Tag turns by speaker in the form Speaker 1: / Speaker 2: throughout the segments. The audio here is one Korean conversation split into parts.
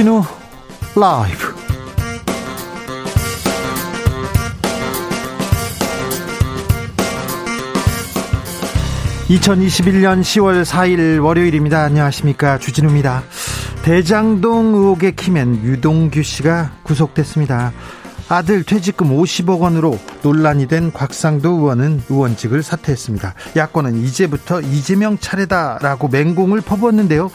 Speaker 1: 주진우 라이브. (2021년 10월 4일) 월요일입니다. 안녕하십니까. 주진우입니다. 대장동 의혹의 키맨 유동규 씨가 구속됐습니다 아들 퇴직금 50억 원으로 논란이 된 곽상도 의원은 의원직을 사퇴했습니다. 야권은 이제부터 이재명 차례다라고 맹공을 퍼붓는데요.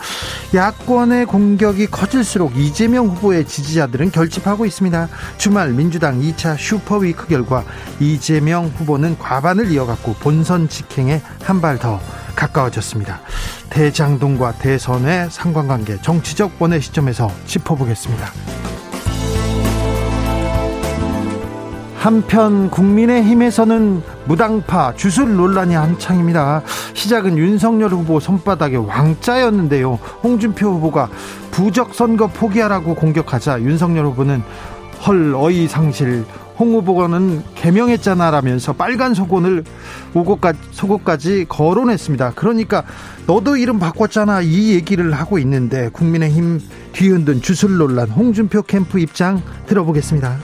Speaker 1: 야권의 공격이 커질수록 이재명 후보의 지지자들은 결집하고 있습니다. 주말 민주당 2차 슈퍼위크 결과 이재명 후보는 과반을 이어갔고 본선 직행에 한 발 더 가까워졌습니다. 대장동과 대선의 상관관계 정치적 원의 시점에서 짚어보겠습니다. 한편 국민의힘에서는 무당파 주술 논란이 한창입니다. 시작은 윤석열 후보 손바닥에 왕자였는데요. 홍준표 후보가 부적 선거 포기하라고 공격하자 윤석열 후보는 헐 어이 상실 홍 후보는 개명했잖아라면서 빨간 속옷을 속옷까지, 속옷까지 거론했습니다. 그러니까 너도 이름 바꿨잖아 이 얘기를 하고 있는데 국민의힘 뒤흔든 주술 논란 홍준표 캠프 입장 들어보겠습니다.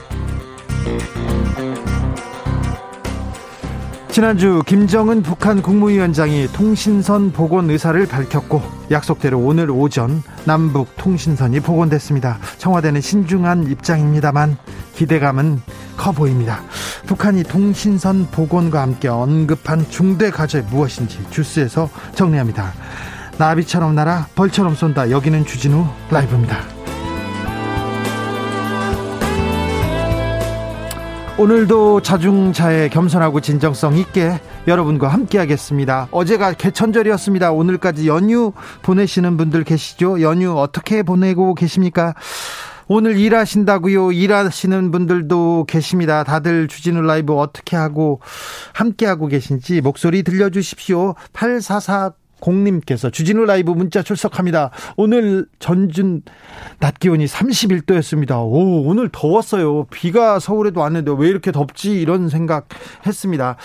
Speaker 1: 지난주 김정은 북한 국무위원장이 통신선 복원 의사를 밝혔고 약속대로 오늘 오전 남북 통신선이 복원됐습니다. 청와대는 신중한 입장입니다만 기대감은 커 보입니다. 북한이 통신선 복원과 함께 언급한 중대 과제 무엇인지 주스에서 정리합니다. 나비처럼 날아 벌처럼 쏜다. 여기는 주진우 라이브입니다. 오늘도 자중차에 겸손하고 진정성 있게 여러분과 함께 하겠습니다. 어제가 개천절이었습니다. 오늘까지 연휴 보내시는 분들 계시죠? 연휴 어떻게 보내고 계십니까? 오늘 일하신다고요? 일하시는 분들도 계십니다. 다들 주진우 라이브 어떻게 하고 함께 하고 계신지 목소리 들려주십시오. 844 공님께서 주진우 라이브 문자 출석합니다. 오늘 전준 낮 기온이 31도였습니다. 오, 오늘 더웠어요. 비가 서울에도 왔는데 왜 이렇게 덥지? 이런 생각 했습니다.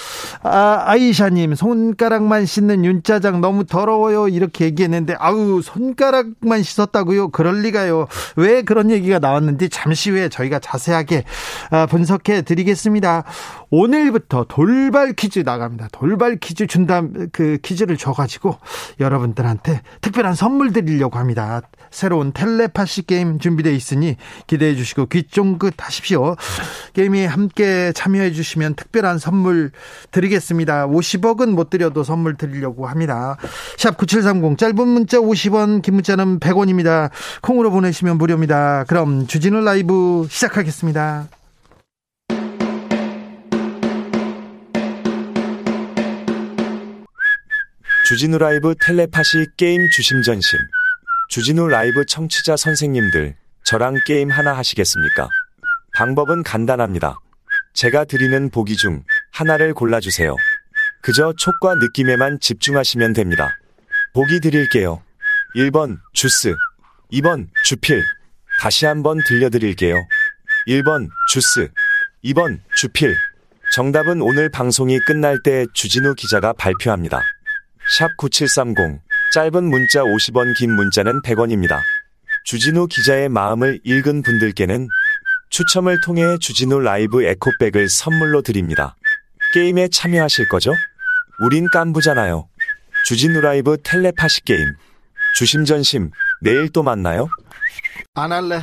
Speaker 1: 아, 아이샤님, 손가락만 씻는 윤짜장 너무 더러워요. 이렇게 얘기했는데, 아우, 손가락만 씻었다고요? 그럴 리가요. 왜 그런 얘기가 나왔는지 잠시 후에 저희가 자세하게 아, 분석해 드리겠습니다. 오늘부터 돌발 퀴즈 나갑니다. 돌발 퀴즈 준다, 그 퀴즈를 줘가지고 여러분들한테 특별한 선물 드리려고 합니다. 새로운 텔레파시 게임 준비되어 있으니 기대해 주시고 귀 쫑긋 하십시오. 게임에 함께 참여해 주시면 특별한 선물 드리겠습니다. 50억은 못 드려도 선물 드리려고 합니다. 샵 9730 짧은 문자 50원 긴 문자는 100원입니다. 콩으로 보내시면 무료입니다. 그럼 주진우 라이브 시작하겠습니다.
Speaker 2: 주진우 라이브 텔레파시 게임 주심 전심. 주진우 라이브 청취자 선생님들, 저랑 게임 하나 하시겠습니까? 방법은 간단합니다. 제가 드리는 보기 중 하나를 골라주세요. 그저 촉과 느낌에만 집중하시면 됩니다. 보기 드릴게요. 1번 주스, 2번 주필. 다시 한번 들려드릴게요. 1번 주스, 2번 주필. 정답은 오늘 방송이 끝날 때 주진우 기자가 발표합니다. 샵 9730. 짧은 문자 50원, 긴 문자는 100원입니다. 주진우 기자의 마음을 읽은 분들께는 추첨을 통해 주진우 라이브 에코백을 선물로 드립니다. 게임에 참여하실 거죠? 우린 깐부잖아요. 주진우 라이브 텔레파시 게임. 주심전심, 내일 또 만나요?
Speaker 1: 안 할래.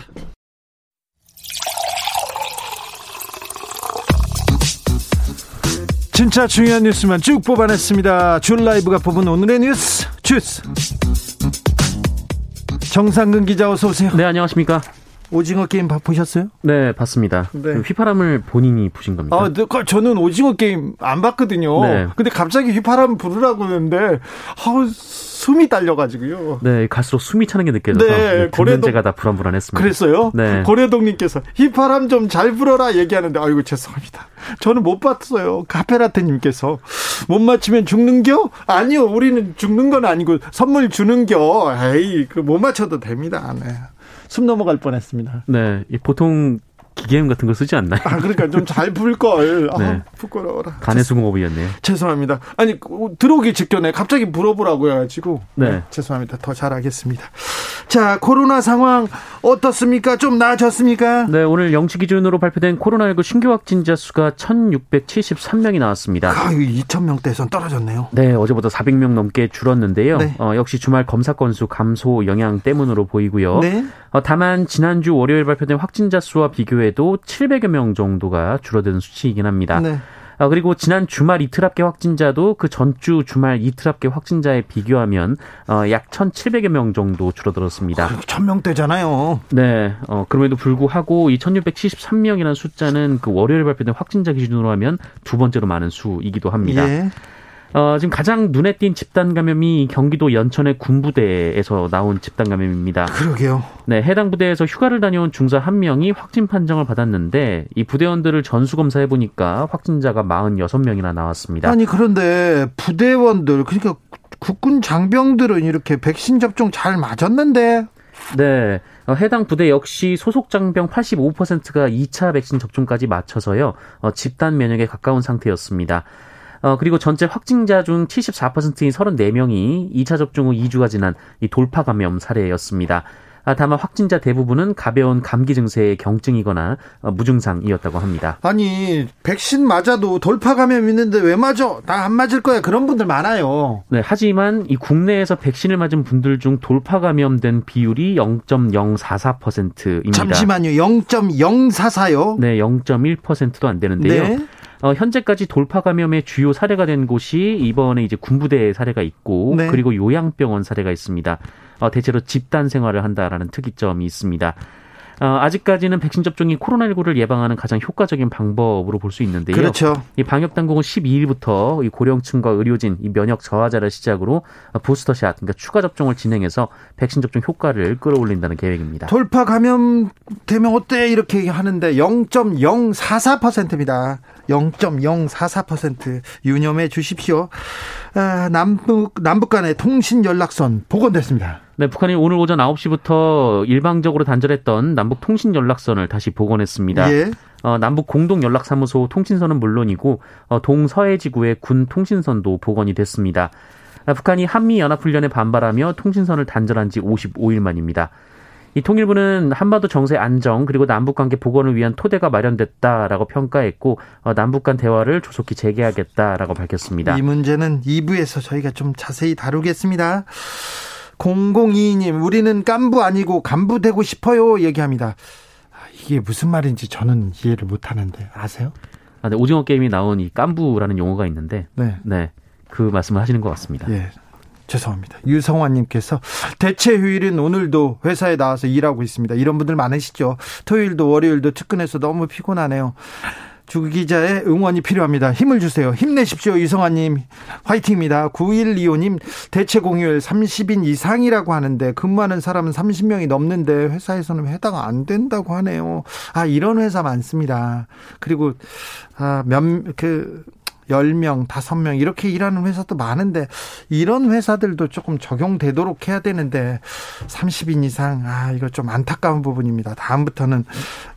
Speaker 1: 진짜 중요한 뉴스만 쭉 뽑아냈습니다. 주 라이브가 뽑은 오늘의 뉴스 주스. 정상근 기자 어서 오세요.
Speaker 3: 네, 안녕하십니까?
Speaker 1: 오징어 게임 보셨어요?
Speaker 3: 네, 봤습니다. 네. 휘파람을 본인이 부신 겁니다.
Speaker 1: 아, 네, 그 저는 오징어 게임 안 봤거든요. 네. 근데 갑자기 휘파람 부르라고 하는데 아, 숨이 딸려가지고요.
Speaker 3: 네, 갈수록 숨이 차는 게 느껴져서 네, 고래동 제가 다 불안불안했습니다.
Speaker 1: 그랬어요? 네. 고래동님께서 휘파람 좀 잘 불어라 얘기하는데 아이고 죄송합니다. 저는 못 봤어요. 카페라테님께서 못 맞추면 죽는겨? 아니요, 우리는 죽는 건 아니고 선물 주는겨. 에이, 그 못 맞춰도 됩니다. 네. 숨 넘어갈 뻔했습니다.
Speaker 3: 네, 보통 기계음 같은 걸 쓰지 않나요?
Speaker 1: 아, 그러니까 좀잘불 걸. 아, 네. 부끄러워라.
Speaker 3: 간의 수공업이었네요.
Speaker 1: 죄송합니다. 아니, 들어오기 직전에 갑자기 불어보라고 해가지고. 네. 네. 죄송합니다. 더 잘하겠습니다. 자, 코로나 상황 어떻습니까? 좀 나아졌습니까?
Speaker 3: 네, 오늘 영시 기준으로 발표된 코로나19 신규 확진자 수가 1,673명이 나왔습니다.
Speaker 1: 아, 2,000명대에선 떨어졌네요.
Speaker 3: 네, 어제보다 400명 넘게 줄었는데요. 네. 어, 역시 주말 검사 건수 감소 영향 때문으로 보이고요. 네. 어, 다만 지난주 월요일 발표된 확진자 수와 비교해 도 700여 명 정도가 줄어드는 수치이긴 합니다. 네. 아, 그리고 지난 주말 이틀 합계 확진자도 그 전주 주말 이틀 합계 확진자에 비교하면 어, 약 1,700여 명 정도 줄어들었습니다. 아,
Speaker 1: 1,000명대잖아요.
Speaker 3: 네. 어, 그럼에도 불구하고 이 1,673명이라는 숫자는 그 월요일 발표된 확진자 기준으로 하면 두 번째로 많은 수이기도 합니다. 예. 어, 지금 가장 눈에 띈 집단 감염이 경기도 연천의 군부대에서 나온 집단 감염입니다.
Speaker 1: 그러게요.
Speaker 3: 네, 해당 부대에서 휴가를 다녀온 중사 한 명이 확진 판정을 받았는데 이 부대원들을 전수 검사해 보니까 확진자가 46명이나 나왔습니다.
Speaker 1: 아니 그런데 부대원들 그러니까 국군 장병들은 이렇게 백신 접종 잘 맞았는데
Speaker 3: 네. 어, 해당 부대 역시 소속 장병 85%가 2차 백신 접종까지 맞춰서요. 어, 집단 면역에 가까운 상태였습니다. 어, 그리고 전체 확진자 중 74%인 34명이 2차 접종 후 2주가 지난 이 돌파 감염 사례였습니다. 아, 다만 확진자 대부분은 가벼운 감기 증세의 경증이거나 어, 무증상이었다고 합니다.
Speaker 1: 아니 백신 맞아도 돌파 감염 있는데 왜 맞아? 나 안 맞을 거야 그런 분들 많아요.
Speaker 3: 네, 하지만 이 국내에서 백신을 맞은 분들 중 돌파 감염된 비율이 0.044%입니다.
Speaker 1: 잠시만요, 0.044요?
Speaker 3: 네, 0.1%도 안 되는데요. 네. 어, 현재까지 돌파 감염의 주요 사례가 된 곳이 이번에 이제 군부대 사례가 있고 네. 그리고 요양병원 사례가 있습니다. 어, 대체로 집단 생활을 한다라는 특이점이 있습니다. 어, 아직까지는 백신 접종이 코로나19를 예방하는 가장 효과적인 방법으로 볼 수 있는데요.
Speaker 1: 그렇죠.
Speaker 3: 이 방역 당국은 12일부터 이 고령층과 의료진, 이 면역 저하자를 시작으로 부스터샷, 그러니까 추가 접종을 진행해서 백신 접종 효과를 끌어올린다는 계획입니다.
Speaker 1: 돌파 감염 되면 어때 이렇게 하는데 0.044%입니다. 0.044% 유념해 주십시오. 아, 남북 남북 간의 통신 연락선 복원됐습니다.
Speaker 3: 네, 북한이 오늘 오전 9시부터 일방적으로 단절했던 남북 통신 연락선을 다시 복원했습니다. 예. 어, 남북 공동 연락사무소 통신선은 물론이고 어, 동서해 지구의 군 통신선도 복원이 됐습니다. 아, 북한이 한미 연합훈련에 반발하며 통신선을 단절한 지 55일 만입니다. 이 통일부는 한반도 정세 안정 그리고 남북 관계 복원을 위한 토대가 마련됐다라고 평가했고 어, 남북 간 대화를 조속히 재개하겠다라고 밝혔습니다.
Speaker 1: 이 문제는 2부에서 저희가 좀 자세히 다루겠습니다. 0022님, 우리는 깐부 아니고 간부 되고 싶어요. 얘기합니다. 아, 이게 무슨 말인지 저는 이해를 못 하는데, 아세요?
Speaker 3: 아, 네, 오징어 게임이 나온 이 깐부라는 용어가 있는데, 네. 네. 그 말씀을 하시는 것 같습니다. 예.
Speaker 1: 죄송합니다. 유성환님께서 대체 휴일은 오늘도 회사에 나와서 일하고 있습니다. 이런 분들 많으시죠. 토요일도 월요일도 특근해서 너무 피곤하네요. 주 기자의 응원이 필요합니다. 힘을 주세요. 힘내십시오. 이성환님, 화이팅입니다. 9125님, 대체 공휴일 30인 이상이라고 하는데 근무하는 사람은 30명이 넘는데 회사에서는 해당 안 된다고 하네요. 아, 이런 회사 많습니다. 그리고, 아, 몇, 그, 10명, 5명 이렇게 일하는 회사도 많은데 이런 회사들도 조금 적용되도록 해야 되는데 30인 이상 아 이거 좀 안타까운 부분입니다. 다음부터는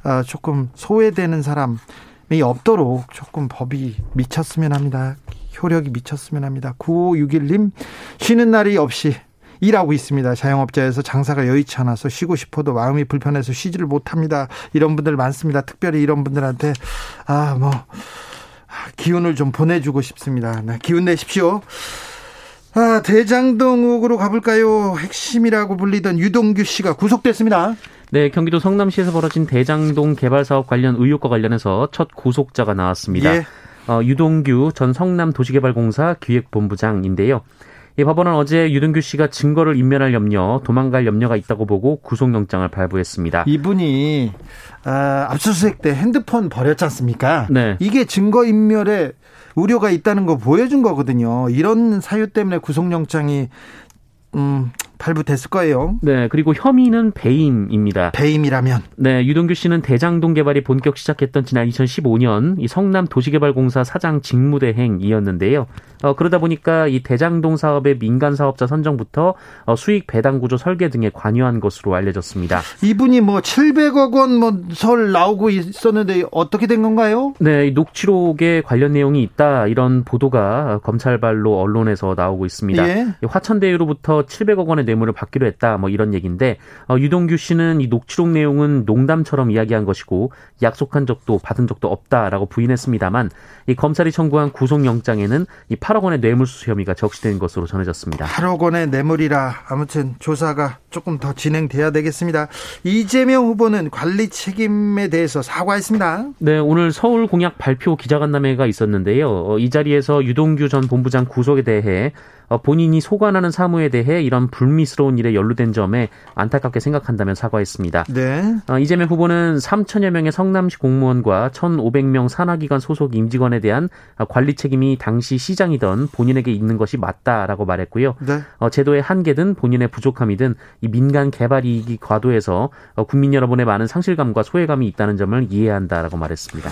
Speaker 1: 아, 조금 소외되는 사람이 없도록 조금 법이 미쳤으면 합니다. 효력이 미쳤으면 합니다. 9561님 쉬는 날이 없이 일하고 있습니다. 자영업자에서 장사가 여의치 않아서 쉬고 싶어도 마음이 불편해서 쉬지를 못합니다. 이런 분들 많습니다. 특별히 이런 분들한테 아뭐 기운을 좀 보내주고 싶습니다. 네, 기운 내십시오. 아, 대장동 의혹으로 가볼까요? 핵심이라고 불리던 유동규 씨가 구속됐습니다.
Speaker 3: 네, 경기도 성남시에서 벌어진 대장동 개발 사업 관련 의혹과 관련해서 첫 구속자가 나왔습니다. 예. 어, 유동규 전 성남도시개발공사 기획본부장인데요. 이 법원은 어제 유동규 씨가 증거를 인멸할 염려, 도망갈 염려가 있다고 보고 구속영장을 발부했습니다.
Speaker 1: 이분이 아, 압수수색 때 핸드폰 버렸지 않습니까? 네. 이게 증거 인멸에 우려가 있다는 거 보여준 거거든요. 이런 사유 때문에 구속영장이 음, 발부됐을 거예요.
Speaker 3: 네, 그리고 혐의는 배임입니다.
Speaker 1: 배임이라면?
Speaker 3: 네, 유동규 씨는 대장동 개발이 본격 시작했던 지난 2015년 이 성남 도시개발공사 사장 직무대행이었는데요. 어, 그러다 보니까 이 대장동 사업의 민간 사업자 선정부터 어, 수익 배당 구조 설계 등에 관여한 것으로 알려졌습니다.
Speaker 1: 이분이 뭐 700억 원뭐설 나오고 있었는데 어떻게 된 건가요?
Speaker 3: 네, 녹취록에 관련 내용이 있다 이런 보도가 검찰발로 언론에서 나오고 있습니다. 예. 화천대유로부터 700억 원의 뇌물을 받기로 했다 뭐 이런 얘기인데 어, 유동규 씨는 이 녹취록 내용은 농담처럼 이야기한 것이고 약속한 적도 받은 적도 없다라고 부인했습니다만 이 검찰이 청구한 구속영장에는 이 8억 원의 뇌물수수 혐의가 적시된 것으로 전해졌습니다.
Speaker 1: 8억 원의 뇌물이라 아무튼 조사가 조금 더 진행돼야 되겠습니다. 이재명 후보는 관리 책임에 대해서 사과했습니다.
Speaker 3: 네, 오늘 서울 공약 발표 기자간담회가 있었는데요. 어, 이 자리에서 유동규 전 본부장 구속에 대해 어, 본인이 소관하는 사무에 대해 이런 불미스러운 일에 연루된 점에 안타깝게 생각한다면 사과했습니다. 네. 어, 이재명 후보는 3천여 명의 성남시 공무원과 1,500명 산하기관 소속 임직원에 대한 관리 책임이 당시 시장이던 본인에게 있는 것이 맞다라고 말했고요. 네. 어, 제도의 한계든 본인의 부족함이든 이 민간 개발 이익이 과도해서 국민 여러분의 많은 상실감과 소외감이 있다는 점을 이해한다라고 말했습니다.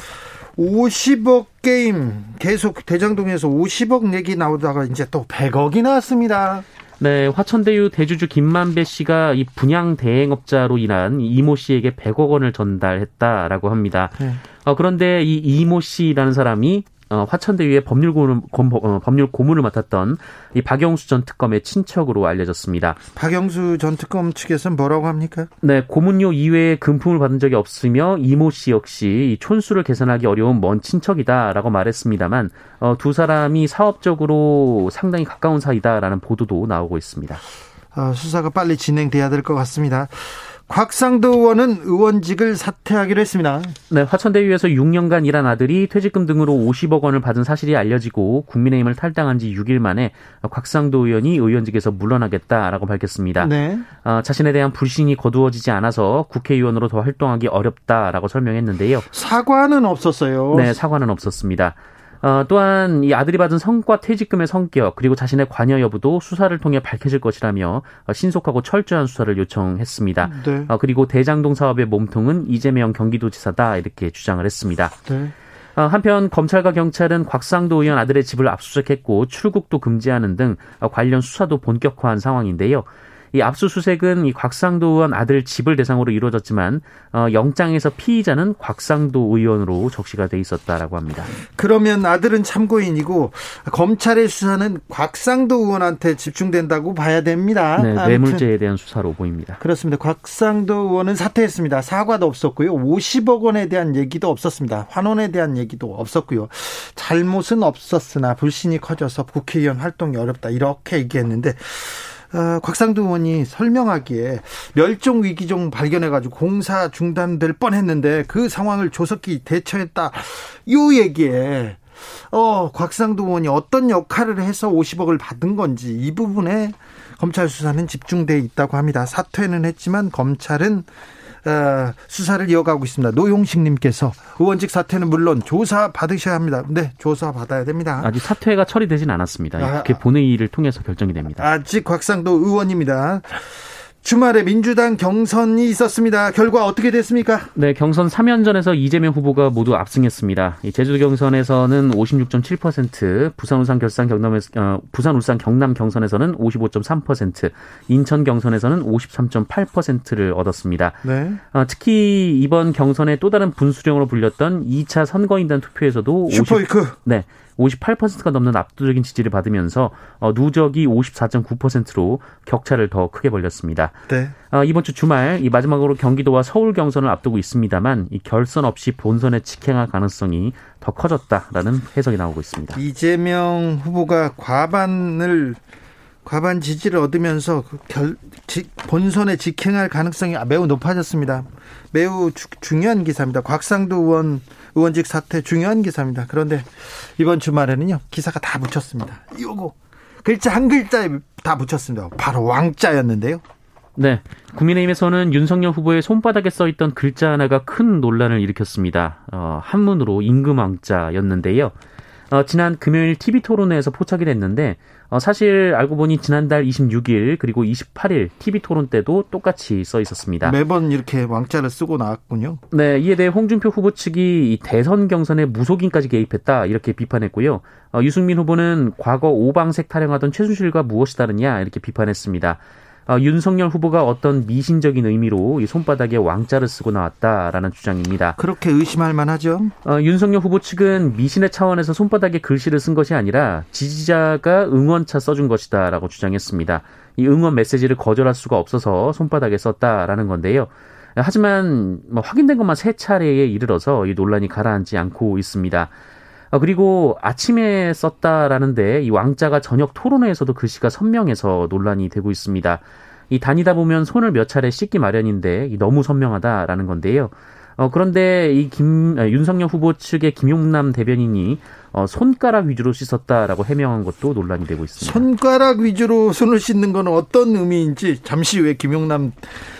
Speaker 1: 50억 게임 계속 대장동에서 50억 얘기 나오다가 이제 또 100억이 나왔습니다.
Speaker 3: 네, 화천대유 대주주 김만배 씨가 이 분양 대행업자로 인한 이모 씨에게 100억 원을 전달했다라고 합니다. 네. 어, 그런데 이 이모 씨라는 사람이 어, 화천대유의 법률 고문, 어, 법률 고문을 맡았던 이 박영수 전 특검의 친척으로 알려졌습니다.
Speaker 1: 박영수 전 특검 측에서는 뭐라고 합니까?
Speaker 3: 네, 고문료 이외에 금품을 받은 적이 없으며 이모 씨 역시 촌수를 계산하기 어려운 먼 친척이다라고 말했습니다만 어, 두 사람이 사업적으로 상당히 가까운 사이다라는 보도도 나오고 있습니다.
Speaker 1: 아, 수사가 빨리 진행돼야 될 것 같습니다. 곽상도 의원은 의원직을 사퇴하기로 했습니다.
Speaker 3: 네, 화천대유에서 6년간 일한 아들이 퇴직금 등으로 50억 원을 받은 사실이 알려지고 국민의힘을 탈당한 지 6일 만에 곽상도 의원이 의원직에서 물러나겠다라고 밝혔습니다. 네. 어, 자신에 대한 불신이 거두어지지 않아서 국회의원으로 더 활동하기 어렵다라고 설명했는데요.
Speaker 1: 사과는 없었어요.
Speaker 3: 네, 사과는 없었습니다. 어, 또한 이 아들이 받은 성과 퇴직금의 성격 그리고 자신의 관여 여부도 수사를 통해 밝혀질 것이라며 어, 신속하고 철저한 수사를 요청했습니다. 네. 어, 그리고 대장동 사업의 몸통은 이재명 경기도지사다 이렇게 주장을 했습니다. 네. 어, 한편 검찰과 경찰은 곽상도 의원 아들의 집을 압수수색했고 출국도 금지하는 등 어, 관련 수사도 본격화한 상황인데요. 이 압수수색은 이 곽상도 의원 아들 집을 대상으로 이루어졌지만 어, 영장에서 피의자는 곽상도 의원으로 적시가 돼 있었다라고 합니다.
Speaker 1: 그러면 아들은 참고인이고 검찰의 수사는 곽상도 의원한테 집중된다고 봐야 됩니다.
Speaker 3: 네, 뇌물죄에 대한 수사로 보입니다.
Speaker 1: 그렇습니다. 곽상도 의원은 사퇴했습니다. 사과도 없었고요. 50억 원에 대한 얘기도 없었습니다. 환원에 대한 얘기도 없었고요. 잘못은 없었으나 불신이 커져서 국회의원 활동이 어렵다 이렇게 얘기했는데 어, 곽상도 의원이 설명하기에 멸종 위기종 발견해가지고 공사 중단될 뻔했는데 그 상황을 조속히 대처했다. 이 얘기에 어, 곽상도 의원이 어떤 역할을 해서 50억을 받은 건지 이 부분에 검찰 수사는 집중돼 있다고 합니다. 사퇴는 했지만 검찰은 어, 수사를 이어가고 있습니다. 노용식님께서 의원직 사퇴는 물론 조사 받으셔야 합니다. 네, 조사 받아야 됩니다.
Speaker 3: 아직 사퇴가 처리되진 않았습니다. 아, 그게 본회의를 통해서 결정이 됩니다.
Speaker 1: 아직 곽상도 의원입니다. 주말에 민주당 경선이 있었습니다. 결과 어떻게 됐습니까?
Speaker 3: 네, 경선 3연전에서 이재명 후보가 모두 압승했습니다. 제주도 경선에서는 56.7%, 부산 울산 결산 경남에서 어, 부산 울산 경남 경선에서는 55.3%, 인천 경선에서는 53.8%를 얻었습니다. 네. 어, 특히 이번 경선의 또 다른 분수령으로 불렸던 2차 선거인단 투표에서도
Speaker 1: 슈퍼위크 50,
Speaker 3: 네. 58%가 넘는 압도적인 지지를 받으면서 어, 누적이 54.9%로 격차를 더 크게 벌렸습니다. 네. 어, 이번 주 주말 이 마지막으로 경기도와 서울 경선을 앞두고 있습니다만 이 결선 없이 본선에 직행할 가능성이 더 커졌다라는 해석이 나오고 있습니다.
Speaker 1: 이재명 후보가 과반을 과반 지지를 얻으면서 그 결, 지, 본선에 직행할 가능성이 매우 높아졌습니다. 매우 주, 중요한 기사입니다. 곽상도 의원 의원직 사퇴 중요한 기사입니다. 그런데 이번 주말에는요 기사가 다 붙였습니다. 요거 글자 한 글자에 다 붙였습니다. 바로 왕자였는데요.
Speaker 3: 네. 국민의힘에서는 윤석열 후보의 손바닥에 써 있던 글자 하나가 큰 논란을 일으켰습니다. 어, 한문으로 임금왕자였는데요. 어, 지난 금요일 TV 토론회에서 포착이 됐는데 어, 사실 알고 보니 지난달 26일 그리고 28일 TV 토론 때도 똑같이 써 있었습니다.
Speaker 1: 매번 이렇게 왕자를 쓰고 나왔군요.
Speaker 3: 네, 이에 대해 홍준표 후보 측이 대선 경선에 무속인까지 개입했다 이렇게 비판했고요. 어, 유승민 후보는 과거 오방색 타령하던 최순실과 무엇이 다르냐 이렇게 비판했습니다. 어, 윤석열 후보가 어떤 미신적인 의미로 이 손바닥에 왕자를 쓰고 나왔다라는 주장입니다.
Speaker 1: 그렇게 의심할 만하죠.
Speaker 3: 어, 윤석열 후보 측은 미신의 차원에서 손바닥에 글씨를 쓴 것이 아니라 지지자가 응원차 써준 것이다라고 주장했습니다. 이 응원 메시지를 거절할 수가 없어서 손바닥에 썼다라는 건데요. 하지만 뭐 확인된 것만 세 차례에 이르러서 이 논란이 가라앉지 않고 있습니다. 어, 그리고 아침에 썼다라는데 이 왕자가 저녁 토론회에서도 글씨가 선명해서 논란이 되고 있습니다. 이 다니다 보면 손을 몇 차례 씻기 마련인데 너무 선명하다라는 건데요. 어, 그런데 이 김, 아, 윤석열 후보 측의 김용남 대변인이 어, 손가락 위주로 씻었다라고 해명한 것도 논란이 되고 있습니다.
Speaker 1: 손가락 위주로 손을 씻는 건 어떤 의미인지 잠시 후에 김용남 아,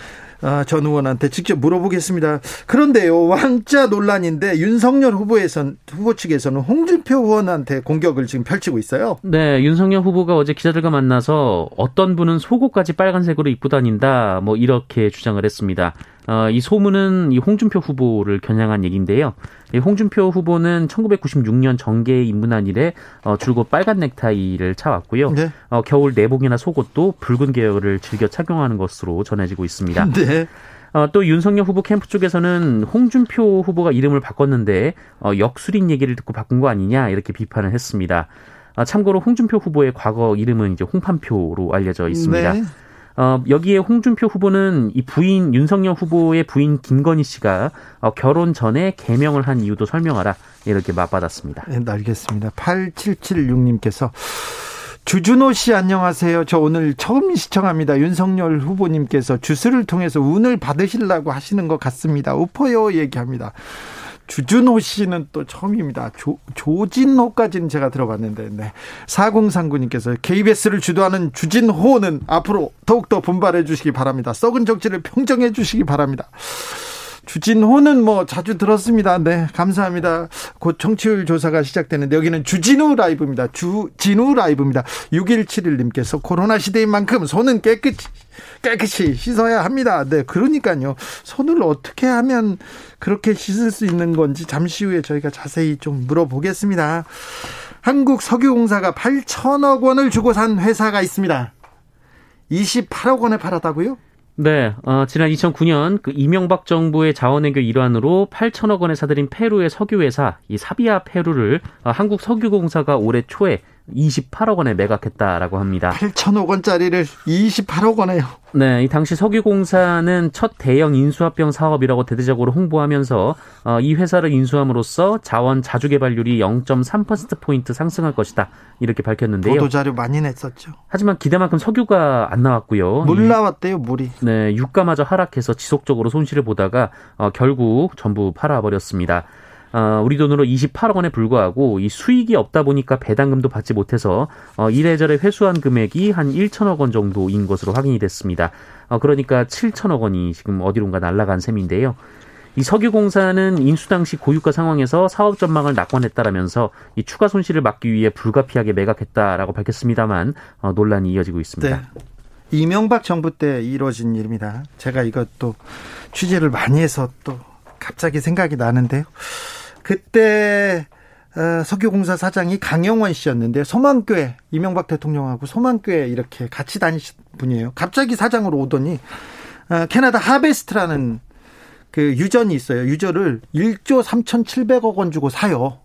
Speaker 1: 전 의원한테 직접 물어보겠습니다. 그런데요, 왕자 논란인데 윤석열 후보에선 후보 측에서는 홍준표 의원한테 공격을 지금 펼치고 있어요.
Speaker 3: 네, 윤석열 후보가 어제 기자들과 만나서 어떤 분은 속옷까지 빨간색으로 입고 다닌다, 뭐 이렇게 주장을 했습니다. 어, 이 소문은 이 홍준표 후보를 겨냥한 얘기인데요. 이 홍준표 후보는 1996년 정계에 입문한 이래 어, 줄곧 빨간 넥타이를 차왔고요. 네. 어, 겨울 내복이나 속옷도 붉은 계열을 즐겨 착용하는 것으로 전해지고 있습니다. 네. 어, 또 윤석열 후보 캠프 쪽에서는 홍준표 후보가 이름을 바꿨는데 어, 역술인 얘기를 듣고 바꾼 거 아니냐 이렇게 비판을 했습니다. 아, 참고로 홍준표 후보의 과거 이름은 이제 홍판표로 알려져 있습니다. 네. 어, 여기에 홍준표 후보는 이 부인 윤석열 후보의 부인 김건희 씨가 어, 결혼 전에 개명을 한 이유도 설명하라 이렇게 맞받았습니다.
Speaker 1: 네, 알겠습니다. 8776님께서 주준호 씨 안녕하세요. 저 오늘 처음 시청합니다. 윤석열 후보님께서 주스를 통해서 운을 받으시려고 하시는 것 같습니다. 우퍼요 얘기합니다. 주준호 씨는 또 처음입니다. 조, 조진호까지는 제가 들어봤는데, 네. 4039님께서 KBS를 주도하는 주진호는 앞으로 더욱더 분발해 주시기 바랍니다. 썩은 정치를 평정해 주시기 바랍니다. 주진호는 뭐 자주 들었습니다. 네, 감사합니다. 곧 청취율 조사가 시작되는데 여기는 주진우 라이브입니다. 주진우 라이브입니다. 6171님께서 코로나 시대인 만큼 손은 깨끗이 깨끗이 씻어야 합니다. 네, 그러니까요. 손을 어떻게 하면 그렇게 씻을 수 있는 건지 잠시 후에 저희가 자세히 좀 물어보겠습니다. 한국 석유공사가 8천억 원을 주고 산 회사가 있습니다. 28억 원에 팔았다고요?
Speaker 3: 네, 어, 지난 2009년 그 이명박 정부의 자원외교 일환으로 8천억 원에 사들인 페루의 석유회사 이 사비아 페루를 어, 한국 석유공사가 올해 초에 28억 원에 매각했다라고 합니다.
Speaker 1: 8천억 원짜리를 28억 원에요.
Speaker 3: 네, 이 당시 석유공사는 첫 대형 인수합병 사업이라고 대대적으로 홍보하면서 어, 이 회사를 인수함으로써 자원 자주 개발률이 0.3% 포인트 상승할 것이다 이렇게 밝혔는데요.
Speaker 1: 보도 자료 많이 냈었죠.
Speaker 3: 하지만 기대만큼 석유가 안 나왔고요.
Speaker 1: 물 나왔대요, 물이.
Speaker 3: 네, 유가마저 하락해서 지속적으로 손실을 보다가 어, 결국 전부 팔아버렸습니다. 어, 우리 돈으로 28억 원에 불과하고 이 수익이 없다 보니까 배당금도 받지 못해서 어, 이래저래 회수한 금액이 한 1천억 원 정도인 것으로 확인이 됐습니다. 어, 그러니까 7천억 원이 지금 어디론가 날아간 셈인데요. 이 석유공사는 인수 당시 고유가 상황에서 사업 전망을 낙관했다라면서 이 추가 손실을 막기 위해 불가피하게 매각했다라고 밝혔습니다만 어, 논란이 이어지고 있습니다. 네.
Speaker 1: 이명박 정부 때 이루어진 일입니다. 제가 이것도 취재를 많이 해서 또 갑자기 생각이 나는데요. 그때 어, 석유공사 사장이 강영원 씨였는데 소망교회 이명박 대통령하고 소망교회 이렇게 같이 다니신 분이에요. 갑자기 사장으로 오더니 어, 캐나다 하베스트라는 그 유전이 있어요. 유저를 1조 3,700억 원 주고 사요.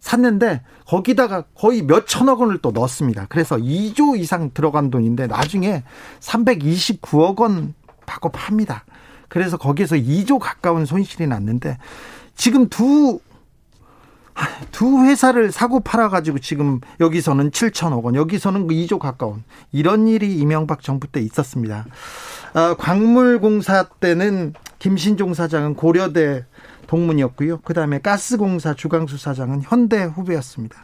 Speaker 1: 샀는데 거기다가 거의 몇 천억 원을 또 넣었습니다. 그래서 2조 이상 들어간 돈인데 나중에 329억 원 받고 팝니다. 그래서 거기에서 2조 가까운 손실이 났는데 지금 두 두 회사를 사고 팔아가지고 지금 여기서는 7천억 원, 여기서는 2조 그 가까운 이런 일이 이명박 정부 때 있었습니다. 어, 광물공사 때는 김신종 사장은 고려대 동문이었고요. 그다음에 가스공사 주강수 사장은 현대 후배였습니다.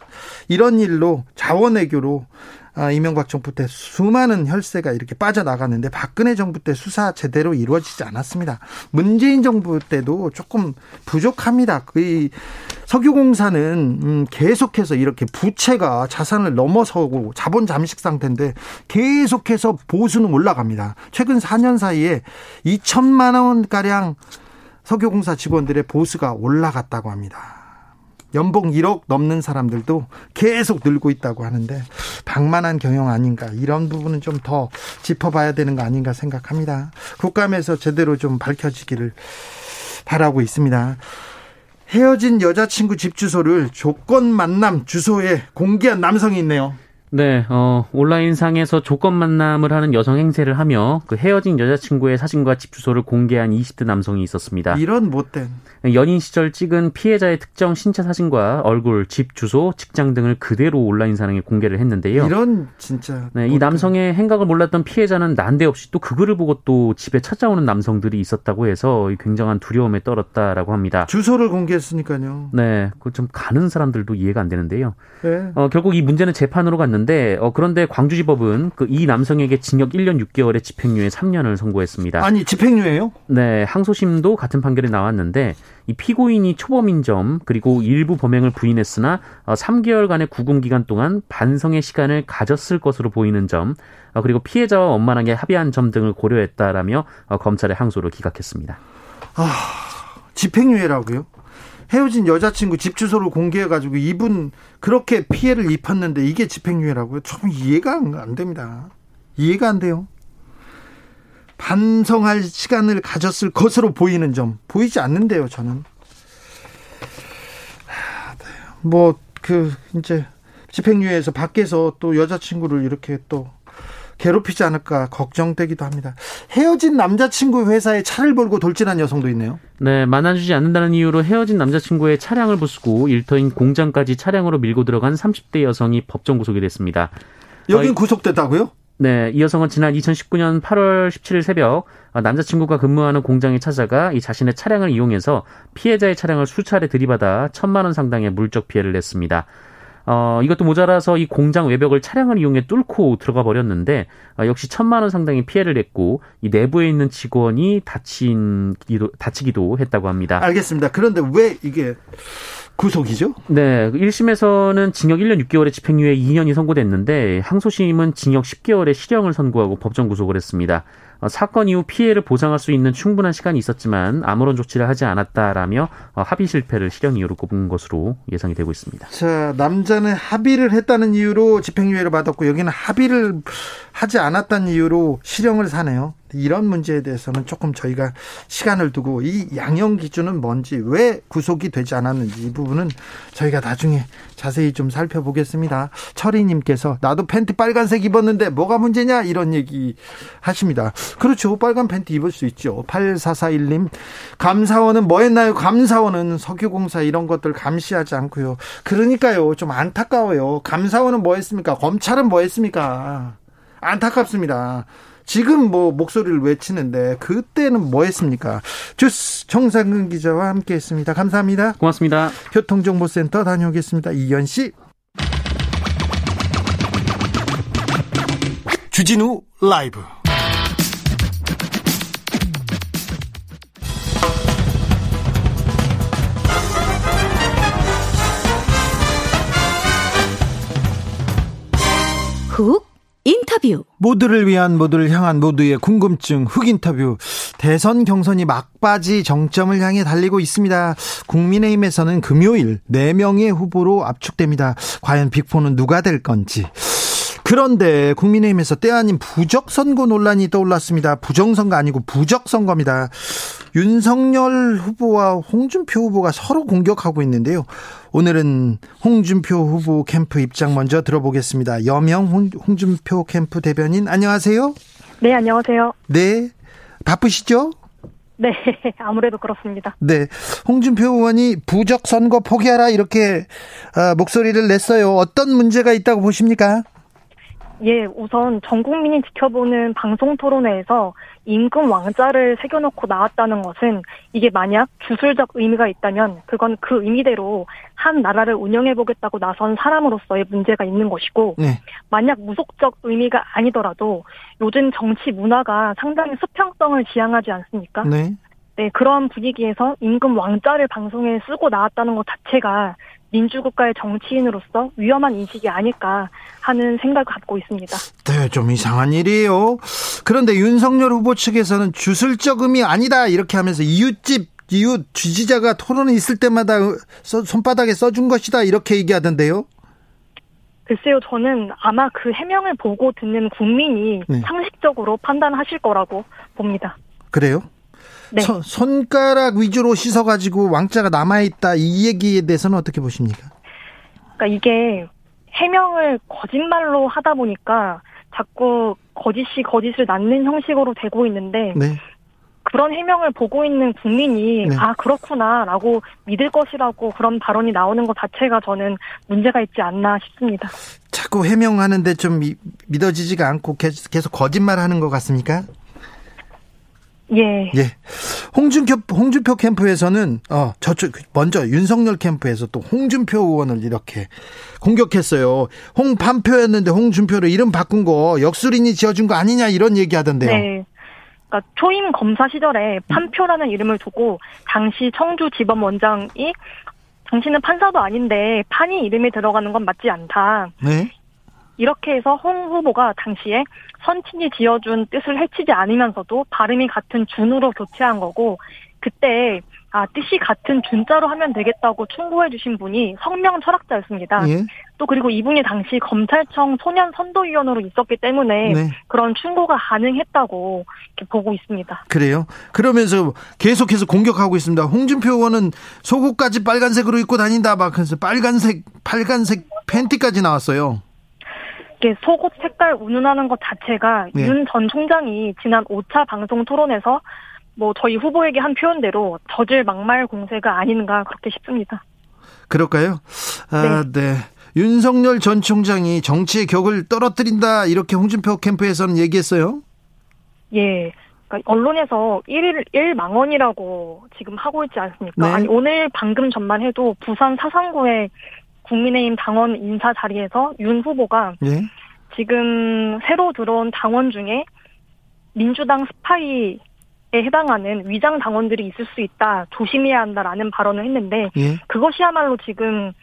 Speaker 1: 이런 일로 자원외교로 아, 이명박 정부 때 수많은 혈세가 이렇게 빠져나갔는데 박근혜 정부 때 수사 제대로 이루어지지 않았습니다. 문재인 정부 때도 조금 부족합니다. 그 석유공사는 음, 계속해서 이렇게 부채가 자산을 넘어서고 자본 잠식 상태인데 계속해서 보수는 올라갑니다. 최근 4년 사이에 2천만 원 가량 석유공사 직원들의 보수가 올라갔다고 합니다. 연봉 1억 넘는 사람들도 계속 늘고 있다고 하는데 방만한 경영 아닌가 이런 부분은 좀 더 짚어봐야 되는 거 아닌가 생각합니다. 국감에서 제대로 좀 밝혀지기를 바라고 있습니다. 헤어진 여자친구 집 주소를 조건 만남 주소에 공개한 남성이 있네요.
Speaker 3: 네, 어, 온라인상에서 조건 만남을 하는 여성 행세를 하며 그 헤어진 여자친구의 사진과 집 주소를 공개한 20대 남성이 있었습니다.
Speaker 1: 이런 못된.
Speaker 3: 연인 시절 찍은 피해자의 특정 신체 사진과 얼굴, 집 주소, 직장 등을 그대로 온라인상에 공개를 했는데요.
Speaker 1: 이런 진짜.
Speaker 3: 네, 이 남성의 행각을 몰랐던 피해자는 난데없이 또 그 글을 보고 또 집에 찾아오는 남성들이 있었다고 해서 굉장한 두려움에 떨었다라고 합니다.
Speaker 1: 주소를 공개했으니까요.
Speaker 3: 네, 그 좀 가는 사람들도 이해가 안 되는데요.
Speaker 1: 네.
Speaker 3: 어, 결국 이 문제는 재판으로 갔는데 있는데 어, 그런데 광주지법은 그 이 남성에게 징역 1년 6개월에 집행유예 3년을 선고했습니다.
Speaker 1: 아니 집행유예요?
Speaker 3: 네, 항소심도 같은 판결이 나왔는데 이 피고인이 초범인 점 그리고 일부 범행을 부인했으나 어, 3개월간의 구금 기간 동안 반성의 시간을 가졌을 것으로 보이는 점 어, 그리고 피해자와 원만하게 합의한 점 등을 고려했다라며 어, 검찰의 항소를 기각했습니다.
Speaker 1: 아, 집행유예라고요? 헤어진 여자친구 집 주소를 공개해가지고 이분 그렇게 피해를 입혔는데 이게 집행유예라고요? 좀 이해가 안 됩니다. 이해가 안 돼요. 반성할 시간을 가졌을 것으로 보이는 점 보이지 않는데요, 저는. 뭐 그 이제 집행유예에서 밖에서 또 여자친구를 이렇게 또 괴롭히지 않을까 걱정되기도 합니다. 헤어진 남자친구 회사에 차를 몰고 돌진한 여성도 있네요.
Speaker 3: 네, 만나주지 않는다는 이유로 헤어진 남자친구의 차량을 부수고 일터인 공장까지 차량으로 밀고 들어간 30대 여성이 법정 구속이 됐습니다.
Speaker 1: 여긴 어, 구속됐다고요?
Speaker 3: 네, 이 여성은 지난 2019년 8월 17일 새벽 남자친구가 근무하는 공장에 찾아가 이 자신의 차량을 이용해서 피해자의 차량을 수차례 들이받아 천만 원 상당의 물적 피해를 냈습니다. 어, 이것도 모자라서 이 공장 외벽을 차량을 이용해 뚫고 들어가 버렸는데 어, 역시 천만 원 상당의 피해를 냈고 이 내부에 있는 직원이 다친 다치기도 했다고 합니다.
Speaker 1: 알겠습니다. 그런데 왜 이게 구속이죠?
Speaker 3: 네. 1심에서는 징역 1년 6개월의 집행유예 2년이 선고됐는데 항소심은 징역 10개월의 실형을 선고하고 법정 구속을 했습니다. 어, 사건 이후 피해를 보상할 수 있는 충분한 시간이 있었지만 아무런 조치를 하지 않았다라며 어, 합의 실패를 실형 이유로 꼽은 것으로 예상이 되고 있습니다.
Speaker 1: 자, 남자는 합의를 했다는 이유로 집행유예를 받았고 여기는 합의를 하지 않았다는 이유로 실형을 사네요. 이런 문제에 대해서는 조금 저희가 시간을 두고 이 양형 기준은 뭔지 왜 구속이 되지 않았는지 이 부분은 저희가 나중에 자세히 좀 살펴보겠습니다. 철이님께서 나도 팬티 빨간색 입었는데 뭐가 문제냐 이런 얘기 하십니다. 그렇죠. 빨간 팬티 입을 수 있죠. 8441님 감사원은 뭐 했나요? 감사원은 석유공사 이런 것들 감시하지 않고요. 그러니까요. 좀 안타까워요. 감사원은 뭐 했습니까? 검찰은 뭐 했습니까? 안타깝습니다. 지금 뭐 목소리를 외치는데 그때는 뭐 했습니까? 주스 정상근 기자와 함께 했습니다. 감사합니다.
Speaker 3: 고맙습니다.
Speaker 1: 교통정보센터 다녀오겠습니다. 이현 씨. 주진우 라이브.
Speaker 4: 훅 인터뷰.
Speaker 1: 모두를 위한 모두를 향한 모두의 궁금증 흑 인터뷰. 대선 경선이 막바지 정점을 향해 달리고 있습니다. 국민의힘에서는 금요일 4명의 후보로 압축됩니다. 과연 빅포는 누가 될 건지. 그런데 국민의힘에서 때 아닌 부적선거 논란이 떠올랐습니다. 부정선거 아니고 부적선거입니다. 윤석열 후보와 홍준표 후보가 서로 공격하고 있는데요. 오늘은 홍준표 후보 캠프 입장 먼저 들어보겠습니다. 여명 홍 준표 캠프 대변인 안녕하세요.
Speaker 5: 네, 안녕하세요.
Speaker 1: 네. 바쁘시죠?
Speaker 5: 네, 아무래도 그렇습니다.
Speaker 1: 네. 홍준표 의원이 부적 선거 포기하라 이렇게 어, 목소리를 냈어요. 어떤 문제가 있다고 보십니까?
Speaker 5: 예, 우선 전 국민이 지켜보는 방송 토론회에서 임금 왕자를 새겨놓고 나왔다는 것은 이게 만약 주술적 의미가 있다면 그건 그 의미대로 한 나라를 운영해보겠다고 나선 사람으로서의 문제가 있는 것이고 네. 만약 무속적 의미가 아니더라도 요즘 정치 문화가 상당히 수평성을 지향하지 않습니까? 네. 네, 그런 분위기에서 임금 왕자를 방송에 쓰고 나왔다는 것 자체가 민주국가의 정치인으로서 위험한 인식이 아닐까 하는 생각을 갖고 있습니다.
Speaker 1: 네, 좀 이상한 일이에요. 그런데 윤석열 후보 측에서는 주술적 의미 아니다 이렇게 하면서 이웃집 이웃 지지자가 토론에 있을 때마다 손바닥에 써준 것이다 이렇게 얘기하던데요.
Speaker 5: 글쎄요, 저는 아마 그 해명을 보고 듣는 국민이 네. 상식적으로 판단하실 거라고 봅니다.
Speaker 1: 그래요? 네. 서, 손가락 위주로 씻어가지고 왕자가 남아있다 이 얘기에 대해서는 어떻게 보십니까?
Speaker 5: 그러니까 이게 해명을 거짓말로 하다 보니까 자꾸 거짓이 거짓을 낳는 형식으로 되고 있는데 네. 그런 해명을 보고 있는 국민이 네. 아 그렇구나라고 믿을 것이라고 그런 발언이 나오는 것 자체가 저는 문제가 있지 않나 싶습니다.
Speaker 1: 자꾸 해명하는데 좀 믿어지지가 않고 계속, 계속 거짓말하는 것 같습니까?
Speaker 5: 예.
Speaker 1: 예. 홍준표, 홍준표 캠프에서는, 어, 저쪽, 먼저 윤석열 캠프에서 또 홍준표 의원을 이렇게 공격했어요. 홍반표였는데 홍준표를 이름 바꾼 거 역술인이 지어준 거 아니냐 이런 얘기 하던데요. 네.
Speaker 5: 그러니까 초임 검사 시절에 판표라는 이름을 두고 당시 청주지검원장이 당신은 판사도 아닌데 판이 이름이 들어가는 건 맞지 않다. 네. 이렇게 해서 홍 후보가 당시에 선친이 지어준 뜻을 해치지 않으면서도 발음이 같은 준으로 교체한 거고 그때 아 뜻이 같은 준자로 하면 되겠다고 충고해 주신 분이 성명 철학자였습니다. 예. 또 그리고 이분이 당시 검찰청 소년 선도위원으로 있었기 때문에 네. 그런 충고가 가능했다고 이렇게 보고 있습니다.
Speaker 1: 그래요? 그러면서 계속해서 공격하고 있습니다. 홍준표 의원은 속옷까지 빨간색으로 입고 다닌다 막 그래서 빨간색 빨간색 팬티까지 나왔어요.
Speaker 5: 이렇게 속옷 색깔 운운하는 것 자체가 네. 윤전 총장이 지난 5차 방송 토론에서 뭐 저희 후보에게 한 표현대로 저질 막말 공세가 아닌가 그렇게 싶습니다.
Speaker 1: 그럴까요? 아, 네. 네. 윤석열 전 총장이 정치의 격을 떨어뜨린다 이렇게 홍준표 캠프에서는 얘기했어요.
Speaker 5: 예. 그러니까 언론에서 1일 1망원이라고 지금 하고 있지 않습니까? 네. 아니 오늘 방금 전만 해도 부산 사상구에 국민의힘 당원 인사 자리에서 윤 후보가 예? 지금 새로 들어온 당원 중에 민주당 스파이에 해당하는 위장 당원들이 있을 수 있다 조심해야 한다라는 발언을 했는데 예? 그것이야말로 지금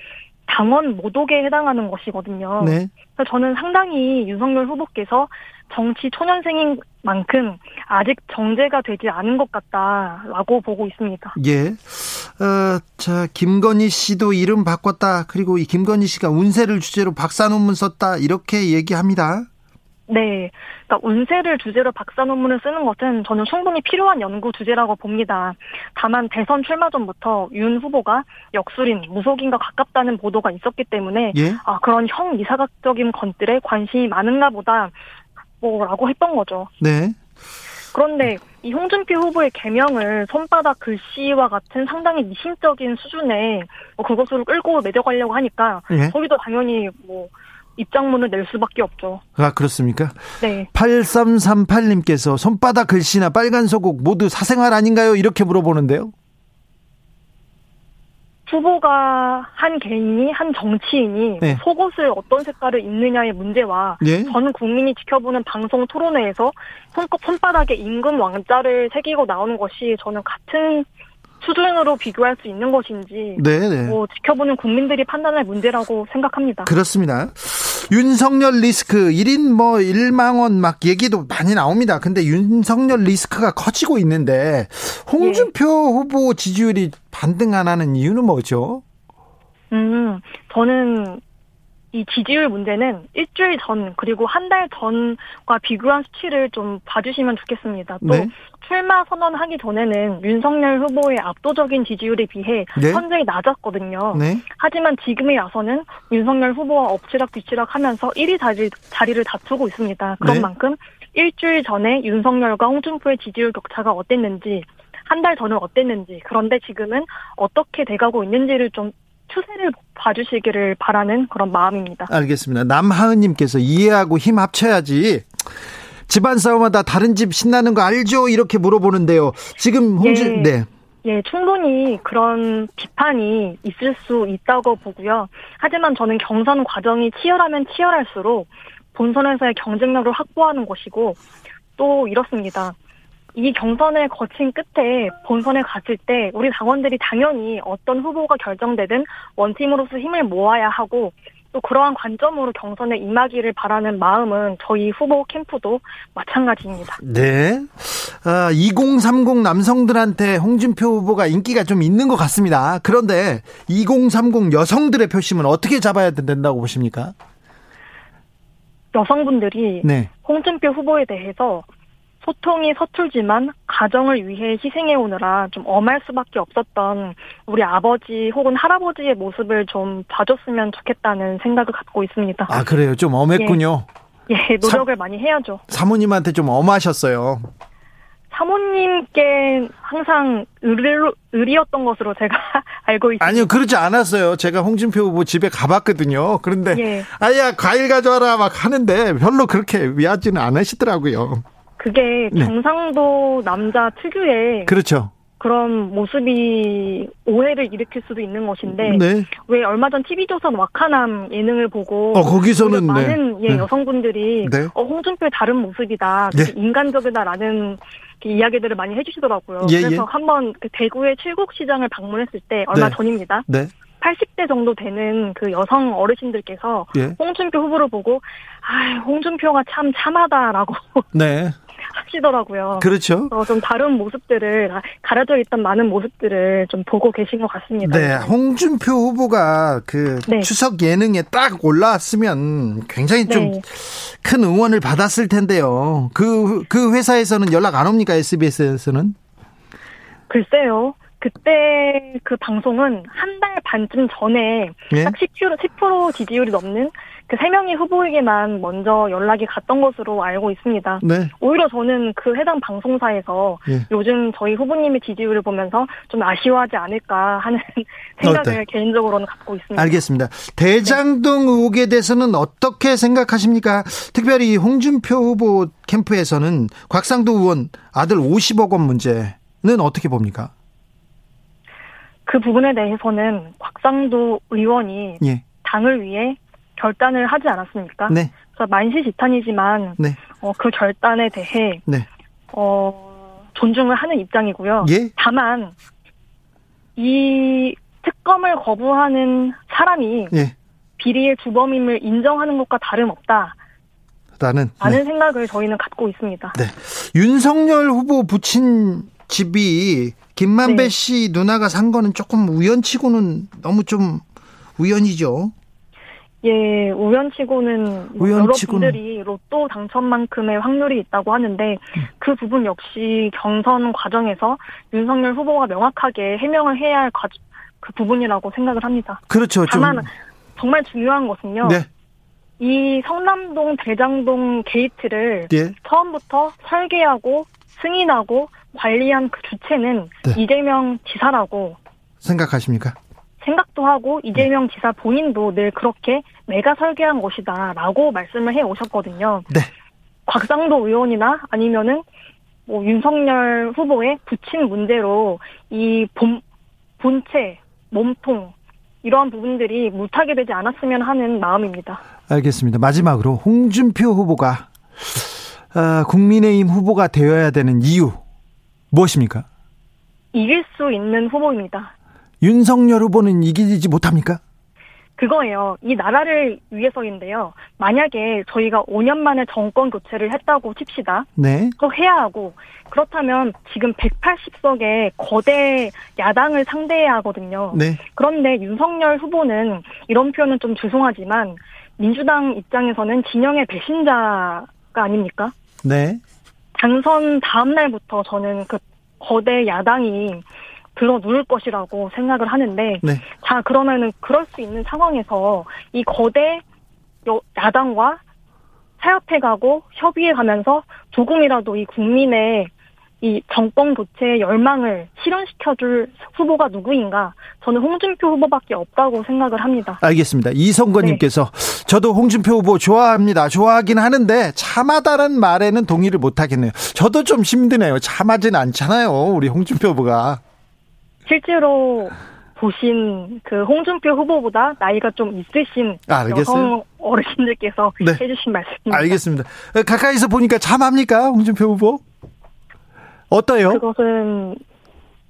Speaker 5: 당원 모독에 해당하는 것이거든요. 네. 그래서 저는 상당히 윤석열 후보께서 정치 초년생인 만큼 아직 정제가 되지 않은 것 같다라고 보고 있습니다.
Speaker 1: 예. 어, 자, 김건희 씨도 이름 바꿨다. 그리고 이 김건희 씨가 운세를 주제로 박사 논문 썼다. 이렇게 얘기합니다.
Speaker 5: 네. 그러니까 운세를 주제로 박사 논문을 쓰는 것은 저는 충분히 필요한 연구 주제라고 봅니다. 다만 대선 출마 전부터 윤 후보가 역술인, 무속인과 가깝다는 보도가 있었기 때문에 예? 아, 그런 형 이사각적인 것들에 관심이 많은가 보다 뭐라고 했던 거죠.
Speaker 1: 네.
Speaker 5: 그런데 이 홍준표 후보의 개명을 손바닥 글씨와 같은 상당히 미심적인 수준의 뭐 그것으로 끌고 내려가려고 하니까 예? 저희도 당연히 뭐 입장문을 낼 수밖에 없죠.
Speaker 1: 아, 그렇습니까?
Speaker 5: 네.
Speaker 1: 8338님께서 손바닥 글씨나 빨간 소국 모두 사생활 아닌가요? 이렇게 물어보는데요.
Speaker 5: 후보가 한 개인이 한 정치인이 네. 속옷을 어떤 색깔을 입느냐의 문제와 네. 전 국민이 지켜보는 방송 토론회에서 손톱 손바닥에 임금 왕자를 새기고 나오는 것이 저는 같은 수준으로 비교할 수 있는 것인지 네네. 네. 뭐 지켜보는 국민들이 판단할 문제라고 생각합니다.
Speaker 1: 그렇습니다. 윤석열 리스크 1인 뭐 1망원 막 얘기도 많이 나옵니다. 근데 윤석열 리스크가 커지고 있는데 홍준표 예. 후보 지지율이 반등 안 하는 이유는 뭐죠?
Speaker 5: 음, 저는 이 지지율 문제는 일주일 전 그리고 한 달 전과 비교한 수치를 좀 봐주시면 좋겠습니다. 또 네. 출마 선언하기 전에는 윤석열 후보의 압도적인 지지율에 비해 네. 현저히 낮았거든요. 네. 하지만 지금에 와서는 윤석열 후보와 엎치락 뒤치락 하면서 1위 자리, 자리를 다투고 있습니다. 그런 네. 만큼 일주일 전에 윤석열과 홍준표의 지지율 격차가 어땠는지 한달 전은 어땠는지 그런데 지금은 어떻게 돼가고 있는지를 좀 추세를 봐주시기를 바라는 그런 마음입니다.
Speaker 1: 알겠습니다. 남하은님께서 이해하고 힘 합쳐야지. 집안 싸움하다 다른 집 신나는 거 알죠? 이렇게 물어보는데요. 지금 홍준 예, 네.
Speaker 5: 예, 충분히 그런 비판이 있을 수 있다고 보고요. 하지만 저는 경선 과정이 치열하면 치열할수록 본선에서의 경쟁력을 확보하는 것이고 또 이렇습니다. 이 경선을 거친 끝에 본선에 갔을 때 우리 당원들이 당연히 어떤 후보가 결정되든 원팀으로서 힘을 모아야 하고 또 그러한 관점으로 경선에 임하기를 바라는 마음은 저희 후보 캠프도 마찬가지입니다.
Speaker 1: 네. 아, 2030 남성들한테 홍준표 후보가 인기가 좀 있는 것 같습니다. 그런데 2030 여성들의 표심은 어떻게 잡아야 된다고 보십니까?
Speaker 5: 여성분들이 네. 홍준표 후보에 대해서 소통이 서툴지만 가정을 위해 희생해 오느라 좀 엄할 수밖에 없었던 우리 아버지 혹은 할아버지의 모습을 좀 봐줬으면 좋겠다는 생각을 갖고 있습니다.
Speaker 1: 아 그래요, 좀 엄했군요.
Speaker 5: 예, 예 노력을 사, 많이 해야죠.
Speaker 1: 사모님한테 좀 엄하셨어요.
Speaker 5: 사모님께 항상 의리, 의리였던 것으로 제가 알고 있습니다.
Speaker 1: 아니요, 그렇지 않았어요. 제가 홍준표 후보 집에 가봤거든요. 그런데 예. 아야 과일 가져와라 막 하는데 별로 그렇게 위하지는 않으시더라고요.
Speaker 5: 그게 네. 경상도 남자 특유의
Speaker 1: 그렇죠.
Speaker 5: 그런 모습이 오해를 일으킬 수도 있는 것인데 네. 왜 얼마 전 TV조선 와카남 예능을 보고
Speaker 1: 어, 거기서는
Speaker 5: 네. 많은 네. 예, 여성분들이 네. 어, 홍준표의 다른 모습이다 네. 인간적이다라는 이야기들을 많이 해주시더라고요. 예, 그래서 예. 한번 그 대구의 칠곡시장을 방문했을 때 얼마 네. 전입니다. 80대 정도 되는 그 여성 어르신들께서 예. 홍준표 후보를 보고 아 홍준표가 참 참하다라고 네. 하시더라고요.
Speaker 1: 그렇죠.
Speaker 5: 어, 좀 다른 모습들을 가려져 있던 많은 모습들을 좀 보고 계신 것 같습니다.
Speaker 1: 네, 홍준표 후보가 그 네. 추석 예능에 딱 올라왔으면 굉장히 좀큰 네. 응원을 받았을 텐데요. 그그 그 회사에서는 연락 안 옵니까 SBS에서는?
Speaker 5: 글쎄요. 그때 그 방송은 한 달 반쯤 전에 예? 딱 10%, 10% 지지율이 넘는 그세 명의 후보에게만 먼저 연락이 갔던 것으로 알고 있습니다. 네. 오히려 저는 그 해당 방송사에서 예. 요즘 저희 후보님의 지지율을 보면서 좀 아쉬워하지 않을까 하는 생각을 어, 개인적으로는 갖고 있습니다.
Speaker 1: 알겠습니다. 대장동 네. 의혹에 대해서는 어떻게 생각하십니까? 특별히 홍준표 후보 캠프에서는 곽상도 의원 아들 50억 원 문제는 어떻게 봅니까?
Speaker 5: 그 부분에 대해서는 곽상도 의원이 예. 당을 위해 결단을 하지 않았습니까? 네. 그래서 만시지탄이지만 네. 어, 그 결단에 대해 네. 어, 존중을 하는 입장이고요. 예? 다만 이 특검을 거부하는 사람이 예. 비리의 주범임을 인정하는 것과 다름없다. 라는 네. 생각을 저희는 갖고 있습니다. 네.
Speaker 1: 윤석열 후보 부친 집이 김만배 네. 씨 누나가 산 거는 조금 우연치고는 너무 좀 우연이죠.
Speaker 5: 예, 우연치고는 우연치고는. 여러분들이 로또 당첨만큼의 확률이 있다고 하는데 음. 그 부분 역시 경선 과정에서 윤석열 후보가 명확하게 해명을 해야 할 그 부분이라고 생각을 합니다.
Speaker 1: 그렇죠.
Speaker 5: 다만 좀. 정말 중요한 것은요. 네. 이 성남동 대장동 게이트를 예. 처음부터 설계하고 승인하고 관리한 그 주체는 네. 이재명 지사라고
Speaker 1: 생각하십니까?
Speaker 5: 생각도 하고 이재명 네. 지사 본인도 늘 그렇게 내가 설계한 것이다라고 말씀을 해 오셨거든요. 네. 곽상도 의원이나 아니면은 뭐 윤석열 후보의 부친 문제로 이 본, 본체, 몸통 이러한 부분들이 물타게 되지 않았으면 하는 마음입니다.
Speaker 1: 알겠습니다. 마지막으로 홍준표 후보가 어, 국민의힘 후보가 되어야 되는 이유 무엇입니까?
Speaker 5: 이길 수 있는 후보입니다.
Speaker 1: 윤석열 후보는 이기지 못합니까?
Speaker 5: 그거예요. 이 나라를 위해서인데요. 만약에 저희가 5년 만에 정권 교체를 했다고 칩시다. 네. 또 해야 하고 그렇다면 지금 180석의 거대 야당을 상대해야 하거든요. 네. 그런데 윤석열 후보는 이런 표현은 좀 죄송하지만 민주당 입장에서는 진영의 배신자가 아닙니까? 네. 당선 다음 날부터 저는 그 거대 야당이 들어 누울 것이라고 생각을 하는데 네. 자 그러면은 그럴 수 있는 상황에서 이 거대 야당과 타협해 가고 협의해 가면서 조금이라도 이 국민의 이 정권 교체의 열망을 실현시켜줄 후보가 누구인가? 저는 홍준표 후보밖에 없다고 생각을 합니다.
Speaker 1: 알겠습니다. 이성건님께서 네. 저도 홍준표 후보 좋아합니다. 좋아하긴 하는데 참하다는 말에는 동의를 못하겠네요. 저도 좀 힘드네요. 참하진 않잖아요. 우리 홍준표 후보가.
Speaker 5: 실제로 보신 그 홍준표 후보보다 나이가 좀 있으신 아, 여성 어르신들께서 네. 해주신 말씀입니다.
Speaker 1: 알겠습니다. 가까이서 보니까 참합니까 홍준표 후보? 어떠요?
Speaker 5: 그것은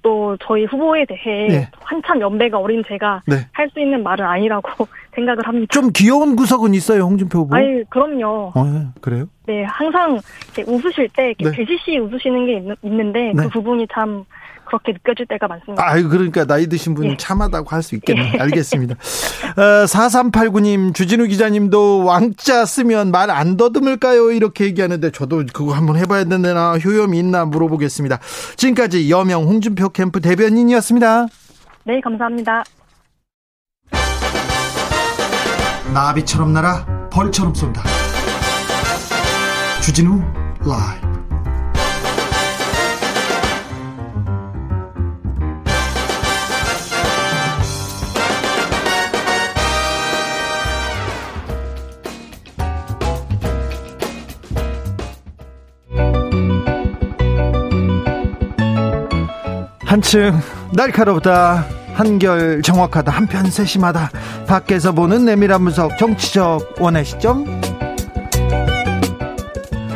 Speaker 5: 또 저희 후보에 대해 네. 한참 연배가 어린 제가 네. 할수 있는 말은 아니라고 생각을 합니다.
Speaker 1: 좀 귀여운 구석은 있어요, 홍준표 후보?
Speaker 5: 아니, 그럼요.
Speaker 1: 어, 네. 그래요?
Speaker 5: 네, 항상 웃으실 때 네. 대시시 웃으시는 게 있, 는데 네. 그 부분이 참 그렇게 느껴질 때가 많습니다.
Speaker 1: 아, 그러니까 나이 드신 분은 예. 참하다고 할 수 있겠네요. 예. 알겠습니다. 어, 4389님, 주진우 기자님도 왕자 쓰면 말 안 더듬을까요? 이렇게 얘기하는데 저도 그거 한번 해봐야 되나 효염이 있나 물어보겠습니다. 지금까지 여명 홍준표 캠프 대변인이었습니다.
Speaker 5: 네, 감사합니다.
Speaker 1: 나비처럼 날아 벌처럼 쏜다. 주진우 라이브. 한층 날카롭다. 한결 정확하다. 한편 세심하다. 밖에서 보는 내밀한 분석 정치적 원의 시점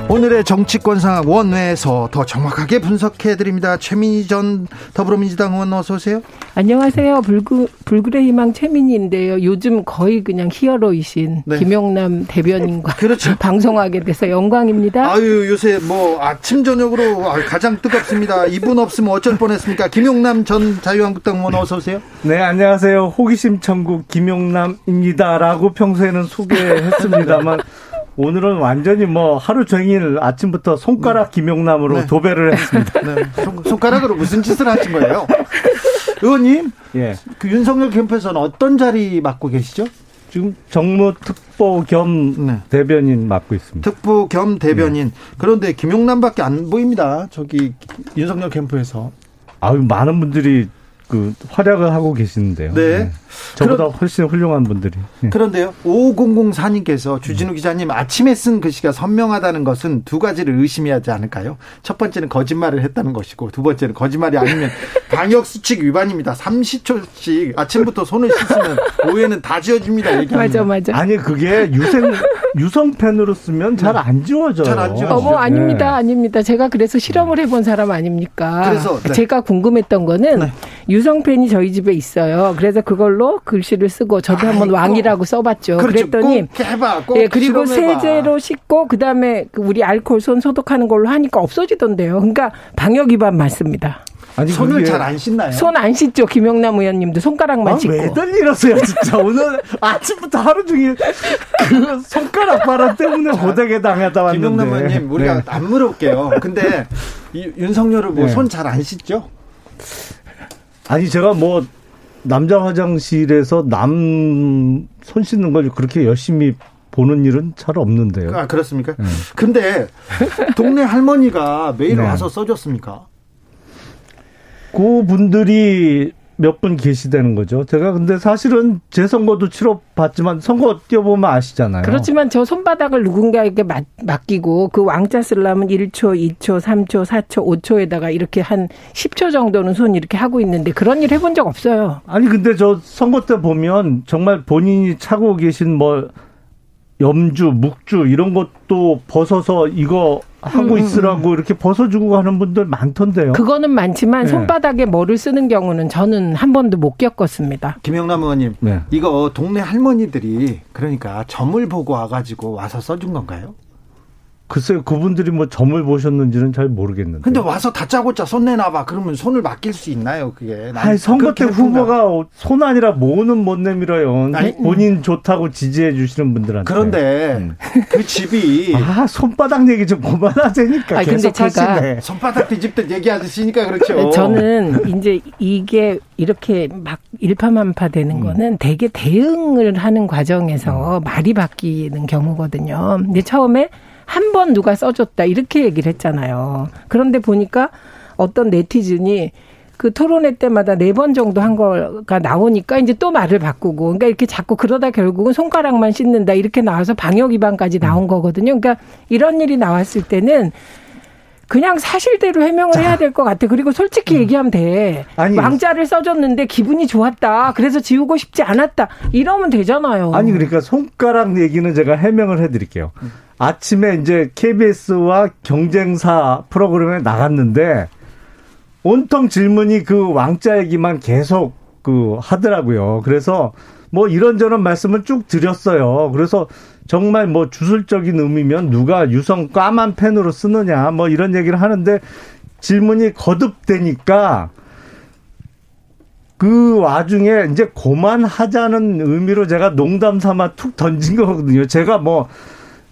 Speaker 1: 오늘의 정치권 상황 원회에서 더 정확하게 분석해 드립니다. 최민희 전 더불어민주당 의원 어서 오세요.
Speaker 6: 안녕하세요. 불구, 불굴의 희망 최민희인데요. 요즘 거의 그냥 히어로이신 네. 김용남 대변인과 그렇죠. 방송하게 돼서 영광입니다.
Speaker 1: 아유 요새 뭐 아침 저녁으로 가장 뜨겁습니다. 이분 없으면 어쩔 뻔했습니까? 김용남 전 자유한국당 의원 어서 오세요.
Speaker 7: 네 안녕하세요. 호기심 천국 김용남입니다라고 평소에는 소개했습니다만 오늘은 완전히 뭐 하루 종일 아침부터 손가락 네. 김용남으로 네. 도배를 했습니다. 네.
Speaker 1: 손, 가락으로 무슨 짓을 하신 거예요? 의원님, 예. 그 윤석열 캠프에서는 어떤 자리 맡고 계시죠?
Speaker 7: 지금 정무 특보 겸 네. 대변인 맡고 있습니다.
Speaker 1: 특보 겸 대변인. 네. 그런데 김용남밖에 안 보입니다. 저기 윤석열 캠프에서.
Speaker 7: 아유 많은 분들이 그 활약을 하고 계시는데요. 네. 네. 저보다 그런, 훨씬 훌륭한 분들이.
Speaker 1: 네. 그런데요. 5004님께서 주진우 기자님 아침에 쓴 글씨가 선명하다는 것은 두 가지를 의심해야 하지 않을까요? 첫 번째는 거짓말을 했다는 것이고 두 번째는 거짓말이 아니면 방역 수칙 위반입니다. 30초씩 아침부터 손을 씻으면 오해는 다 지워집니다.
Speaker 6: 맞아 맞아.
Speaker 7: 아니 그게 유생 유성펜으로 쓰면 잘 안 지워져요.
Speaker 1: 잘안 지워져.
Speaker 6: 어머 아닙니다. 네. 아닙니다. 제가 그래서 실험을 해본 사람 아닙니까? 그래서 네. 제가 궁금했던 거는 네. 유성펜이 저희 집에 있어요. 그래서 그걸로 글씨를 쓰고 저도 아이고. 한번 왕이라고 써봤죠.
Speaker 1: 그렇죠. 그랬더니 꼭 해봐. 꼭 예,
Speaker 6: 그리고 세제로 씻고 그다음에 그 우리 알코올 손 소독하는 걸로 하니까 없어지던데요. 그러니까 방역 위반 맞습니다.
Speaker 1: 아니, 손을 잘 안 씻나요?
Speaker 6: 손 안 씻죠. 김영남 의원님도 손가락만 아, 씻고.
Speaker 7: 왜들 이러세요, 진짜. 오늘 아침부터 하루 종일 그 손가락 바람 때문에 고되게 당하다 왔는데.
Speaker 1: 김영남 의원님, 우리가 네. 안 물어볼게요. 근데 이, 윤석열을 뭐 손 잘안 씻죠?
Speaker 7: 아니 제가 뭐 남자 화장실에서 남 손 씻는 걸 그렇게 열심히 보는 일은 잘 없는데요.
Speaker 1: 아 그렇습니까? 네. 근데 동네 할머니가 매일 네. 와서 써줬습니까?
Speaker 7: 그 분들이 몇 분 계시다는 거죠. 제가 근데 사실은 제 선거도 치러봤지만 선거 뛰어보면 아시잖아요.
Speaker 6: 그렇지만 저 손바닥을 누군가에게 맡, 맡기고 그 왕자 쓰려면 1초, 2초, 3초, 4초, 5초에다가 이렇게 한 10초 정도는 손 이렇게 하고 있는데 그런 일 해본 적 없어요.
Speaker 7: 아니 근데 저 선거 때 보면 정말 본인이 차고 계신 뭐 염주, 묵주 이런 것도 벗어서 이거 하고 음, 음, 있으라고 음. 이렇게 벗어주고 가는 분들 많던데요.
Speaker 6: 그거는 많지만 네. 손바닥에 뭐를 쓰는 경우는 저는 한 번도 못 겪었습니다.
Speaker 1: 김영남 의원님, 네. 이거 동네 할머니들이 그러니까 점을 보고 와가지고 와서 써준 건가요?
Speaker 7: 글쎄요, 그분들이 뭐 점을 보셨는지는 잘 모르겠는데.
Speaker 1: 근데 와서 다짜고짜 손 내놔봐. 그러면 손을 맡길 수 있나요, 그게?
Speaker 7: 아니, 선거 때 후보가 손 아니라 모는 못 내밀어요. 아니, 본인 좋다고 지지해 주시는 분들한테.
Speaker 1: 그런데 음. 그 집이.
Speaker 7: 아, 손바닥 얘기 좀 그만하자니까. 아, 근데 제가. 하시네.
Speaker 1: 손바닥 뒤집듯 얘기하시니까 그렇죠.
Speaker 6: 네, 저는 이제 이게 이렇게 막 일파만파 되는 음. 거는 되게 대응을 하는 과정에서 음. 말이 바뀌는 경우거든요. 근데 처음에 한 번 누가 써줬다 이렇게 얘기를 했잖아요. 그런데 보니까 어떤 네티즌이 그 토론회 때마다 네 번 정도 한 거가 나오니까 이제 또 말을 바꾸고 그러니까 이렇게 자꾸 그러다 결국은 손가락만 씻는다 이렇게 나와서 방역 위반까지 나온 음. 거거든요. 그러니까 이런 일이 나왔을 때는 그냥 사실대로 해명을 자. 해야 될 것 같아. 그리고 솔직히 음. 얘기하면 돼. 아니, 왕자를 써줬는데 기분이 좋았다. 그래서 지우고 싶지 않았다. 이러면 되잖아요.
Speaker 7: 아니 그러니까 손가락 얘기는 제가 해명을 해드릴게요. 음. 아침에 이제 KBS와 경쟁사 프로그램에 나갔는데 온통 질문이 그 왕자 얘기만 계속 그 하더라고요. 그래서 뭐 이런저런 말씀을 쭉 드렸어요. 그래서 정말 뭐 주술적인 의미면 누가 유성 까만 펜으로 쓰느냐 뭐 이런 얘기를 하는데 질문이 거듭되니까 그 와중에 이제 고만하자는 의미로 제가 농담 삼아 툭 던진 거거든요. 제가 뭐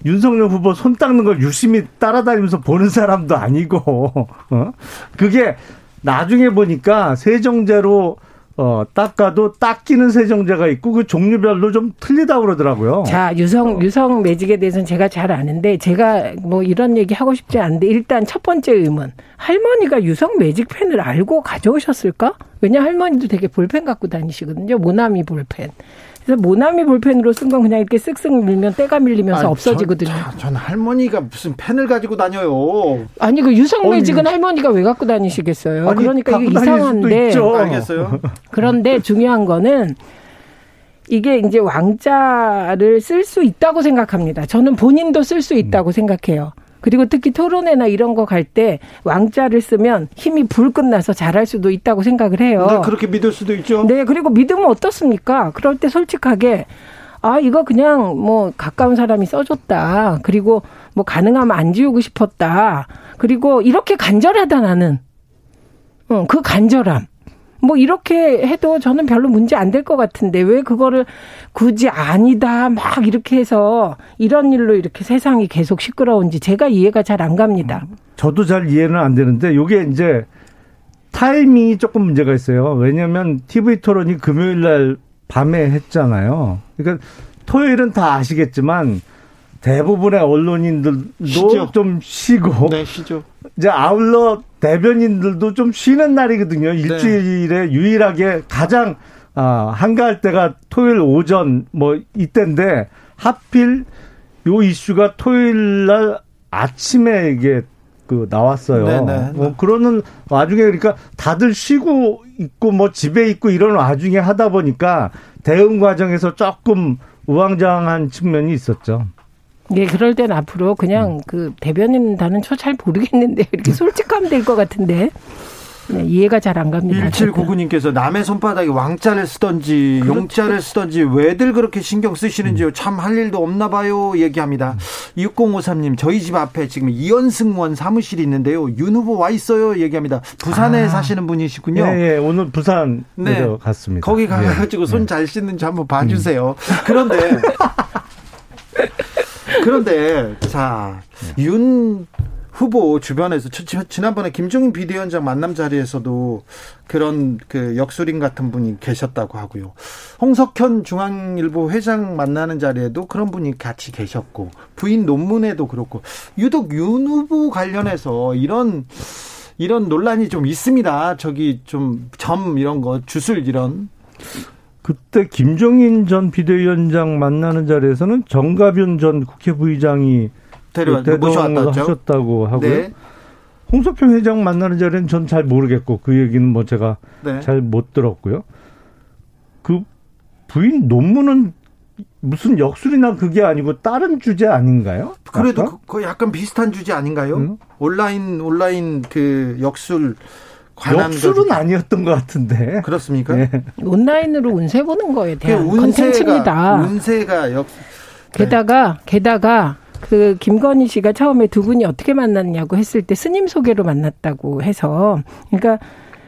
Speaker 7: 윤석열 후보 손 닦는 걸 유심히 따라다니면서 보는 사람도 아니고, 어? 그게 나중에 보니까 세정제로 어, 닦아도 닦이는 세정제가 있고 그 종류별로 좀 틀리다고 그러더라고요.
Speaker 6: 자, 유성, 유성 매직에 대해서는 제가 잘 아는데 제가 뭐 이런 얘기 하고 싶지 않은데 일단 첫 번째 의문. 할머니가 유성 매직 펜을 알고 가져오셨을까? 왜냐 할머니도 되게 볼펜 갖고 다니시거든요. 모나미 볼펜. 그래서 모나미 볼펜으로 쓴 건 그냥 이렇게 쓱쓱 밀면 때가 밀리면서 아니, 없어지거든요.
Speaker 1: 전, 전, 할머니가 무슨 펜을 가지고 다녀요.
Speaker 6: 아니 그 유성 매직은 할머니가 왜 갖고 다니시겠어요. 아니, 그러니까 이게 이상한데.
Speaker 1: 알겠어요.
Speaker 6: 그런데 중요한 거는 이게 이제 왕자를 쓸 수 있다고 생각합니다. 저는 본인도 쓸 수 있다고 생각해요. 그리고 특히 토론회나 이런 거 갈 때 왕자를 쓰면 힘이 불끈 나서 잘할 수도 있다고 생각을 해요.
Speaker 1: 네, 그렇게 믿을 수도 있죠.
Speaker 6: 네, 그리고 믿으면 어떻습니까? 그럴 때 솔직하게 아, 이거 그냥 뭐 가까운 사람이 써줬다. 그리고 뭐 가능하면 안 지우고 싶었다. 그리고 이렇게 간절하다 나는. 어, 그 간절함. 뭐 이렇게 해도 저는 별로 문제 안 될 것 같은데 왜 그거를 굳이 아니다 막 이렇게 해서 이런 일로 이렇게 세상이 계속 시끄러운지 제가 이해가 잘 안 갑니다.
Speaker 7: 저도 잘 이해는 안 되는데 요게 이제 타이밍이 조금 문제가 있어요. 왜냐하면 TV 토론이 금요일 날 밤에 했잖아요. 그러니까 토요일은 다 아시겠지만 대부분의 언론인들도 쉬죠. 좀 쉬고
Speaker 1: 네, 쉬죠.
Speaker 7: 이제 아울러 대변인들도 좀 쉬는 날이거든요. 네. 일주일에 네. 유일하게 가장 아, 한가할 때가 토요일 오전 뭐 이때인데 하필 요 이슈가 토요일 날 아침에 이게 그 나왔어요. 네네. 네. 뭐 그러는 와중에 그러니까 다들 쉬고 있고 뭐 집에 있고 이런 와중에 하다 보니까 대응 과정에서 조금 우왕좌왕한 측면이 있었죠.
Speaker 6: 예, 그럴 땐 앞으로 그냥 음. 그 대변인 다는 저 잘 모르겠는데 이렇게 솔직하면 될 것 같은데. 네, 이해가 잘 안 갑니다.
Speaker 1: 1799님께서 남의 손바닥에 왕자를 쓰던지 그렇죠. 용자를 쓰던지 왜들 그렇게 신경 쓰시는지요. 음. 참할 일도 없나 봐요. 얘기합니다. 6053님 저희 집 앞에 지금 이현승원 사무실이 있는데요. 윤 후보 와 있어요. 얘기합니다. 부산에 아. 사시는 분이시군요.
Speaker 7: 네, 네, 오늘 부산 네. 갔습니다.
Speaker 1: 거기 가가지고 네. 손잘 씻는지 한번 봐주세요. 음. 그런데 그런데 자 윤 후보 주변에서 지난번에 김종인 비대위원장 만남 자리에서도 그런 그 역술인 같은 분이 계셨다고 하고요. 홍석현 중앙일보 회장 만나는 자리에도 그런 분이 같이 계셨고 부인 논문에도 그렇고 유독 윤 후보 관련해서 이런 이런 논란이 좀 있습니다. 저기 좀 점 이런 거 주술 이런
Speaker 7: 그때 김종인 전 비대위원장 만나는 자리에서는 정가변 전 국회 부의장이 그 대동을 하셨다고 하고요. 네. 홍석현 회장 만나는 자리는 전 잘 모르겠고 그 얘기는 뭐 제가 네. 잘못 들었고요. 그 부인 논문은 무슨 역술이나 그게 아니고 다른 주제 아닌가요?
Speaker 1: 그래도 그, 그 약간 비슷한 주제 아닌가요? 응? 온라인 온라인 그 역술
Speaker 7: 역술은 아니었던 것 같은데.
Speaker 1: 그렇습니까? 네.
Speaker 6: 온라인으로 운세 보는 거에 대한 그 컨텐츠입니다.
Speaker 1: 운세가 역
Speaker 6: 게다가 게다가 그 김건희 씨가 처음에 두 분이 어떻게 만났냐고 했을 때 스님 소개로 만났다고 해서 그러니까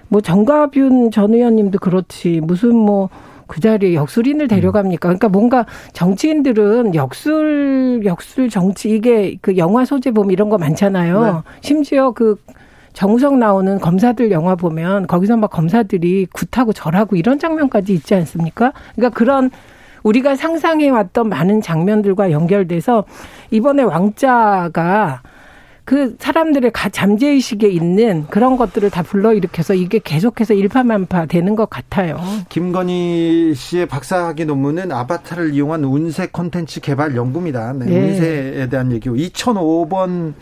Speaker 6: 뭐 정가균 전 의원님도 그렇지 무슨 뭐 그 자리에 역술인을 데려갑니까? 그러니까 뭔가 정치인들은 역술 역술 정치 이게 그 영화 소재 보면 이런 거 많잖아요. 네. 심지어 그 정우성 나오는 검사들 영화 보면 거기서 막 검사들이 굿하고 절하고 이런 장면까지 있지 않습니까? 그러니까 그런 우리가 상상해왔던 많은 장면들과 연결돼서 이번에 왕자가 그 사람들의 잠재의식에 있는 그런 것들을 다 불러일으켜서 이게 계속해서 일파만파 되는 것 같아요.
Speaker 1: 김건희 씨의 박사학위 논문은 아바타를 이용한 운세 콘텐츠 개발 연구입니다. 네, 네. 운세에 대한 얘기고 2005번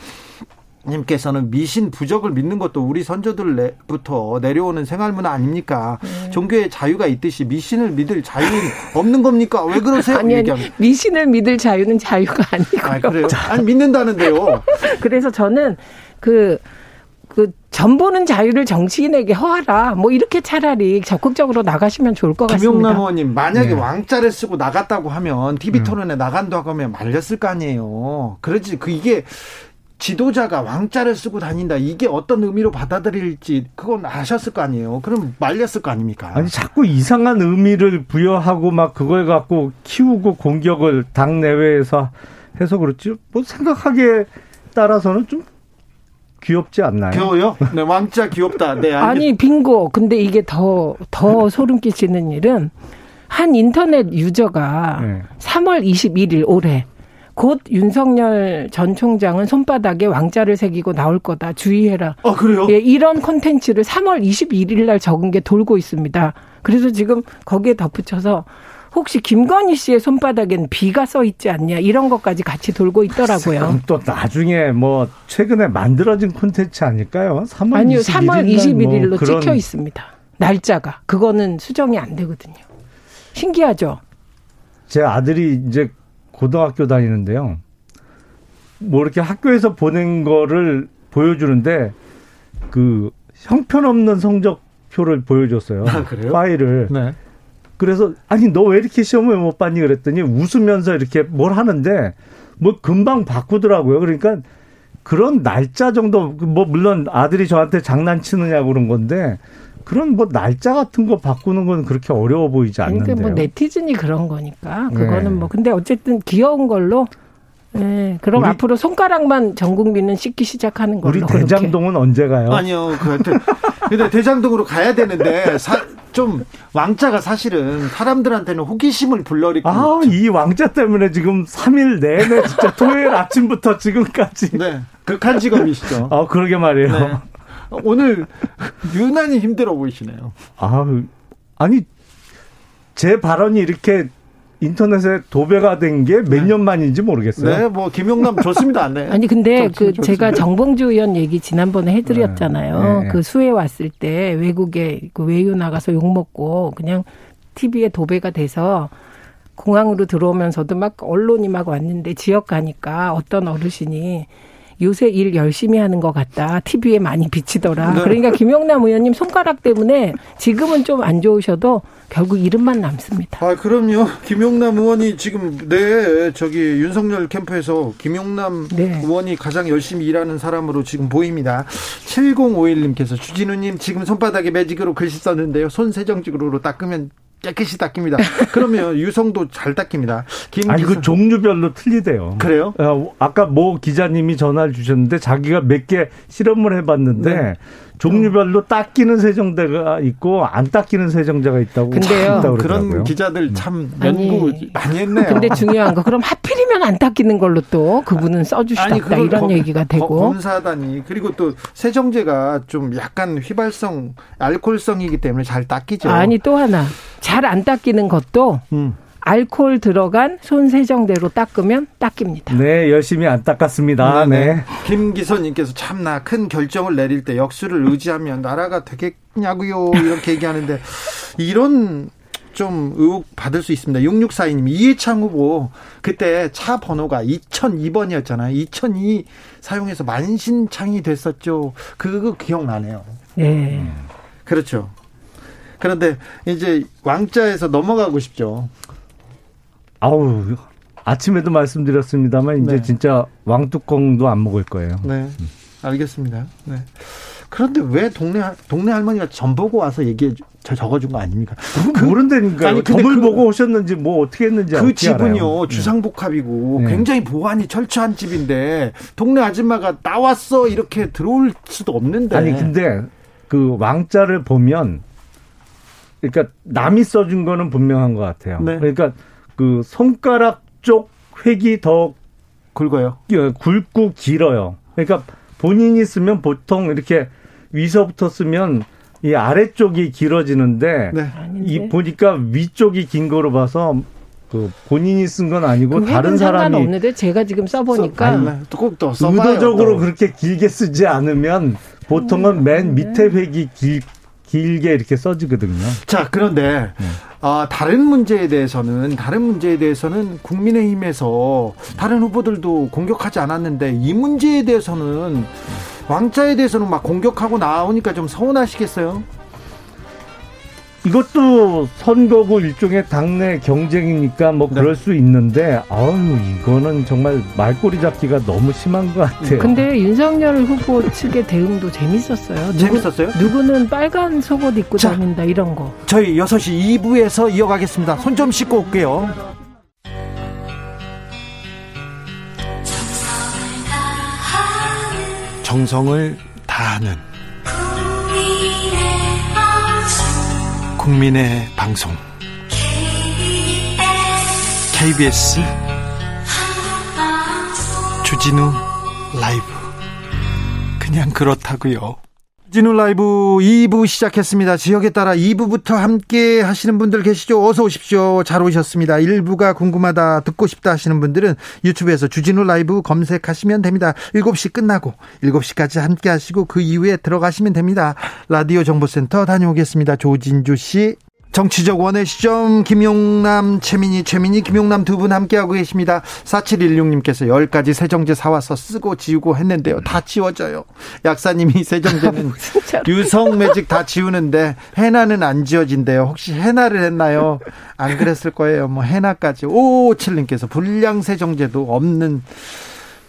Speaker 1: 님께서는 미신 부적을 믿는 것도 우리 선조들부터 내려오는 생활문화 아닙니까? 네. 종교의 자유가 있듯이 미신을 믿을 자유는 없는 겁니까? 왜 그러세요?
Speaker 6: 아니, 아니 미신을 믿을 자유는 자유가 아니고요.
Speaker 1: 아, 그래요? 아니 믿는다는데요.
Speaker 6: 그래서 저는 그, 그, 전보는 자유를 정치인에게 허하라. 뭐, 이렇게 차라리 적극적으로 나가시면 좋을 것
Speaker 1: 같습니다.
Speaker 6: 김용남
Speaker 1: 의원님, 만약에 네. 왕자를 쓰고 나갔다고 하면, TV 토론에 음. 나간다고 하면 말렸을 거 아니에요. 그러지, 그, 이게, 지도자가 왕자를 쓰고 다닌다. 이게 어떤 의미로 받아들일지 그건 아셨을 거 아니에요. 그럼 말렸을 거 아닙니까?
Speaker 7: 아니 자꾸 이상한 의미를 부여하고 막 그걸 갖고 키우고 공격을 당 내외에서 해서 그렇지. 뭐 생각하기에 따라서는 좀 귀엽지 않나요?
Speaker 1: 귀여워요? 네, 왕자 귀엽다. 네,
Speaker 6: 아니 빙고. 근데 이게 더더 더 소름 끼치는 일은 한 인터넷 유저가 네. 3월 21일 올해 곧 윤석열 전 총장은 손바닥에 왕자를 새기고 나올 거다. 주의해라.
Speaker 1: 아, 그래요?
Speaker 6: 예, 이런 콘텐츠를 3월 21일 날 적은 게 돌고 있습니다. 그래서 지금 거기에 덧붙여서 혹시 김건희 씨의 손바닥엔 비가 써 있지 않냐 이런 것까지 같이 돌고 있더라고요.
Speaker 7: 또 나중에 뭐 최근에 만들어진 콘텐츠 아닐까요?
Speaker 6: 3월 아니요, 3월 21일로 뭐 찍혀 있습니다. 날짜가 그거는 수정이 안 되거든요. 신기하죠.
Speaker 7: 제 아들이 이제 고등학교 다니는데요. 뭐 이렇게 학교에서 보낸 거를 보여주는데 그 형편없는 성적표를 보여줬어요. 아, 파일을. 네. 그래서 아니 너 왜 이렇게 시험을 못 봤니 그랬더니 웃으면서 이렇게 뭘 하는데 뭐 금방 바꾸더라고요. 그러니까 그런 날짜 정도 뭐 물론 아들이 저한테 장난치느냐고 그런 건데 그런 뭐 날짜 같은 거 바꾸는 건 그렇게 어려워 보이지 않는데요.
Speaker 6: 그러니까 뭐 네티즌이 그런 거니까 그거는 네. 뭐 근데 어쨌든 귀여운 걸로 네, 그럼 앞으로 손가락만 전 국민은 씻기 시작하는 걸로.
Speaker 7: 우리 대장동은 그렇게. 언제 가요?
Speaker 1: 아니요, 그 근데 대장동으로 가야 되는데 사, 좀 왕자가 사실은 사람들한테는 호기심을 불러일으키고.
Speaker 7: 아, 이 왕자 때문에 지금 3일 내내 진짜 토요일 아침부터 지금까지.
Speaker 1: 네, 극한 직업이시죠.
Speaker 7: 아, 그러게 말이에요. 네.
Speaker 1: 오늘 유난히 힘들어 보이시네요.
Speaker 7: 아, 아니 제 발언이 이렇게 인터넷에 도배가 된 게 몇년 네. 만인지 모르겠어요.
Speaker 1: 네, 뭐 김용남 좋습니다. 네.
Speaker 6: 아니 근데 그 좋습니다. 제가 정봉주 의원 얘기 지난번에 해드렸잖아요. 네. 네. 그 수해 왔을 때 외국에 그 외유 나가서 욕 먹고 그냥 TV에 도배가 돼서 공항으로 들어오면서도 막 언론이 막 왔는데 지역 가니까 어떤 어르신이 요새 일 열심히 하는 것 같다. TV에 많이 비치더라. 네. 그러니까 김영남 의원님 손가락 때문에 지금은 좀 안 좋으셔도 결국 이름만 남습니다.
Speaker 1: 아, 그럼요. 김용남 의원이 지금 네, 저기 윤석열 캠프에서 김용남 네. 의원이 가장 열심히 일하는 사람으로 지금 보입니다. 7051님께서 주진우 님 지금 손바닥에 매직으로 글씨 썼는데요. 손 세정직으로 닦으면 깨끗이 닦입니다. 그러면 유성도 잘 닦입니다.
Speaker 7: 아니 그 종류별로 틀리대요.
Speaker 1: 그래요?
Speaker 7: 어, 아까 모 기자님이 전화를 주셨는데 자기가 몇 개 실험을 해봤는데 네. 종류별로 닦이는 세정대가 있고 안 닦이는 세정제가 있다고
Speaker 6: 근데요
Speaker 1: 그런 기자들 참 연구 아니, 많이 했네요.
Speaker 6: 근데 중요한 거 그럼 하필이면 안 닦이는 걸로 또 그분은 써주시다 이런 검, 얘기가 되고
Speaker 1: 검사다니 그리고 또 세정제가 좀 약간 휘발성 알코올성이기 때문에 잘 닦이죠.
Speaker 6: 아니 또 하나 잘 안 닦이는 것도 음. 알코올 들어간 손 세정대로 닦으면 닦입니다.
Speaker 7: 네, 열심히 안 닦았습니다. 네. 네.
Speaker 1: 김기선님께서 참나 큰 결정을 내릴 때 역수를 의지하면 나라가 되겠냐고요 이렇게 얘기하는데 이런 좀 의혹 받을 수 있습니다. 6642님, 이해창 후보, 그때 차 번호가 2002번이었잖아요. 2002 사용해서 만신창이 됐었죠. 그거 기억나네요.
Speaker 6: 네.
Speaker 1: 그렇죠. 그런데 이제 왕자에서 넘어가고 싶죠.
Speaker 7: 아우 아침에도 말씀드렸습니다만 이제 네. 진짜 왕뚜껑도 안 먹을 거예요.
Speaker 1: 네, 알겠습니다. 네. 그런데 왜 동네 동네 할머니가 점 보고 와서 얘기해 저 적어준 거 아닙니까?
Speaker 7: 그, 모른다니까. 아니 점을 그, 보고 오셨는지 뭐 어떻게 했는지
Speaker 1: 그 집은요 알아요. 네. 주상복합이고 네. 굉장히 보안이 철저한 집인데 동네 아줌마가 나왔어 이렇게 들어올 수도 없는데.
Speaker 7: 아니 근데 그 왕자를 보면 그러니까 남이 써준 거는 분명한 것 같아요. 네. 그러니까 그 손가락 쪽 획이 더
Speaker 1: 굵어요.
Speaker 7: 굵고 길어요. 그러니까 본인이 쓰면 보통 이렇게 위서부터 쓰면 이 아래쪽이 길어지는데 네. 이 보니까 위쪽이 긴 거로 봐서 그 본인이 쓴 건 아니고 다른 사람이
Speaker 6: 없는데 제가 지금 써보니까
Speaker 1: 꼭또
Speaker 7: 의도적으로 그렇게 길게 쓰지 않으면 보통은 맨 네. 밑에 획이 길, 길게 이렇게 써지거든요.
Speaker 1: 자 그런데 네. 어, 다른 문제에 대해서는 다른 문제에 대해서는 국민의힘에서 다른 후보들도 공격하지 않았는데 이 문제에 대해서는 왕자에 대해서는 막 공격하고 나오니까 좀 서운하시겠어요?
Speaker 7: 이것도 선거고 일종의 당내 경쟁이니까 뭐 네. 그럴 수 있는데 아유 이거는 정말 말꼬리 잡기가 너무 심한 것 같아요.
Speaker 6: 근데 윤석열 후보 측의 대응도 재밌었어요.
Speaker 1: 누구, 재밌었어요?
Speaker 6: 누구는 빨간 속옷 입고 자, 다닌다 이런 거.
Speaker 1: 저희 6시 2부에서 이어가겠습니다. 손 좀 씻고 올게요. 정성을 다하는 국민의 방송 KBS 주진우 라이브 그냥 그렇다고요. 주진우 라이브 2부 시작했습니다. 지역에 따라 2부부터 함께 하시는 분들 계시죠? 어서 오십시오. 잘 오셨습니다. 1부가 궁금하다, 듣고 싶다 하시는 분들은 유튜브에서 주진우 라이브 검색하시면 됩니다. 7시 끝나고 7시까지 함께 하시고 그 이후에 들어가시면 됩니다. 라디오 정보센터 다녀오겠습니다. 조진주 씨. 정치적 원의 시점 김용남 최민희 최민희 김용남 두 분 함께하고 계십니다. 4716님께서 10가지 세정제 사와서 쓰고 지우고 했는데요. 다 지워져요. 약사님이 세정제는 유성 매직 다 지우는데 해나는 안 지워진대요. 혹시 해나를 했나요? 안 그랬을 거예요. 뭐 해나까지. 5557님께서 불량 세정제도 없는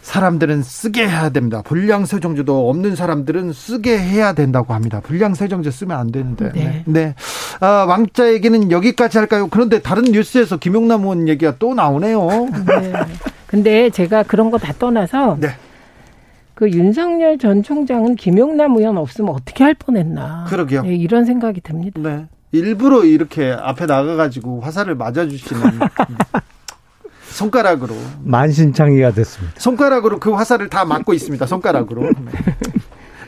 Speaker 1: 사람들은 쓰게 해야 됩니다. 불량 세정제도 없는 사람들은 쓰게 해야 된다고 합니다. 불량 세정제 쓰면 안 되는데. 네. 네. 아, 왕자 얘기는 여기까지 할까요? 그런데 다른 뉴스에서 김용남 의원 얘기가 또 나오네요. 네.
Speaker 6: 근데 제가 그런 거 다 떠나서 네. 그 윤석열 전 총장은 김용남 의원 없으면 어떻게 할 뻔했나.
Speaker 1: 그러게요.
Speaker 6: 네, 이런 생각이 듭니다.
Speaker 1: 네. 일부러 이렇게 앞에 나가가지고 화살을 맞아주시는 손가락으로
Speaker 7: 만신창이가 됐습니다.
Speaker 1: 손가락으로 그 화살을 다 막고 있습니다. 손가락으로. 네.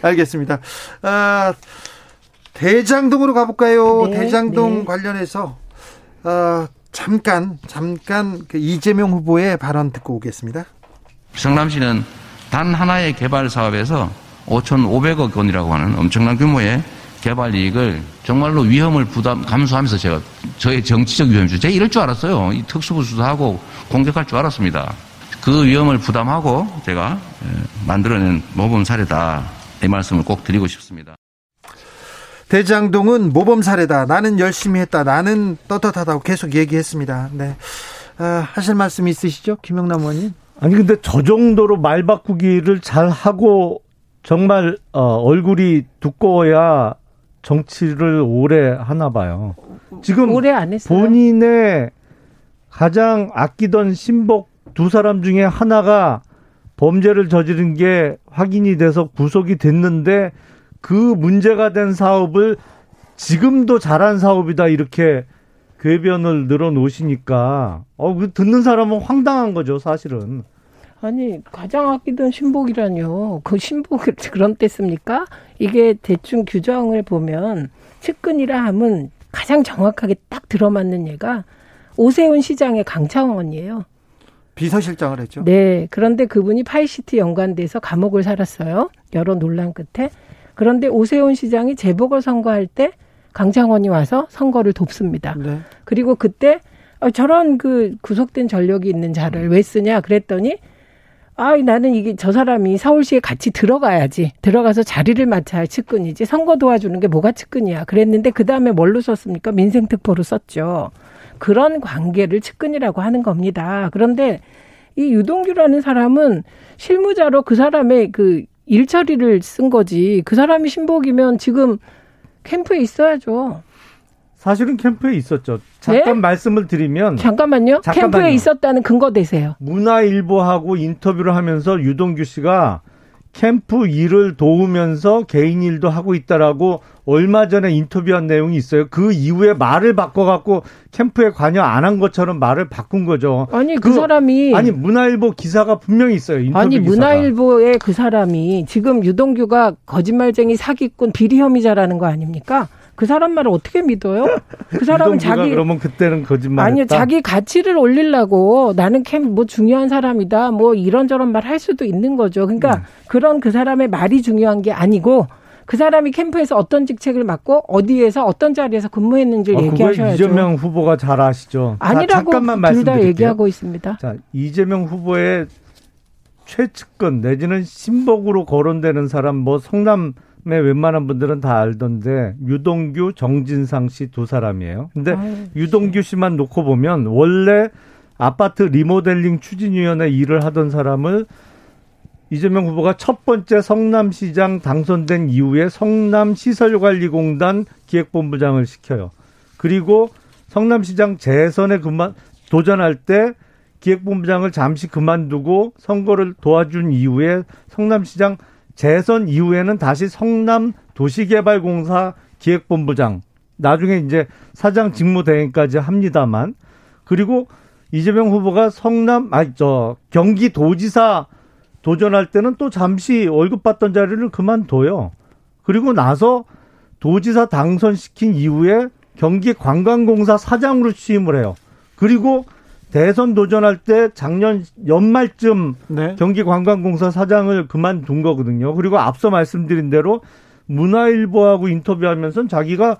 Speaker 1: 알겠습니다. 아, 대장동으로 가볼까요? 네, 대장동 네. 관련해서 어, 잠깐 잠깐 그 이재명 후보의 발언 듣고 오겠습니다.
Speaker 8: 성남시는 단 하나의 개발 사업에서 5,500억 원이라고 하는 엄청난 규모의 개발 이익을 정말로 위험을 부담 감수하면서 제가 저의 정치적 위험 중 제가 이럴 줄 알았어요. 이 특수부 수사하고 공격할 줄 알았습니다. 그 위험을 부담하고 제가 예, 만들어낸 모범 사례다 이 말씀을 꼭 드리고 싶습니다.
Speaker 1: 대장동은 모범 사례다. 나는 열심히 했다. 나는 떳떳하다고 계속 얘기했습니다. 네. 아, 하실 말씀 있으시죠? 김영남 의원님?
Speaker 7: 아니, 근데 저 정도로 말 바꾸기를 잘 하고 정말 어, 얼굴이 두꺼워야 정치를 오래 하나 봐요. 지금 오래 안 했어요. 본인의 가장 아끼던 신복 두 사람 중에 하나가 범죄를 저지른 게 확인이 돼서 구속이 됐는데 그 문제가 된 사업을 지금도 잘한 사업이다 이렇게 궤변을 늘어놓으시니까 어그 듣는 사람은 황당한 거죠 사실은.
Speaker 6: 아니 가장 아끼던 신복이라뇨. 그 신복을 그런 때 씁니까? 이게 대충 규정을 보면 측근이라 함은 가장 정확하게 딱 들어맞는 예가 오세훈 시장의 강철원이에요.
Speaker 1: 비서실장을 했죠.
Speaker 6: 네. 그런데 그분이 파이시티 연관돼서 감옥을 살았어요. 여러 논란 끝에. 그런데 오세훈 시장이 재보궐 선거할 때 강철원이 와서 선거를 돕습니다. 네. 그리고 그때 어, 저런 그 구속된 전력이 있는 자를 왜 쓰냐 그랬더니 아, 나는 이게 저 사람이 서울시에 같이 들어가야지. 들어가서 자리를 맡아야 측근이지. 선거 도와주는 게 뭐가 측근이야. 그랬는데 그 다음에 뭘로 썼습니까? 민생특보로 썼죠. 그런 관계를 측근이라고 하는 겁니다. 그런데 이 유동규라는 사람은 실무자로 그 사람의 그 일처리를 쓴 거지. 그 사람이 신복이면 지금 캠프에 있어야죠.
Speaker 7: 사실은 캠프에 있었죠. 잠깐 네? 말씀을 드리면
Speaker 6: 잠깐만요. 잠깐만요. 캠프에 있었다는 근거 되세요.
Speaker 7: 문화일보하고 인터뷰를 하면서 유동규 씨가 캠프 일을 도우면서 개인 일도 하고 있다라고 얼마 전에 인터뷰한 내용이 있어요. 그 이후에 말을 바꿔갖고 캠프에 관여 안 한 것처럼 말을 바꾼 거죠.
Speaker 6: 아니 그, 그, 사람이
Speaker 7: 아니 문화일보 기사가 분명히 있어요.
Speaker 6: 아니. 문화일보의 그 사람이 지금 유동규가 거짓말쟁이 사기꾼 비리 혐의자라는 거 아닙니까? 그 사람 말을 어떻게 믿어요? 그 사람은 자기
Speaker 7: 그러면 그때는 거짓말
Speaker 6: 아니요 자기 가치를 올리려고 나는 캠 뭐 중요한 사람이다 뭐 이런저런 말 할 수도 있는 거죠. 그러니까 음. 그런 그 사람의 말이 중요한 게 아니고 그 사람이 캠프에서 어떤 직책을 맡고 어디에서 어떤 자리에서 근무했는지를 어, 얘기하셔야죠.
Speaker 7: 이재명 후보가 잘 아시죠.
Speaker 6: 아니라고 둘 다 얘기하고 있습니다.
Speaker 7: 자 이재명 후보의 최측근 내지는 신복으로 거론되는 사람 뭐 성남 웬만한 분들은 다 알던데 유동규, 정진상 씨 두 사람이에요. 근데 아유, 유동규 씨만 놓고 보면 원래 아파트 리모델링 추진위원회 일을 하던 사람을 이재명 후보가 첫 번째 성남시장 당선된 이후에 성남시설관리공단 기획본부장을 시켜요. 그리고 성남시장 재선에 그만 도전할 때 기획본부장을 잠시 그만두고 선거를 도와준 이후에 성남시장 재선 이후에는 다시 성남 도시개발공사 기획본부장 나중에 이제 사장 직무대행까지 합니다만 그리고 이재명 후보가 성남 아니 저 경기도지사 도전할 때는 또 잠시 월급 받던 자리를 그만둬요. 그리고 나서 도지사 당선시킨 이후에 경기관광공사 사장으로 취임을 해요. 그리고 대선 도전할 때 작년 연말쯤 네. 경기관광공사 사장을 그만둔 거거든요. 그리고 앞서 말씀드린 대로 문화일보하고 인터뷰하면서 자기가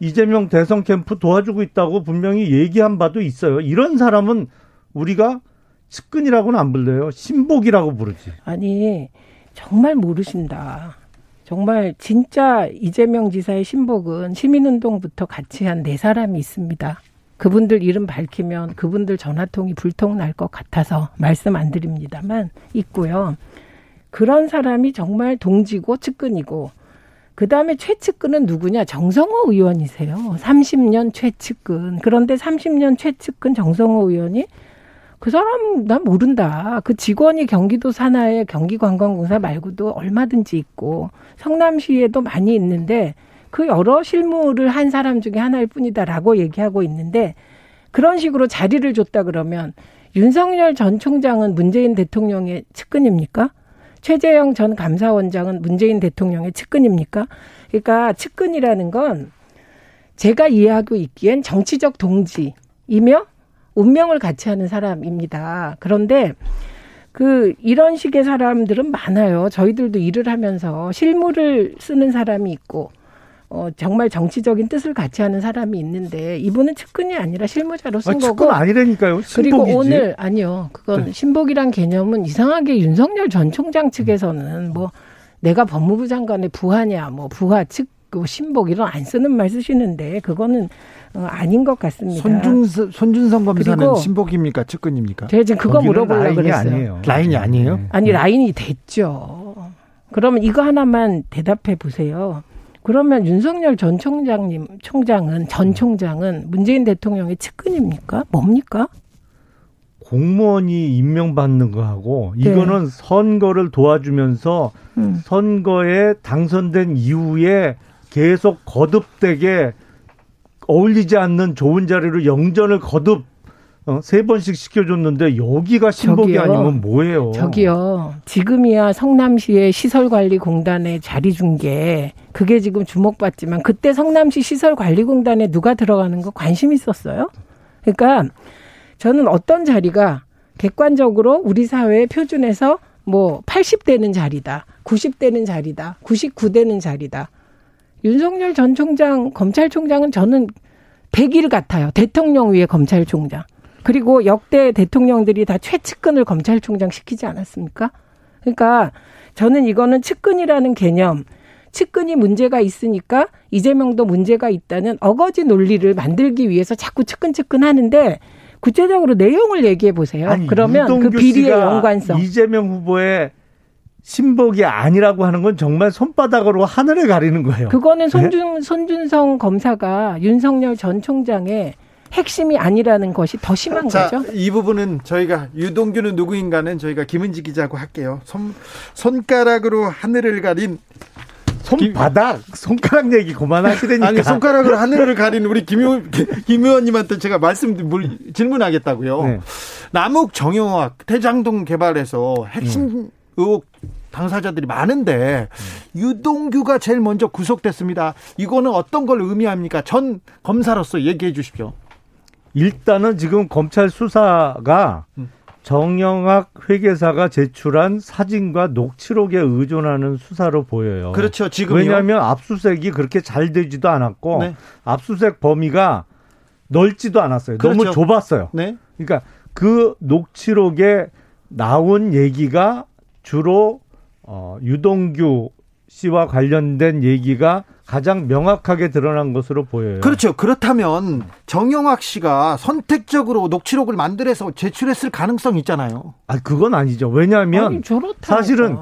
Speaker 7: 이재명 대선 캠프 도와주고 있다고 분명히 얘기한 바도 있어요. 이런 사람은 우리가 측근이라고는 안 불러요. 신복이라고 부르지.
Speaker 6: 아니, 정말 모르신다. 정말 진짜 이재명 지사의 신복은 시민운동부터 같이 한 네 사람이 있습니다. 그분들 이름 밝히면 그분들 전화통이 불통 날 것 같아서 말씀 안 드립니다만 있고요. 그런 사람이 정말 동지고 측근이고 그 다음에 최측근은 누구냐? 정성호 의원이세요. 30년 최측근. 그런데 30년 최측근 정성호 의원이 그 사람 난 모른다. 그 직원이 경기도 산하의 경기관광공사 말고도 얼마든지 있고 성남시에도 많이 있는데 그 여러 실무를 한 사람 중에 하나일 뿐이다라고 얘기하고 있는데 그런 식으로 자리를 줬다 그러면 윤석열 전 총장은 문재인 대통령의 측근입니까? 최재형 전 감사원장은 문재인 대통령의 측근입니까? 그러니까 측근이라는 건 제가 이해하고 있기엔 정치적 동지이며 운명을 같이 하는 사람입니다. 그런데 그 이런 식의 사람들은 많아요. 저희들도 일을 하면서 실무를 쓰는 사람이 있고 어, 정말 정치적인 뜻을 같이 하는 사람이 있는데 이분은 측근이 아니라 실무자로 쓴 아,
Speaker 7: 거고. 측근 아니라니까요. 신복이지.
Speaker 6: 그리고 오늘 아니요. 그건 네. 신복이란 개념은 이상하게 윤석열 전 총장 측에서는 뭐 내가 법무부 장관의 부하냐, 뭐 부하 측, 그 신복 이런 안 쓰는 말 쓰시는데 그거는 어, 아닌 것 같습니다.
Speaker 1: 손준 손준성 검사는 신복입니까 측근입니까?
Speaker 6: 제가 지금 그거 물어보려고 그랬어요.
Speaker 7: 아니에요.
Speaker 1: 라인이 아니에요?
Speaker 6: 네. 아니 라인이 됐죠. 그러면 이거 하나만 대답해 보세요. 그러면 윤석열 전 총장님, 총장은, 전 총장은 문재인 대통령의 측근입니까? 뭡니까?
Speaker 7: 공무원이 임명받는 거하고 네. 이거는 선거를 도와주면서 음. 선거에 당선된 이후에 계속 거듭되게 어울리지 않는 좋은 자리로 영전을 거듭 어, 세 번씩 시켜줬는데 여기가 신복이 저기요, 아니면 뭐예요?
Speaker 6: 저기요. 지금이야 성남시의 시설관리공단에 자리 준 게 그게 지금 주목받지만 그때 성남시 시설관리공단에 누가 들어가는 거 관심 있었어요? 그러니까 저는 어떤 자리가 객관적으로 우리 사회의 표준에서 뭐 80대는 자리다, 90대는 자리다, 99대는 자리다. 윤석열 전 총장, 검찰총장은 저는 100일 같아요. 대통령 위에 검찰총장. 그리고 역대 대통령들이 다 최측근을 검찰총장 시키지 않았습니까? 그러니까 저는 이거는 측근이라는 개념, 측근이 문제가 있으니까 이재명도 문제가 있다는 어거지 논리를 만들기 위해서 자꾸 측근 측근 하는데 구체적으로 내용을 얘기해 보세요. 아니, 그러면 그 비리의 연관성.
Speaker 7: 이재명 후보의 신복이 아니라고 하는 건 정말 손바닥으로 하늘을 가리는 거예요.
Speaker 6: 그거는 손준, 네? 손준성 검사가 윤석열 전 총장의 핵심이 아니라는 것이 더 심한
Speaker 1: 자,
Speaker 6: 거죠.
Speaker 1: 이 부분은 저희가 유동규는 누구인가는 저희가 김은지 기자하고 할게요. 손, 손가락으로 하늘을 가린
Speaker 7: 손바닥 손가락 얘기 그만하시라니까.
Speaker 1: 아니 손가락으로 하늘을 가린 우리 김, 의원, 김 의원님한테 제가 말씀 질문하겠다고요. 네. 남욱 정영학 대장동 개발에서 핵심 음. 의혹 당사자들이 많은데 유동규가 제일 먼저 구속됐습니다. 이거는 어떤 걸 의미합니까? 전 검사로서 얘기해 주십시오.
Speaker 7: 일단은 지금 검찰 수사가 음. 정영학 회계사가 제출한 사진과 녹취록에 의존하는 수사로 보여요.
Speaker 1: 그렇죠. 지금
Speaker 7: 왜냐하면 압수색이 그렇게 잘 되지도 않았고 네. 압수색 범위가 넓지도 않았어요. 그렇죠. 너무 좁았어요. 네. 그러니까 그 녹취록에 나온 얘기가 주로 어, 유동규 씨와 관련된 얘기가 가장 명확하게 드러난 것으로 보여요.
Speaker 1: 그렇죠. 그렇다면 정영학 씨가 선택적으로 녹취록을 만들어서 제출했을 가능성이 있잖아요.
Speaker 7: 아, 그건 아니죠. 왜냐하면 아니, 사실은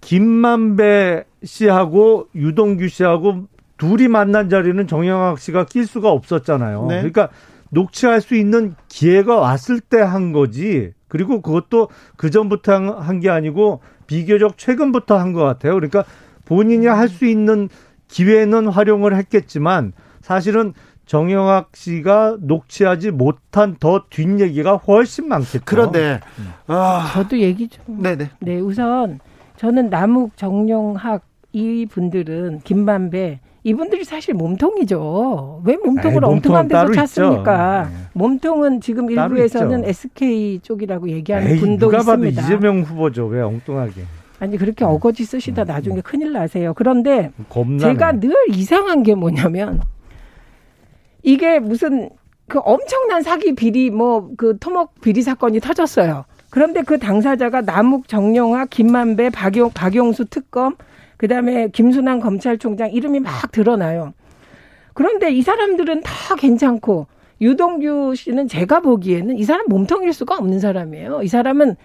Speaker 7: 김만배 씨하고 유동규 씨하고 둘이 만난 자리는 정영학 씨가 낄 수가 없었잖아요. 네. 그러니까 녹취할 수 있는 기회가 왔을 때 한 거지. 그리고 그것도 그 전부터 한 게 아니고 비교적 최근부터 한 것 같아요. 그러니까 본인이 할 수 있는 기회는 활용을 했겠지만 사실은 정영학 씨가 녹취하지 못한 더 뒷얘기가 훨씬 많겠죠.
Speaker 1: 그런데
Speaker 6: 아. 저도 얘기 좀. 네네. 네, 우선 저는 남욱, 정영학 이 분들은 김만배 이분들이 사실 몸통이죠. 왜 몸통을 에이, 엉뚱한 데서 찾습니까? 네. 몸통은 지금 일부에서는 SK 쪽이라고 얘기하는 에이, 분도
Speaker 7: 누가
Speaker 6: 있습니다.
Speaker 7: 봐도 이재명 후보죠. 왜 엉뚱하게?
Speaker 6: 아니 그렇게 네. 어거지 쓰시다 음. 나중에 큰일 나세요. 그런데 겁나네. 제가 늘 이상한 게 뭐냐면 이게 무슨 그 엄청난 사기 비리 뭐 그 토목 비리 사건이 터졌어요. 그런데 그 당사자가 남욱 정영화 김만배 박용 박용수 특검 그다음에 김순환 검찰총장 이름이 막 드러나요. 그런데 이 사람들은 다 괜찮고 유동규 씨는 제가 보기에는 이 사람 몸통일 수가 없는 사람이에요. 이 사람은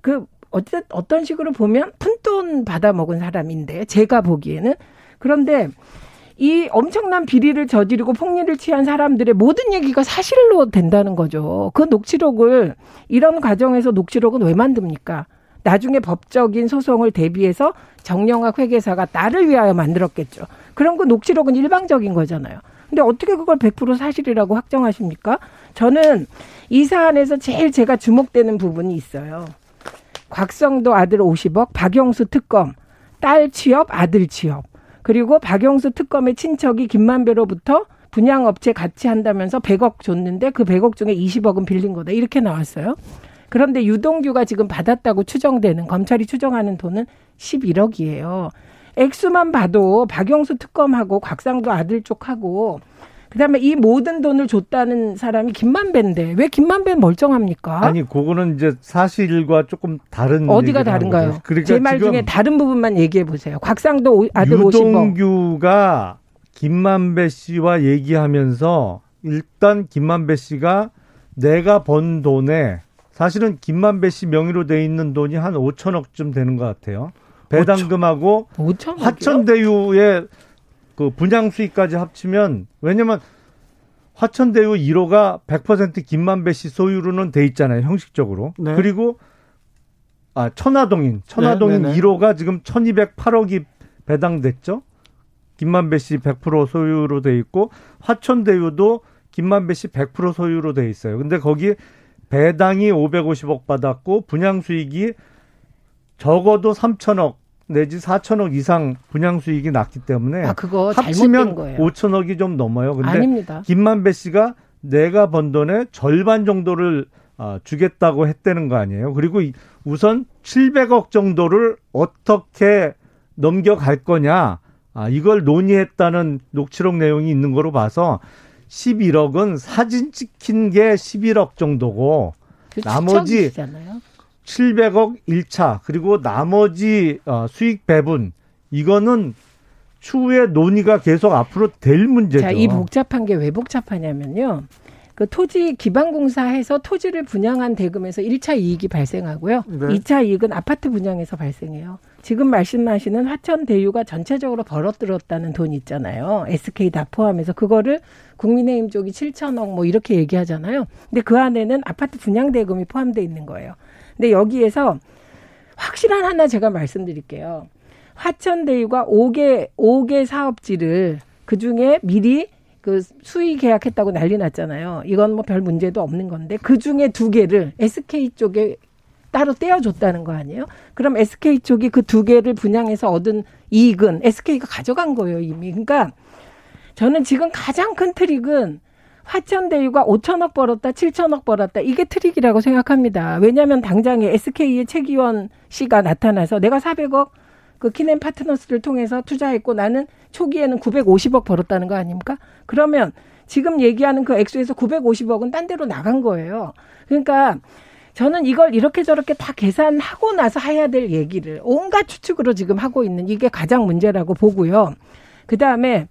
Speaker 6: 그 어쨌든 어떤 식으로 보면 푼돈 받아 먹은 사람인데 제가 보기에는 그런데 이 엄청난 비리를 저지르고 폭리를 취한 사람들의 모든 얘기가 사실로 된다는 거죠. 그 녹취록을 이런 과정에서 녹취록은 왜 만듭니까? 나중에 법적인 소송을 대비해서 정영학 회계사가 나를 위하여 만들었겠죠. 그럼 그 녹취록은 일방적인 거잖아요. 근데 어떻게 그걸 100% 사실이라고 확정하십니까? 저는 이 사안에서 제일 제가 주목되는 부분이 있어요. 곽성도 아들 50억, 박영수 특검, 딸 취업, 아들 취업. 그리고 박영수 특검의 친척이 김만배로부터 분양업체 같이 한다면서 100억 줬는데 그 100억 중에 20억은 빌린 거다. 이렇게 나왔어요. 그런데 유동규가 지금 받았다고 추정되는 검찰이 추정하는 돈은 11억이에요. 액수만 봐도 박영수 특검하고 곽상도 아들 쪽하고 그다음에 이 모든 돈을 줬다는 사람이 김만배인데 왜 김만배는 멀쩡합니까?
Speaker 7: 아니 그거는 이제 사실과 조금 다른
Speaker 6: 어디가 다른가요? 그러니까 제말 중에 다른 부분만 얘기해 보세요. 곽상도 아들
Speaker 7: 유동규가 50억. 김만배 씨와 얘기하면서 일단 김만배 씨가 내가 번 돈에 사실은 김만배 씨 명의로 돼 있는 돈이 한 5천억쯤 되는 것 같아요. 배당금하고 5천? 화천대유의 그 분양 수익까지 합치면 왜냐면 화천대유 1호가 100% 김만배 씨 소유로는 돼 있잖아요, 형식적으로. 네. 그리고 아, 천화동인, 천화동인 네, 네, 1호가 지금 1208억이 배당됐죠. 김만배 씨 100% 소유로 돼 있고 화천대유도 김만배 씨 100% 소유로 돼 있어요. 근데 거기 배당이 550억 받았고 분양 수익이 적어도 3천억 내지 4천억 이상 분양 수익이 났기 때문에
Speaker 6: 아, 그거
Speaker 7: 합치면 5천억이 좀 넘어요. 근데
Speaker 6: 아닙니다.
Speaker 7: 김만배 씨가 내가 번 돈의 절반 정도를 어, 주겠다고 했다는 거 아니에요. 그리고 우선 700억 정도를 어떻게 넘겨갈 거냐. 아, 이걸 논의했다는 녹취록 내용이 있는 거로 봐서 11억은 사진 찍힌 게 11억 정도고 나머지 700억 1차 그리고 나머지 어, 수익 배분 이거는 추후에 논의가 계속 앞으로 될 문제죠.
Speaker 6: 자, 이 복잡한 게 왜 복잡하냐면요. 그 토지 기반공사해서 토지를 분양한 대금에서 1차 이익이 발생하고요. 네. 2차 이익은 아파트 분양에서 발생해요. 지금 말씀하시는 화천 대유가 전체적으로 벌어들었다는 돈 있잖아요. SK 다 포함해서 그거를 국민의힘 쪽이 7천억 뭐 이렇게 얘기하잖아요. 근데 그 안에는 아파트 분양 대금이 포함되어 있는 거예요. 근데 여기에서 확실한 하나 제가 말씀드릴게요. 화천 대유가 5개 5개 사업지를 그 중에 미리 그 수의 계약했다고 난리 났잖아요. 이건 뭐 별 문제도 없는 건데 그 중에 두 개를 SK 쪽에 따로 떼어줬다는 거 아니에요? 그럼 SK 쪽이 그 두 개를 분양해서 얻은 이익은 SK가 가져간 거예요 이미. 그러니까 저는 지금 가장 큰 트릭은 화천대유가 5천억 벌었다, 7천억 벌었다. 이게 트릭이라고 생각합니다. 왜냐하면 당장에 SK의 최기원 씨가 나타나서 내가 400억 그 키넨 파트너스를 통해서 투자했고 나는 초기에는 950억 벌었다는 거 아닙니까? 그러면 지금 얘기하는 그 액수에서 950억은 딴 데로 나간 거예요. 그러니까 저는 이걸 이렇게 저렇게 다 계산하고 나서 해야 될 얘기를 온갖 추측으로 지금 하고 있는 이게 가장 문제라고 보고요. 그 다음에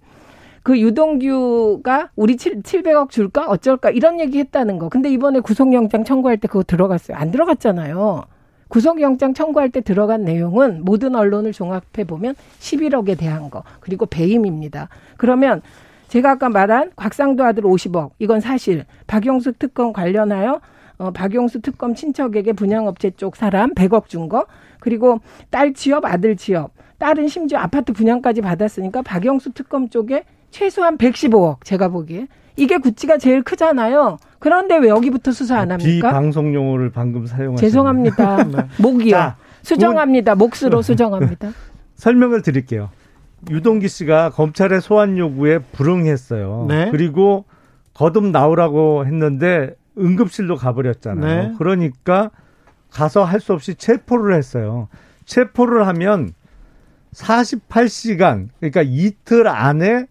Speaker 6: 그 유동규가 우리 7, 700억 줄까? 어쩔까? 이런 얘기 했다는 거. 근데 이번에 구속영장 청구할 때 그거 들어갔어요. 안 들어갔잖아요. 구속영장 청구할 때 들어간 내용은 모든 언론을 종합해 보면 11억에 대한 거 그리고 배임입니다. 그러면 제가 아까 말한 곽상도 아들 50억 이건 사실 박영수 특검 관련하여 어, 박영수 특검 친척에게 분양업체 쪽 사람 100억 준 거 그리고 딸 취업 아들 취업 딸은 심지어 아파트 분양까지 받았으니까 박영수 특검 쪽에 최소한 115억 제가 보기에 이게 구찌가 제일 크잖아요. 그런데 왜 여기부터 수사 안 합니까?
Speaker 7: 비방송 용어를 방금 사용하셨
Speaker 6: 죄송합니다. 네. 목이요. 자, 수정합니다. 몫으로 수정합니다.
Speaker 7: 설명을 드릴게요. 유동기 씨가 검찰의 소환 요구에 불응했어요. 네. 그리고 거듭 나오라고 했는데 응급실로 가버렸잖아요. 네. 그러니까 가서 할 수 없이 체포를 했어요. 체포를 하면 48시간, 그러니까 이틀 안에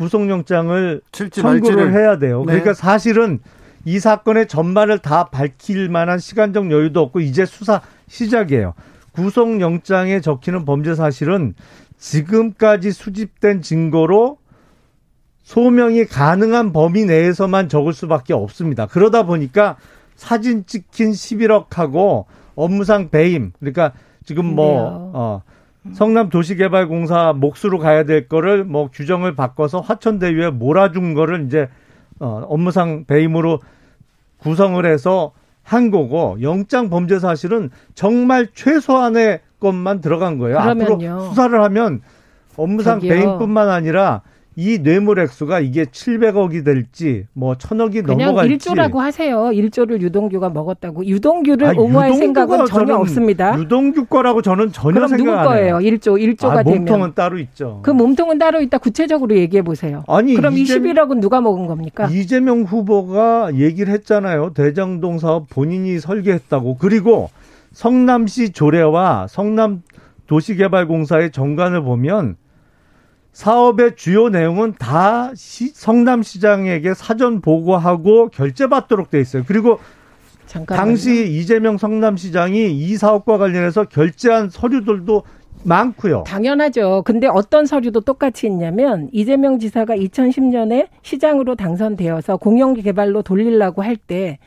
Speaker 7: 구속영장을 청구를 해야 돼요. 네. 그러니까 사실은 이 사건의 전말을 다 밝힐 만한 시간적 여유도 없고 이제 수사 시작이에요. 구속영장에 적히는 범죄 사실은 지금까지 수집된 증거로 소명이 가능한 범위 내에서만 적을 수밖에 없습니다. 그러다 보니까 사진 찍힌 11억하고 업무상 배임 그러니까 지금 뭐 어, 성남 도시개발공사 몫으로 가야 될 거를 뭐 규정을 바꿔서 화천대유에 몰아준 거를 이제 어, 업무상 배임으로 구성을 해서 한 거고 영장 범죄 사실은 정말 최소한의 것만 들어간 거예요. 그러면요. 앞으로 수사를 하면 업무상 저기요. 배임뿐만 아니라 이 뇌물 액수가 이게 700억이 될지 뭐 1000억이 넘어갈지
Speaker 6: 1조라고 하세요. 1조를 유동규가 먹었다고. 유동규를 아, 옹호할 생각은 전혀 없습니다.
Speaker 7: 유동규 거라고 저는 전혀 생각
Speaker 6: 누구 거예요? 1조 1조가 아,
Speaker 7: 되면.
Speaker 6: 몸통은
Speaker 7: 따로 있죠.
Speaker 6: 그 몸통은 따로 있다. 구체적으로 얘기해 보세요. 아니 그럼 이재, 21억은 누가 먹은 겁니까?
Speaker 7: 이재명 후보가 얘기를 했잖아요. 대장동 사업 본인이 설계했다고. 그리고 성남시 조례와 성남 도시개발공사의 정관을 보면 사업의 주요 내용은 다 시, 성남시장에게 사전 보고하고 결제받도록 돼 있어요. 그리고 잠깐만요. 당시 이재명 성남시장이 이 사업과 관련해서 결제한 서류들도 많고요.
Speaker 6: 당연하죠. 근데 어떤 서류도 똑같이 있냐면 이재명 지사가 2010년에 시장으로 당선되어서 공영개발로 돌리려고 할 때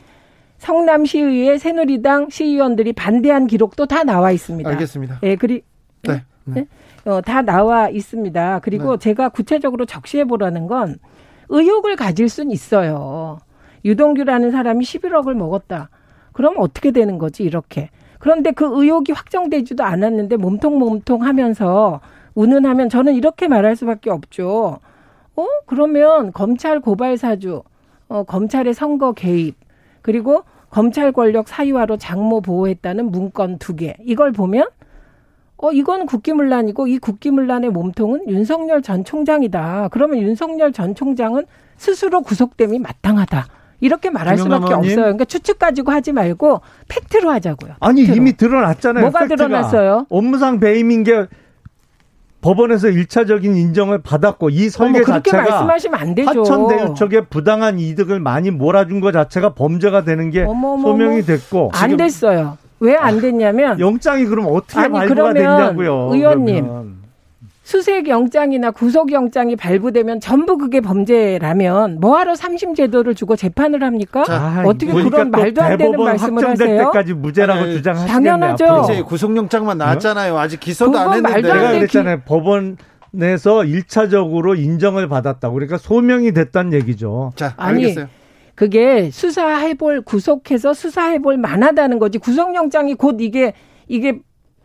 Speaker 6: 성남시의회 새누리당 시의원들이 반대한 기록도 다 나와 있습니다.
Speaker 1: 알겠습니다.
Speaker 6: 예, 그리 네. 네. 네? 어, 다 나와 있습니다. 그리고 네. 제가 구체적으로 적시해 보라는 건 의혹을 가질 순 있어요. 유동규라는 사람이 11억을 먹었다. 그럼 어떻게 되는 거지, 이렇게. 그런데 그 의혹이 확정되지도 않았는데 몸통 몸통 하면서 운운하면 저는 이렇게 말할 수밖에 없죠. 어? 그러면 검찰 고발 사주, 어, 검찰의 선거 개입, 그리고 검찰 권력 사유화로 장모 보호했다는 문건 두 개. 이걸 보면 어, 이거는 국기문란이고 이 국기문란의 몸통은 윤석열 전 총장이다. 그러면 윤석열 전 총장은 스스로 구속됨이 마땅하다. 이렇게 말할 수밖에 없어요. 그러니까 추측 가지고 하지 말고 팩트로 하자고요.
Speaker 7: 아니 팩트로. 이미 드러났잖아요.
Speaker 6: 뭐가 팩트가. 드러났어요?
Speaker 7: 업무상 배임인 게 법원에서 일차적인 인정을 받았고 이 설계 어머,
Speaker 6: 그렇게
Speaker 7: 자체가
Speaker 6: 말씀하시면 안 되죠.
Speaker 7: 화천대유 쪽에 부당한 이득을 많이 몰아준 것 자체가 범죄가 되는 게 어머머머. 소명이 됐고
Speaker 6: 안 됐어요. 왜 안 됐냐면
Speaker 7: 영장이 그럼 어떻게 아니, 발부가 됐냐고요.
Speaker 6: 의원님. 그러면. 수색 영장이나 구속 영장이 발부되면 전부 그게 범죄라면 뭐하러 삼심 제도를 주고 재판을 합니까? 자, 어떻게 그런 말도 안 되는 말씀을 하세요?
Speaker 7: 때까지 무죄라고 주장하시겠네요.
Speaker 6: 당연하죠.
Speaker 1: 이제 구속 영장만 나왔잖아요. 아직 기소도 안 했는데. 말도
Speaker 7: 안 그랬잖아요. 법원 내서 1차적으로 인정을 받았다고. 그러니까 소명이 됐다는 얘기죠.
Speaker 1: 자, 알겠어요. 아니,
Speaker 6: 그게 수사해볼 구속해서 수사해볼 만하다는 거지. 구속영장이 곧 이게 이게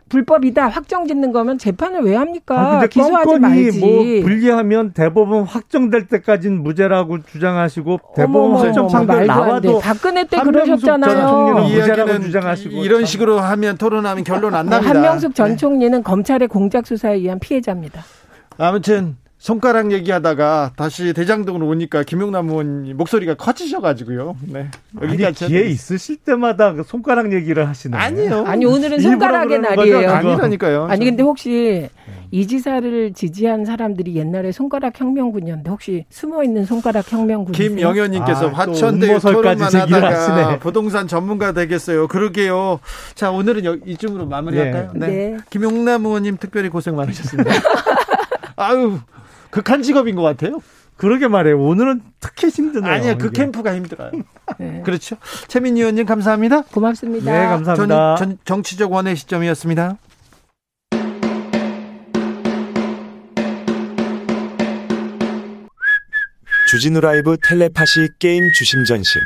Speaker 6: 불법이다 확정 짓는 거면 재판을 왜 합니까? 아, 근데 기소하지 말지. 뭐
Speaker 7: 불리하면 대법원 확정될 때까지는 무죄라고 주장하시고 대법원
Speaker 6: 설정판결 나와도 박근혜 때 그러셨잖아요.
Speaker 1: 무죄라고 주장하시고 이런 식으로 하면 토론하면 결론 안 납니다.
Speaker 6: 한명숙 전 네. 총리는 검찰의 공작 수사에 의한 피해자입니다.
Speaker 1: 아무튼 손가락 얘기하다가 다시 대장동으로 오니까 김용남 의원 목소리가 커지셔가지고요. 네.
Speaker 7: 여기가 기회 있으실 때마다 그 손가락 얘기를 하시나요?
Speaker 1: 아니요.
Speaker 6: 아니 오늘은 손가락의 날이에요.
Speaker 1: 아니라니까요.
Speaker 6: 아니 근데 혹시 이 지사를 지지한 사람들이 옛날에 손가락 혁명군이었는데 혹시 숨어 있는 손가락 혁명군
Speaker 1: 김영현님께서 아, 화천대 토론만 하다가 부동산 전문가 되겠어요. 그러게요. 자 오늘은 이쯤으로 마무리할까요?
Speaker 6: 네. 네. 네.
Speaker 1: 김용남 의원님 특별히 고생 많으셨습니다. 아유 극한 직업인 것 같아요.
Speaker 7: 그러게 말해요. 오늘은 특히 힘드네요.
Speaker 1: 아니요, 그 캠프가 힘들어요. 네. 그렇죠. 최민희 의원님 감사합니다.
Speaker 6: 고맙습니다.
Speaker 7: 네, 감사합니다.
Speaker 1: 전, 정치적 원외 시점이었습니다.
Speaker 2: 주진우 라이브 텔레파시 게임 주심 전심.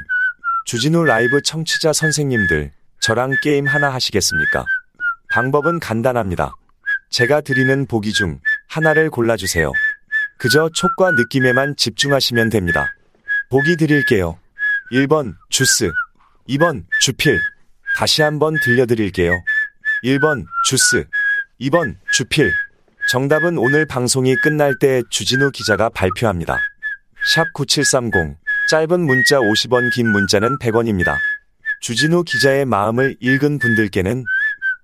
Speaker 2: 주진우 라이브 청취자 선생님들, 저랑 게임 하나 하시겠습니까? 방법은 간단합니다. 제가 드리는 보기 중 하나를 골라주세요. 그저 촉과 느낌에만 집중하시면 됩니다. 보기 드릴게요. 1번 주스, 2번 주필. 다시 한번 들려드릴게요. 1번 주스, 2번 주필. 정답은 오늘 방송이 끝날 때 주진우 기자가 발표합니다. 샵 9730, 짧은 문자 50원, 긴 문자는 100원입니다. 주진우 기자의 마음을 읽은 분들께는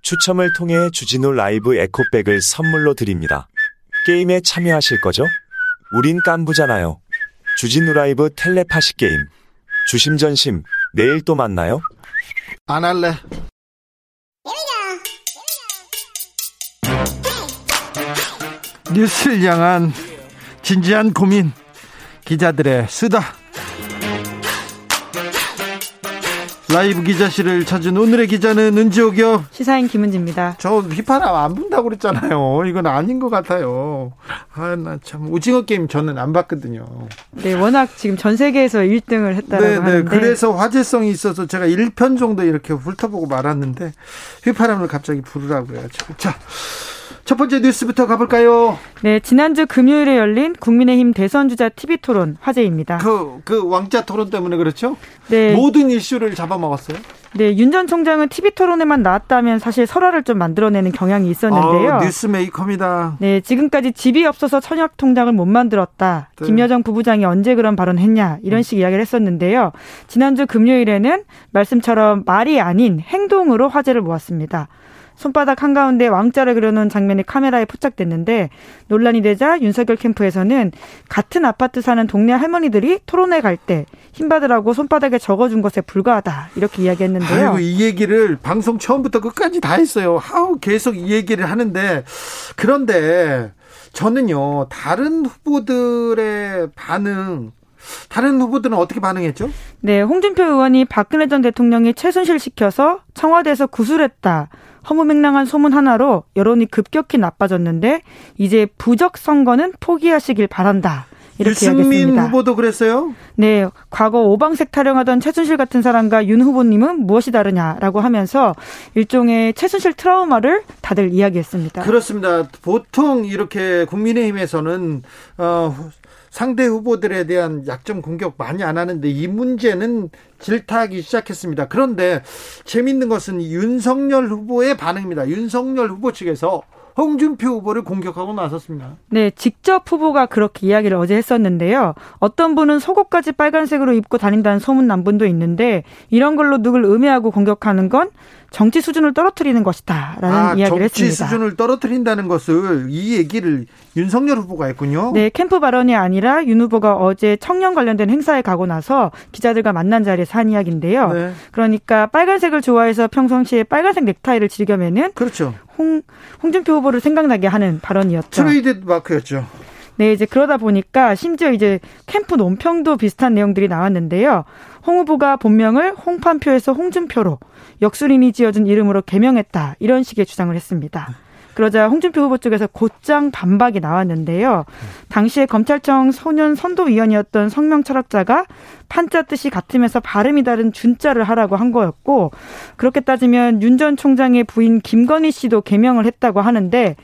Speaker 2: 추첨을 통해 주진우 라이브 에코백을 선물로 드립니다. 게임에 참여하실 거죠? 우린 깐부잖아요. 주진우 라이브 텔레파시 게임. 주심전심, 내일 또 만나요?
Speaker 1: 안 할래. 뉴스를 향한 진지한 고민. 기자들의 수다. 라이브 기자실을 찾은 오늘의 기자는 은지옥이요.
Speaker 9: 시사인 김은지입니다.
Speaker 1: 저 휘파람 안 분다고 그랬잖아요. 이건 아닌 것 같아요. 아, 나 참 오징어 게임 저는 안 봤거든요.
Speaker 9: 네, 워낙 지금 전 세계에서 1등을 했다고 네, 네, 하는데.
Speaker 1: 그래서 화제성이 있어서 제가 1편 정도 이렇게 훑어보고 말았는데 휘파람을 갑자기 부르라고 그래가지고. 자, 첫 번째 뉴스부터 가볼까요?
Speaker 9: 네, 지난주 금요일에 열린 국민의힘 대선주자 TV 토론 화제입니다.
Speaker 1: 그, 그 왕자 토론 때문에 그렇죠? 네. 모든 이슈를 잡아먹었어요?
Speaker 9: 네, 윤 전 총장은 TV 토론에만 나왔다면 사실 설화를 좀 만들어내는 경향이 있었는데요.
Speaker 1: 어, 뉴스메이커입니다.
Speaker 9: 네, 지금까지 집이 없어서 천역 통장을 못 만들었다. 네. 김여정 부부장이 언제 그런 발언했냐 이런 식 이야기를 했었는데요. 지난주 금요일에는 말씀처럼 말이 아닌 행동으로 화제를 모았습니다. 손바닥 한가운데 왕자를 그려놓은 장면이 카메라에 포착됐는데 논란이 되자 윤석열 캠프에서는 같은 아파트 사는 동네 할머니들이 토론회 갈 때 힘받으라고 손바닥에 적어준 것에 불과하다 이렇게 이야기했는데요.
Speaker 1: 이 얘기를 방송 처음부터 끝까지 다 했어요. 하우 계속 이 얘기를 하는데 그런데 저는요 다른 후보들의 반응 다른 후보들은 어떻게 반응했죠?
Speaker 9: 네, 홍준표 의원이 박근혜 전 대통령이 최순실 시켜서 청와대에서 구술했다. 허무맹랑한 소문 하나로 여론이 급격히 나빠졌는데 이제 부적 선거는 포기하시길 바란다. 이렇게
Speaker 1: 유승민 후보도 그랬어요?
Speaker 9: 네, 과거 오방색 타령하던 최순실 같은 사람과 윤 후보님은 무엇이 다르냐라고 하면서 일종의 최순실 트라우마를 다들 이야기했습니다.
Speaker 1: 그렇습니다. 보통 이렇게 국민의힘에서는 어, 상대 후보들에 대한 약점 공격 많이 안 하는데 이 문제는 질타하기 시작했습니다. 그런데 재밌는 것은 윤석열 후보의 반응입니다. 윤석열 후보 측에서 홍준표 후보를 공격하고 나섰습니다.
Speaker 9: 네, 직접 후보가 그렇게 이야기를 어제 했었는데요. 어떤 분은 속옷까지 빨간색으로 입고 다닌다는 소문 난 분도 있는데 이런 걸로 누굴 음해하고 공격하는 건 정치 수준을 떨어뜨리는 것이다라는 아, 이야기를
Speaker 1: 정치
Speaker 9: 했습니다.
Speaker 1: 정치 수준을 떨어뜨린다는 것을 이 얘기를 윤석열 후보가 했군요.
Speaker 9: 네, 캠프 발언이 아니라 윤 후보가 어제 청년 관련된 행사에 가고 나서 기자들과 만난 자리에서 한 이야기인데요. 네. 그러니까 빨간색을 좋아해서 평상시에 빨간색 넥타이를 즐겨매는
Speaker 1: 그렇죠.
Speaker 9: 홍 홍준표 후보를 생각나게 하는 발언이었죠.
Speaker 1: 트레이드 마크였죠.
Speaker 9: 네, 이제 그러다 보니까 심지어 이제 캠프 논평도 비슷한 내용들이 나왔는데요. 홍 후보가 본명을 홍판표에서 홍준표로 역술인이 지어준 이름으로 개명했다. 이런 식의 주장을 했습니다. 그러자 홍준표 후보 쪽에서 곧장 반박이 나왔는데요. 당시에 검찰청 소년 선도위원이었던 성명 철학자가 판자 뜻이 같으면서 발음이 다른 준자를 하라고 한 거였고 그렇게 따지면 윤 전 총장의 부인 김건희 씨도 개명을 했다고 하는데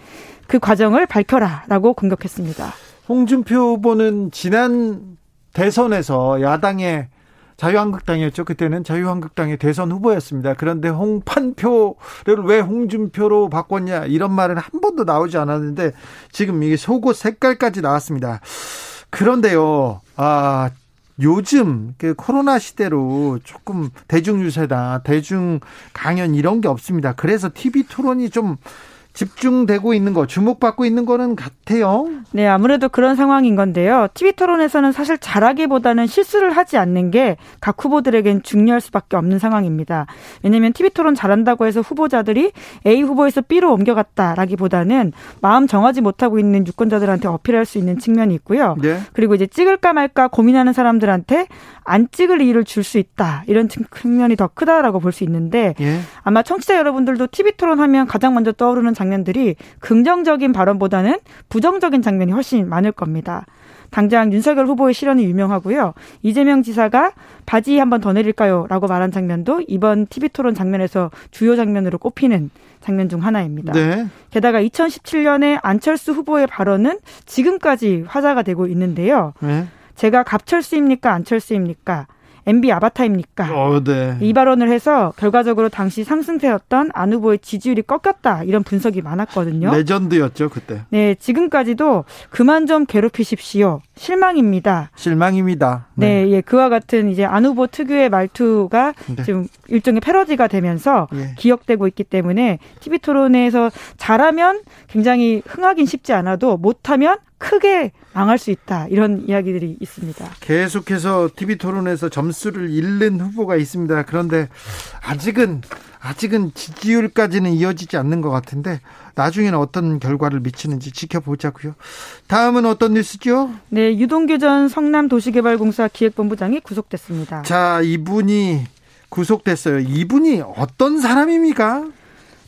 Speaker 9: 그 과정을 밝혀라라고 공격했습니다.
Speaker 1: 홍준표 후보는 지난 대선에서 야당의 자유한국당이었죠. 그때는 자유한국당의 대선 후보였습니다. 그런데 홍판표를 왜 홍준표로 바꿨냐 이런 말은 한 번도 나오지 않았는데 지금 이게 속옷 색깔까지 나왔습니다. 그런데요, 아 요즘 그 코로나 시대로 조금 대중 유세다, 대중 강연 이런 게 없습니다. 그래서 TV 토론이 좀 집중되고 있는 거, 주목받고 있는 거는 같아요.
Speaker 9: 네, 아무래도 그런 상황인 건데요. TV 토론에서는 사실 잘하기보다는 실수를 하지 않는 게 각 후보들에겐 중요할 수밖에 없는 상황입니다. 왜냐하면 TV 토론 잘한다고 해서 후보자들이 A 후보에서 B로 옮겨갔다라기보다는 마음 정하지 못하고 있는 유권자들한테 어필할 수 있는 측면이 있고요. 네. 그리고 이제 찍을까 말까 고민하는 사람들한테 안 찍을 이유를 줄 수 있다 이런 측면이 더 크다라고 볼 수 있는데 예. 아마 청취자 여러분들도 TV 토론 하면 가장 먼저 떠오르는 장 장면들이 긍정적인 발언보다는 부정적인 장면이 훨씬 많을 겁니다. 당장 윤석열 후보의 실언이 유명하고요. 이재명 지사가 바지 한 번 더 내릴까요? 라고 말한 장면도 이번 TV 토론 장면에서 주요 장면으로 꼽히는 장면 중 하나입니다. 네. 게다가 2017년에 안철수 후보의 발언은 지금까지 화제가 되고 있는데요. 네. 제가 갑철수입니까? 안철수입니까? MB 아바타입니까? 어, 네. 이 발언을 해서 결과적으로 당시 상승세였던 안 후보의 지지율이 꺾였다 이런 분석이 많았거든요.
Speaker 1: 레전드였죠 그때.
Speaker 9: 네, 지금까지도 그만 좀 괴롭히십시오. 실망입니다.
Speaker 1: 실망입니다.
Speaker 9: 네, 네 예, 그와 같은 이제 안 후보 특유의 말투가 네. 지금 일종의 패러디가 되면서 예. 기억되고 있기 때문에 TV 토론에서 잘하면 굉장히 흥하긴 쉽지 않아도 못하면 크게 망할 수 있다 이런 이야기들이 있습니다.
Speaker 1: 계속해서 TV 토론에서 점수를 잃는 후보가 있습니다. 그런데 아직은 아직은 지지율까지는 이어지지 않는 것 같은데 나중에는 어떤 결과를 미치는지 지켜보자고요. 다음은 어떤 뉴스죠?
Speaker 9: 네, 유동규 전 성남도시개발공사 기획본부장이 구속됐습니다.
Speaker 1: 자, 이분이 구속됐어요. 이분이 어떤 사람입니까?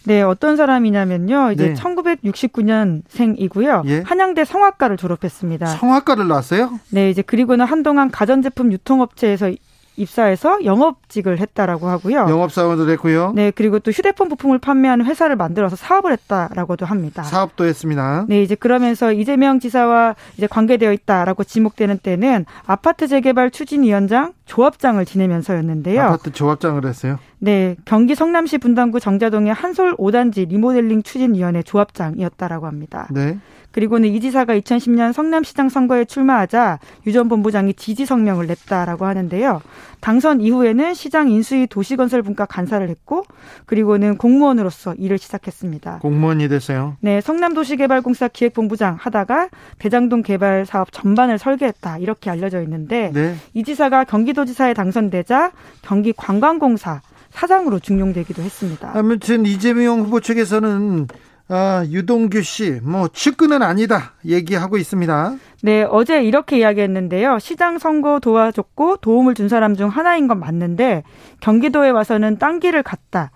Speaker 9: 네, 어떤 사람이냐면요. 이제 네. 1969년생이고요. 예? 한양대 성악과를 졸업했습니다.
Speaker 1: 성악과를 나왔어요?
Speaker 9: 네, 이제 그리고는 한동안 가전제품 유통업체에서 입사해서 영업직을 했다라고 하고요.
Speaker 1: 영업사원도 했고요.
Speaker 9: 네, 그리고 또 휴대폰 부품을 판매하는 회사를 만들어서 사업을 했다라고도 합니다.
Speaker 1: 사업도 했습니다.
Speaker 9: 네, 이제 그러면서 이재명 지사와 이제 관계되어 있다라고 지목되는 때는 아파트 재개발 추진위원장 조합장을 지내면서였는데요.
Speaker 1: 아파트 조합장을 했어요?
Speaker 9: 네, 경기 성남시 분당구 정자동의 한솔 5단지 리모델링 추진위원회 조합장이었다라고 합니다. 네. 그리고는 이 지사가 2010년 성남시장 선거에 출마하자 유 전 본부장이 지지 성명을 냈다라고 하는데요. 당선 이후에는 시장 인수위 도시건설 분과 간사를 했고 그리고는 공무원으로서 일을 시작했습니다.
Speaker 1: 공무원이 됐어요?
Speaker 9: 네, 성남도시개발공사 기획본부장 하다가 대장동 개발 사업 전반을 설계했다 이렇게 알려져 있는데 네. 이 지사가 경기도지사에 당선되자 경기관광공사 사장으로 중용되기도 했습니다.
Speaker 1: 아무튼 이재명 후보 측에서는 아, 유동규 씨, 뭐, 측근은 아니다, 얘기하고 있습니다.
Speaker 9: 네, 어제 이렇게 이야기했는데요. 시장 선거 도와줬고 도움을 준 사람 중 하나인 건 맞는데, 경기도에 와서는 딴 길을 갔다.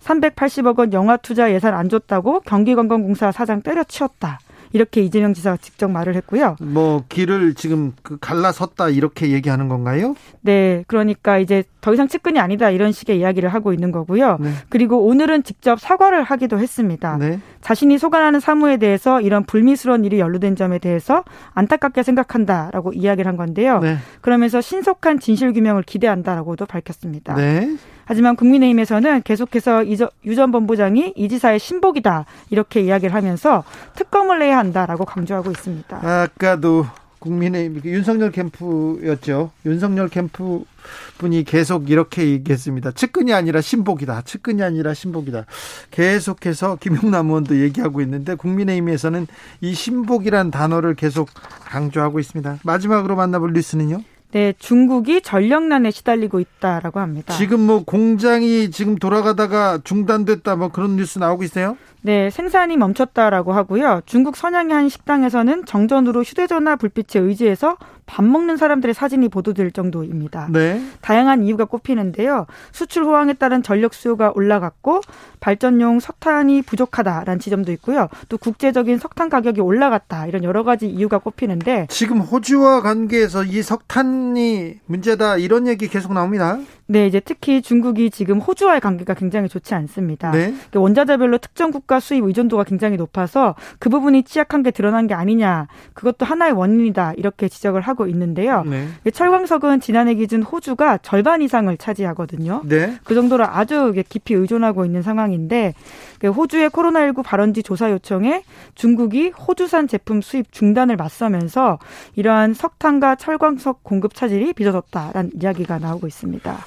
Speaker 9: 380억 원 영화 투자 예산 안 줬다고 경기관광공사 사장 때려치웠다. 이렇게 이재명 지사가 직접 말을 했고요.
Speaker 1: 뭐 길을 지금 그 갈라섰다 이렇게 얘기하는 건가요?
Speaker 9: 네, 그러니까 이제 더 이상 측근이 아니다 이런 식의 이야기를 하고 있는 거고요. 네. 그리고 오늘은 직접 사과를 하기도 했습니다. 네. 자신이 소관하는 사무에 대해서 이런 불미스러운 일이 연루된 점에 대해서 안타깝게 생각한다라고 이야기를 한 건데요. 네. 그러면서 신속한 진실 규명을 기대한다라고도 밝혔습니다. 네. 하지만 국민의힘에서는 계속해서 유전 본부장이 이 지사의 신복이다 이렇게 이야기를 하면서 특검을 내야 한다라고 강조하고 있습니다.
Speaker 1: 아까도 국민의 윤석열 캠프였죠. 윤석열 캠프 분이 계속 이렇게 얘기했습니다. 측근이 아니라 신복이다. 측근이 아니라 신복이다. 계속해서 김용남 의원도 얘기하고 있는데 국민의힘에서는 이 신복이란 단어를 계속 강조하고 있습니다. 마지막으로 만나볼 뉴스는요.
Speaker 9: 네, 중국이 전력난에 시달리고 있다라고 합니다.
Speaker 1: 지금 뭐 공장이 지금 돌아가다가 중단됐다 뭐 그런 뉴스 나오고 있어요?
Speaker 9: 네, 생산이 멈췄다라고 하고요. 중국 선양의 한 식당에서는 정전으로 휴대전화 불빛에 의지해서 밥 먹는 사람들의 사진이 보도될 정도입니다. 네. 다양한 이유가 꼽히는데요. 수출 호황에 따른 전력 수요가 올라갔고 발전용 석탄이 부족하다라는 지점도 있고요. 또 국제적인 석탄 가격이 올라갔다 이런 여러 가지 이유가 꼽히는데
Speaker 1: 지금 호주와 관계에서 이 석탄이 문제다 이런 얘기 계속 나옵니다.
Speaker 9: 네, 이제 특히 중국이 지금 호주와의 관계가 굉장히 좋지 않습니다. 네. 그러니까 원자재별로 특정 국가 수입 의존도가 굉장히 높아서 그 부분이 취약한 게 드러난 게 아니냐. 그것도 하나의 원인이다. 이렇게 지적을 하고 있는데요. 네. 철광석은 지난해 기준 호주가 절반 이상을 차지하거든요. 네. 그 정도로 아주 깊이 의존하고 있는 상황인데 그 호주의 코로나19 발원지 조사 요청에 중국이 호주산 제품 수입 중단을 맞서면서 이러한 석탄과 철광석 공급 차질이 빚어졌다라는 이야기가 나오고 있습니다.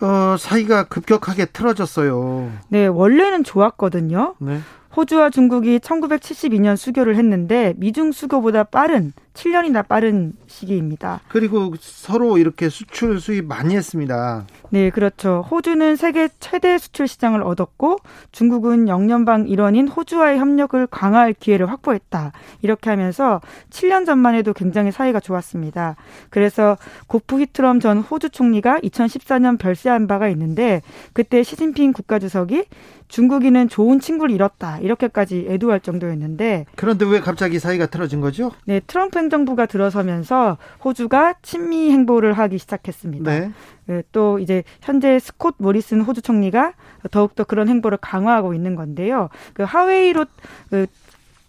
Speaker 1: 어, 사이가 급격하게 틀어졌어요.
Speaker 9: 네, 원래는 좋았거든요. 네. 호주와 중국이 1972년 수교를 했는데 미중 수교보다 빠른 7년이나 빠른 시기입니다.
Speaker 1: 그리고 서로 이렇게 수출 수입 많이 했습니다.
Speaker 9: 네, 그렇죠. 호주는 세계 최대 수출 시장을 얻었고 중국은 영연방 일원인 호주와의 협력을 강화할 기회를 확보했다. 이렇게 하면서 7년 전만 해도 굉장히 사이가 좋았습니다. 그래서 고프 히트럼 전 호주 총리가 2014년 별세한 바가 있는데 그때 시진핑 국가주석이 중국인은 좋은 친구를 잃었다. 이렇게까지 애도할 정도였는데
Speaker 1: 그런데 왜 갑자기 사이가 틀어진 거죠?
Speaker 9: 네, 트럼프 행정부가 들어서면서 호주가 친미 행보를 하기 시작했습니다. 네. 네, 또 이제 현재 스콧 모리슨 호주 총리가 더욱더 그런 행보를 강화하고 있는 건데요. 그 하웨이로 그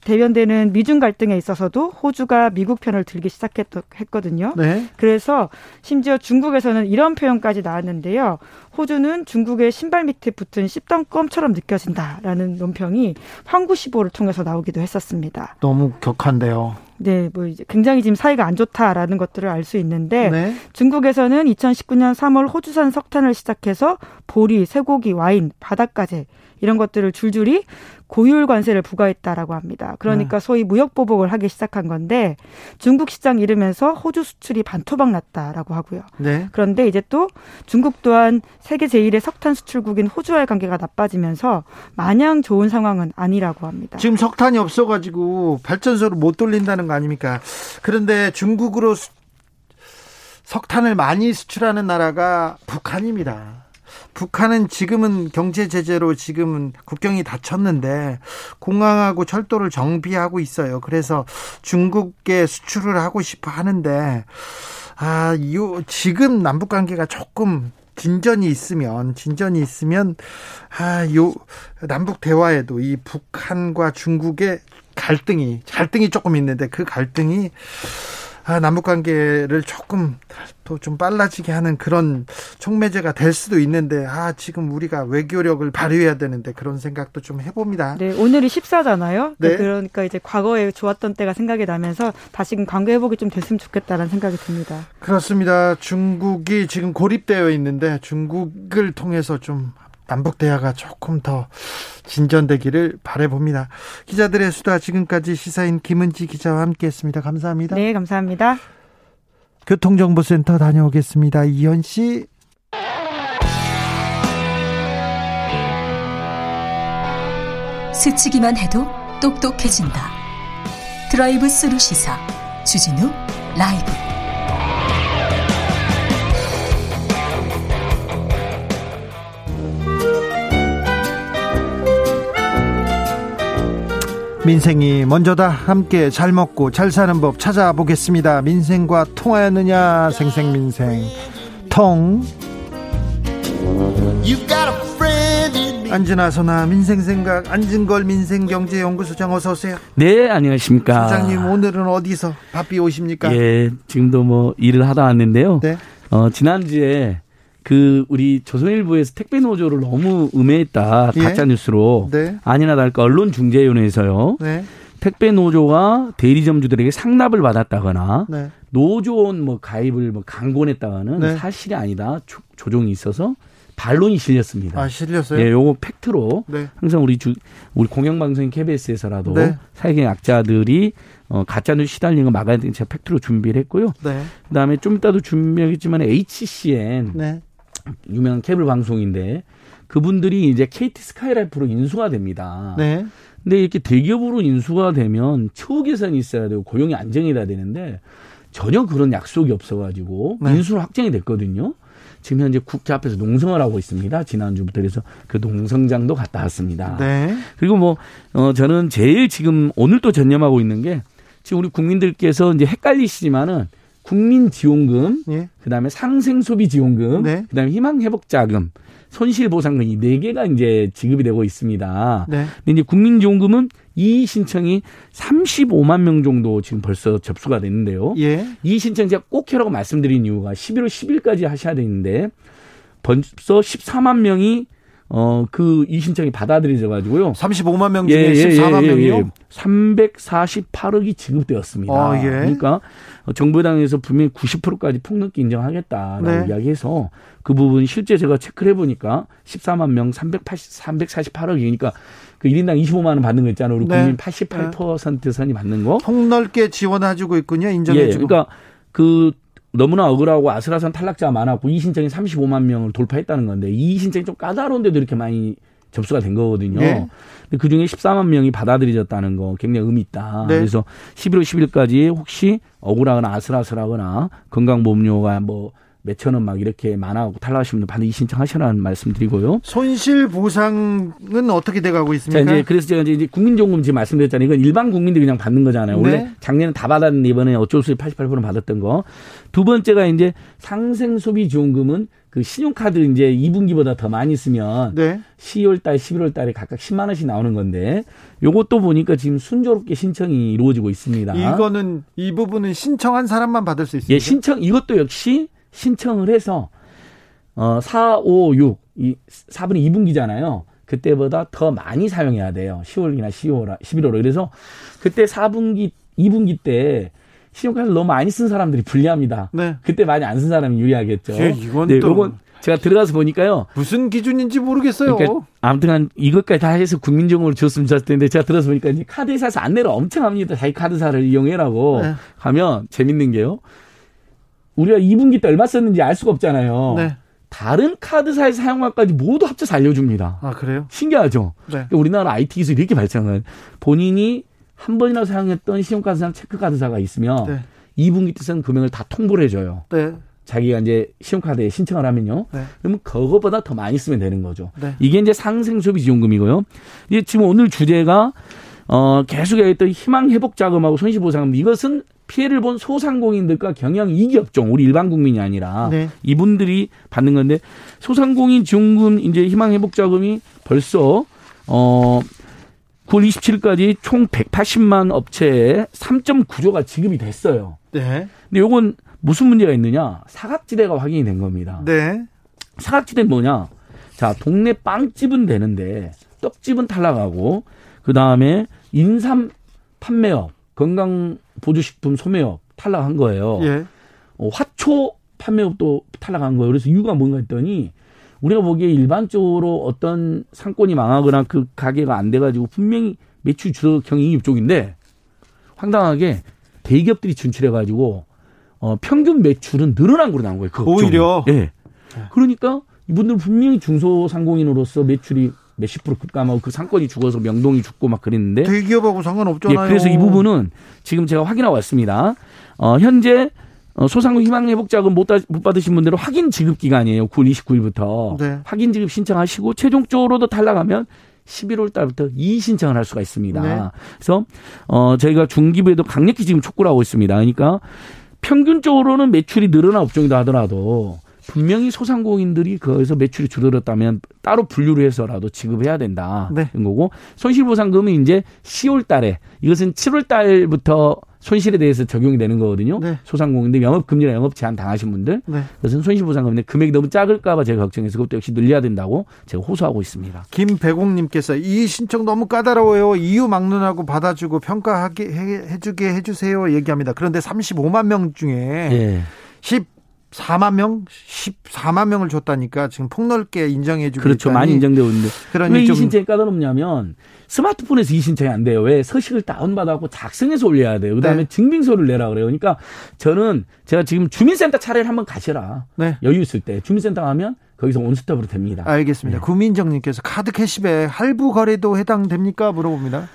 Speaker 9: 대변되는 미중 갈등에 있어서도 호주가 미국 편을 들기 시작했거든요. 네. 그래서 심지어 중국에서는 이런 표현까지 나왔는데요. 호주는 중국의 신발 밑에 붙은 씹던 껌처럼 느껴진다라는 논평이 황구시보를 통해서 나오기도 했었습니다.
Speaker 1: 너무 격한데요.
Speaker 9: 네, 뭐 이제 굉장히 지금 사이가 안 좋다라는 것들을 알 수 있는데 네. 중국에서는 2019년 3월 호주산 석탄을 시작해서 보리, 쇠고기, 와인, 바닷가재 이런 것들을 줄줄이 고율 관세를 부과했다라고 합니다. 그러니까 네. 소위 무역 보복을 하기 시작한 건데 중국 시장 잃으면서 호주 수출이 반토막 났다라고 하고요. 네. 그런데 이제 또 중국 또한 세계 제1의 석탄 수출국인 호주와의 관계가 나빠지면서 마냥 좋은 상황은 아니라고 합니다.
Speaker 1: 지금 석탄이 없어가지고 발전소를 못 돌린다는 거 아닙니까? 그런데 중국으로 석탄을 많이 수출하는 나라가 북한입니다. 북한은 지금은 경제 제재로 지금은 국경이 닫혔는데 공항하고 철도를 정비하고 있어요. 그래서 중국에 수출을 하고 싶어 하는데 아, 요 지금 남북 관계가 조금 진전이 있으면 진전이 있으면 아 요 남북 대화에도 이 북한과 중국의 갈등이 갈등이 조금 있는데 그 갈등이 아, 남북 관계를 조금 더 좀 빨라지게 하는 그런 촉매제가 될 수도 있는데 아 지금 우리가 외교력을 발휘해야 되는데 그런 생각도 좀 해봅니다.
Speaker 9: 네, 오늘이 14잖아요. 네. 그러니까 이제 과거에 좋았던 때가 생각이 나면서 다시금 관계 회복이 좀 됐으면 좋겠다라는 생각이 듭니다.
Speaker 1: 그렇습니다. 중국이 지금 고립되어 있는데 중국을 통해서 좀 남북 대화가 조금 더 진전되기를 바래봅니다. 기자들의 수다 지금까지 시사인 김은지 기자와 함께했습니다. 감사합니다.
Speaker 9: 네, 감사합니다.
Speaker 1: 교통정보센터 다녀오겠습니다. 이현 씨.
Speaker 4: 스치기만 해도 똑똑해진다. 드라이브 스루 시사 주진우 라이브.
Speaker 1: 민생이 먼저다 함께 잘 먹고 잘 사는 법 찾아보겠습니다 민생과 통하였느냐 생생민생 통 안진아 소나 민생생각 안진걸 민생경제연구소장 어서 오세요.
Speaker 10: 네 안녕하십니까.
Speaker 1: 소장님 오늘은 어디서 바삐 오십니까?
Speaker 10: 예 지금도 뭐 일을 하다 왔는데요. 네. 어 지난주에 그 우리 조선일보에서 택배 노조를 너무 음해했다 예? 가짜 뉴스로 네. 아니나 다를까 언론 중재위원회에서요. 네. 택배 노조가 대리점주들에게 상납을 받았다거나 네. 노조원 뭐 가입을 뭐 강권했다가는 네. 사실이 아니다 조, 조정이 있어서 반론이 실렸습니다.
Speaker 1: 아 실렸어요?
Speaker 10: 예, 요거 팩트로 네. 항상 우리 주 우리 공영방송 KBS에서라도 네. 사회적 약자들이 어, 가짜뉴스 시달리는 거 막아야 되는 제가 팩트로 준비를 했고요. 네. 그다음에 좀 이따도 준비하겠지만 HCN 네. 유명한 케이블 방송인데 그분들이 이제 KT 스카이라이프로 인수가 됩니다. 네. 근데 이렇게 대기업으로 인수가 되면 처우 개선이 있어야 되고 고용이 안정이 돼야 되는데 전혀 그런 약속이 없어가지고 네. 인수로 확정이 됐거든요. 지금 현재 국회 앞에서 농성을 하고 있습니다. 지난주부터 그래서 그 농성장도 갔다 왔습니다. 네. 그리고 뭐, 어, 저는 제일 지금 오늘 또 전념하고 있는 게 지금 우리 국민들께서 이제 헷갈리시지만은 국민지원금, 예. 그다음에 상생소비지원금, 네. 그다음에 희망회복자금, 손실보상금 이 네 개가 이제 지급이 되고 있습니다. 네. 근데 이제 국민지원금은 이 신청이 35만 명 정도 지금 벌써 접수가 됐는데요. 예. 이 신청 제가 꼭 해라고 말씀드린 이유가 11월 10일까지 하셔야 되는데 벌써 14만 명이 어, 그, 이 신청이 받아들여져 가지고요.
Speaker 1: 35만 명 중에 예, 예, 14만 예, 예, 명이요?
Speaker 10: 348억이 지급되었습니다. 아, 예. 그러니까 정부당에서 분명히 90%까지 폭넓게 인정하겠다라고 네. 이야기해서 그 부분 실제 제가 체크를 해보니까 14만 명 380, 348억이니까 그 1인당 25만 원 받는 거 있잖아요. 우리 네. 국민 88% 선이 받는 거.
Speaker 1: 폭넓게 지원해주고 있군요. 인정해주고.
Speaker 10: 예, 그러니까 그 너무나 억울하고 아슬아슬한 탈락자가 많았고 이 신청이 35만 명을 돌파했다는 건데 이 신청이 좀 까다로운데도 이렇게 많이 접수가 된 거거든요. 네. 근데 그 중에 14만 명이 받아들여졌다는 거 굉장히 의미 있다. 네. 그래서 11월 10일까지 혹시 억울하거나 아슬아슬하거나 건강보험료가 뭐 몇천 원 막 이렇게 많아고 탈락하시면 반드시 신청하시라는 말씀드리고요.
Speaker 1: 손실 보상은 어떻게 돼가고 있습니까?
Speaker 10: 자, 이제 그래서 제가 이제 국민연금 지금 말씀드렸잖아요. 이건 일반 국민들이 그냥 받는 거잖아요. 네. 원래 작년에 다 받았는데 이번에 어쩔 수 없이 88% 받았던 거. 두 번째가 이제 상생 소비 지원금은 그 신용카드 이제 2분기보다 더 많이 쓰면 네. 12월 달, 11월 달에 각각 10만 원씩 나오는 건데 요것도 보니까 지금 순조롭게 신청이 이루어지고 있습니다.
Speaker 1: 이거는 이 부분은 신청한 사람만 받을 수 있습니다.
Speaker 10: 예, 신청 이것도 역시 신청을 해서 어 4, 5, 6, 이 4분의 2분기잖아요. 그때보다 더 많이 사용해야 돼요. 10월이나 10월, 11월. 그래서 그때 4분기, 2분기 때 신용카드를 너무 많이 쓴 사람들이 불리합니다. 네. 그때 많이 안 쓴 사람이 유리하겠죠.
Speaker 1: 예, 이건 네, 또 이건
Speaker 10: 제가 들어가서 보니까요.
Speaker 1: 무슨 기준인지 모르겠어요. 그러니까
Speaker 10: 아무튼 이것까지 다 해서 국민정으로 줬으면 좋았을 텐데 제가 들어서 보니까 이제 카드회사에서 안내를 엄청 합니다. 자기 카드사를 이용해라고 네. 하면 재밌는 게요. 우리가 2분기 때 얼마 썼는지 알 수가 없잖아요. 네. 다른 카드사의 사용량까지 모두 합쳐서 알려줍니다.
Speaker 1: 아 그래요?
Speaker 10: 신기하죠. 네. 그러니까 우리나라 IT 기술이 이렇게 발전한 본인이 한 번이나 사용했던 신용카드사나 체크카드사가 있으면 네. 2분기 때 쓴 금액을 다 통보를 해줘요. 네. 자기가 이제 신용카드에 신청을 하면요. 네. 그러면 그거보다 더 많이 쓰면 되는 거죠. 네. 이게 이제 상생소비지원금이고요. 이게 지금 오늘 주제가 어 계속 얘기했던 희망회복 자금하고 손실보상금 이것은 피해를 본 소상공인들과 경영 이기업종 우리 일반 국민이 아니라 네. 이분들이 받는 건데 소상공인 지원금 이제 희망회복자금이 벌써 어 9월 27일까지 총 180만 업체에 3.9조가 지급이 됐어요. 네. 근데 요건 무슨 문제가 있느냐? 사각지대가 확인이 된 겁니다. 네. 사각지대는 뭐냐? 자, 동네 빵집은 되는데 떡집은 탈락하고 그 다음에 인삼 판매업 건강 보조식품 소매업 탈락한 거예요. 예. 어, 화초 판매업도 탈락한 거예요. 그래서 이유가 뭔가 했더니 우리가 보기에 일반적으로 어떤 상권이 망하거나 그 가게가 안 돼가지고 분명히 매출 줄어 경영이익 쪽인데 황당하게 대기업들이 진출해가지고 어, 평균 매출은 늘어난 걸로 나온 거예요. 그
Speaker 1: 오히려.
Speaker 10: 예. 네. 그러니까 이분들 분명히 중소상공인으로서 매출이 몇십 프로 급감하고 그 상권이 죽어서 명동이 죽고 막 그랬는데
Speaker 1: 대기업하고 상관없잖아요.
Speaker 10: 예, 그래서 이 부분은 지금 제가 확인하고 왔습니다. 어, 현재 어, 소상공 희망회복자금 못, 못 받으신 분들은 확인 지급 기간이에요. 9월 29일부터 네. 확인 지급 신청하시고 최종적으로도 탈락하면 11월 달부터 이의신청을 할 수가 있습니다. 네. 그래서 어 저희가 중기부에도 강력히 지금 촉구를 하고 있습니다. 그러니까 평균적으로는 매출이 늘어난 업종이다 하더라도 분명히 소상공인들이 거기서 매출이 줄어들었다면 따로 분류를 해서라도 지급해야 된다. 네. 거고 손실보상금은 이제 10월 달에 이것은 7월 달부터 손실에 대해서 적용이 되는 거거든요. 네. 소상공인데 영업 금리나 영업 제한 당하신 분들 네. 그것은 손실보상금인데 금액이 너무 작을까봐 제가 걱정해서 그것도 역시 늘려야 된다고 제가 호소하고 있습니다.
Speaker 1: 김배공님께서 이 신청 너무 까다로워요. 이유 막론하고 받아주고 평가하게 해주게 해주세요. 얘기합니다. 그런데 35만 명 중에 예. 10 4만 명, 14만 명을 줬다니까 지금 폭넓게 인정해주고
Speaker 10: 그렇죠. 있다니. 많이 인정되고 있는데 왜이 신청이 까다롭냐면 스마트폰에서 이 신청이 안 돼요. 왜 서식을 다운받아갖고 작성해서 올려야 돼요. 그다음에 네. 증빙서를 내라 그래요. 그러니까 저는 제가 지금 주민센터 차례를 한번 가시라. 네. 여유 있을 때 주민센터 가면 거기서 온스톱으로 됩니다.
Speaker 1: 알겠습니다. 네. 구민정님께서 카드 캐시백 할부 거래도 해당됩니까 물어봅니다.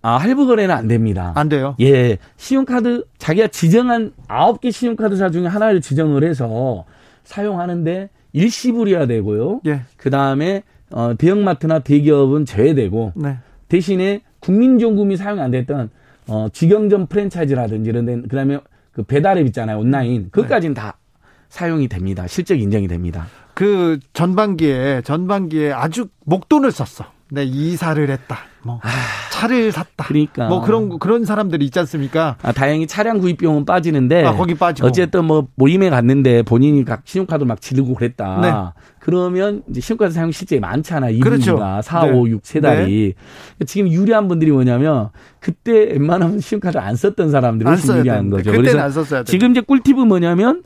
Speaker 10: 아, 할부 거래는 안 됩니다.
Speaker 1: 안 돼요?
Speaker 10: 예. 신용카드, 자기가 지정한 아홉 개 신용카드사 중에 하나를 지정을 해서 사용하는데 일시불이어야 되고요. 예. 그 다음에, 어, 대형마트나 대기업은 제외되고, 네. 대신에 국민연금이 사용이 안 됐던, 어, 직영점 프랜차이즈라든지 이런 데, 그 다음에 그 배달앱 있잖아요. 온라인. 그것까지는 네. 다 사용이 됩니다. 실적 인정이 됩니다.
Speaker 1: 그 전반기에, 전반기에 아주 목돈을 썼어. 네, 이사를 했다. 뭐 아, 차를 샀다. 그러니까 뭐 그런 그런 사람들이 있지 않습니까?
Speaker 10: 아, 다행히 차량 구입 비용은 빠지는데
Speaker 1: 아, 거기 빠지고
Speaker 10: 어쨌든 뭐 모임에 갔는데 본인이 각 신용카드 막 지르고 그랬다. 네. 그러면 이제 신용카드 사용 실제 많잖아. 2분기가 그렇죠. 4, 네. 5, 6, 세 달이. 네. 지금 유리한 분들이 뭐냐면 그때 웬만하면 신용카드 안 썼던 사람들이 훨씬 유리한 거죠.
Speaker 1: 그래서 안 썼어야
Speaker 10: 지금 이제 꿀팁은 뭐냐면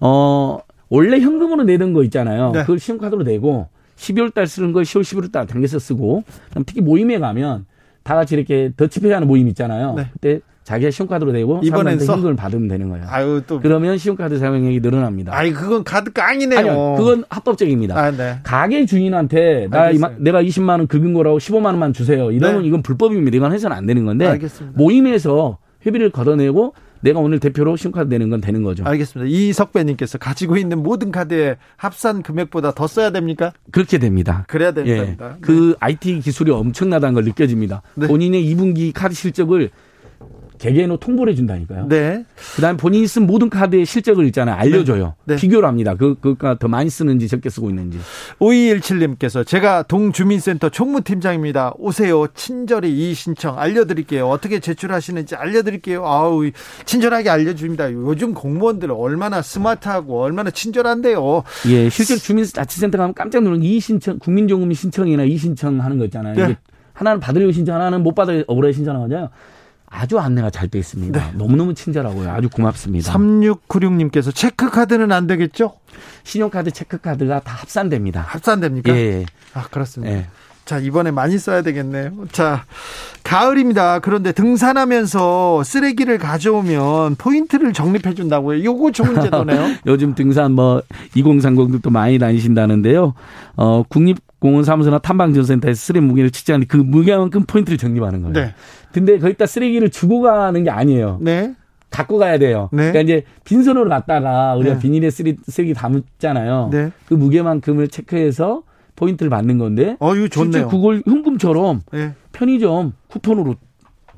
Speaker 10: 어 원래 현금으로 내던 거 있잖아요. 네. 그걸 신용카드로 내고 12월 달 쓰는 걸 10월, 11월 달 당겨서 쓰고 특히 모임에 가면 다 같이 이렇게 더치페이하는 모임 있잖아요. 네. 그때 자기가 신용카드로 내고 이번엔 현금을 받으면 되는 거예요. 아유, 또 그러면 신용카드 사용액이 늘어납니다.
Speaker 1: 아니 그건 카드 깡이네요.
Speaker 10: 아니요, 그건 합법적입니다. 아, 네. 가게 주인한테 나 이마, 내가 20만 원 긁은 거라고 15만 원만 주세요. 이러면 네. 이건 불법입니다. 이건 해서는 안 되는 건데 알겠습니다. 모임에서 회비를 걷어내고 내가 오늘 대표로 신용카드 내는 건 되는 거죠.
Speaker 1: 알겠습니다. 이석배님께서 가지고 있는 모든 카드에 합산 금액보다 더 써야 됩니까?
Speaker 10: 그렇게 됩니다.
Speaker 1: 그래야 됩니다. 예.
Speaker 10: 네. 그 IT 기술이 엄청나다는 걸 느껴집니다. 네. 본인의 2분기 카드 실적을 개개인으로 통보를 해준다니까요. 네. 그다음에 본인이 쓴 모든 카드의 실적을 있잖아요. 알려줘요. 네. 네. 비교를 합니다. 그, 그가 더 많이 쓰는지 적게 쓰고 있는지.
Speaker 1: 5217님께서 제가 동주민센터 총무팀장입니다. 오세요. 친절히 이 신청 알려드릴게요. 어떻게 제출하시는지 알려드릴게요. 아우, 친절하게 알려줍니다. 요즘 공무원들 얼마나 스마트하고 얼마나 친절한데요.
Speaker 10: 예, 실제로 주민자치센터 가면 깜짝 놀란 이 신청, 국민정금 신청이나 이 신청하는 거 있잖아요. 네. 하나는 받으려고 신청, 하나는 못 억울해 신청하잖아요. 아주 안내가 잘 돼 있습니다. 네. 너무너무 친절하고요. 아주 고맙습니다.
Speaker 1: 3696님께서 체크카드는 안 되겠죠?
Speaker 10: 신용카드, 체크카드가 다 합산됩니다.
Speaker 1: 합산됩니까?
Speaker 10: 예.
Speaker 1: 아, 그렇습니다. 예. 자, 이번에 많이 써야 되겠네요. 자, 가을입니다. 그런데 등산하면서 쓰레기를 가져오면 포인트를 적립해 준다고요. 요거 좋은 제도네요.
Speaker 10: 요즘 등산 뭐 2030들도 많이 다니신다는데요. 어, 국립 공원 사무소나 탐방전센터에서 쓰레기 무게를 측정하는 그 무게만큼 포인트를 적립하는 거예요. 네. 근데 거기다 쓰레기를 주고 가는 게 아니에요. 네. 갖고 가야 돼요. 네. 그러니까 이제 빈손으로 갔다가 우리가 네. 비닐에 쓰레기, 쓰레기 담잖아요. 네. 그 무게만큼을 체크해서 포인트를 받는 건데.
Speaker 1: 어, 이거 좋네요. 실제
Speaker 10: 그걸 현금처럼 네. 편의점 쿠폰으로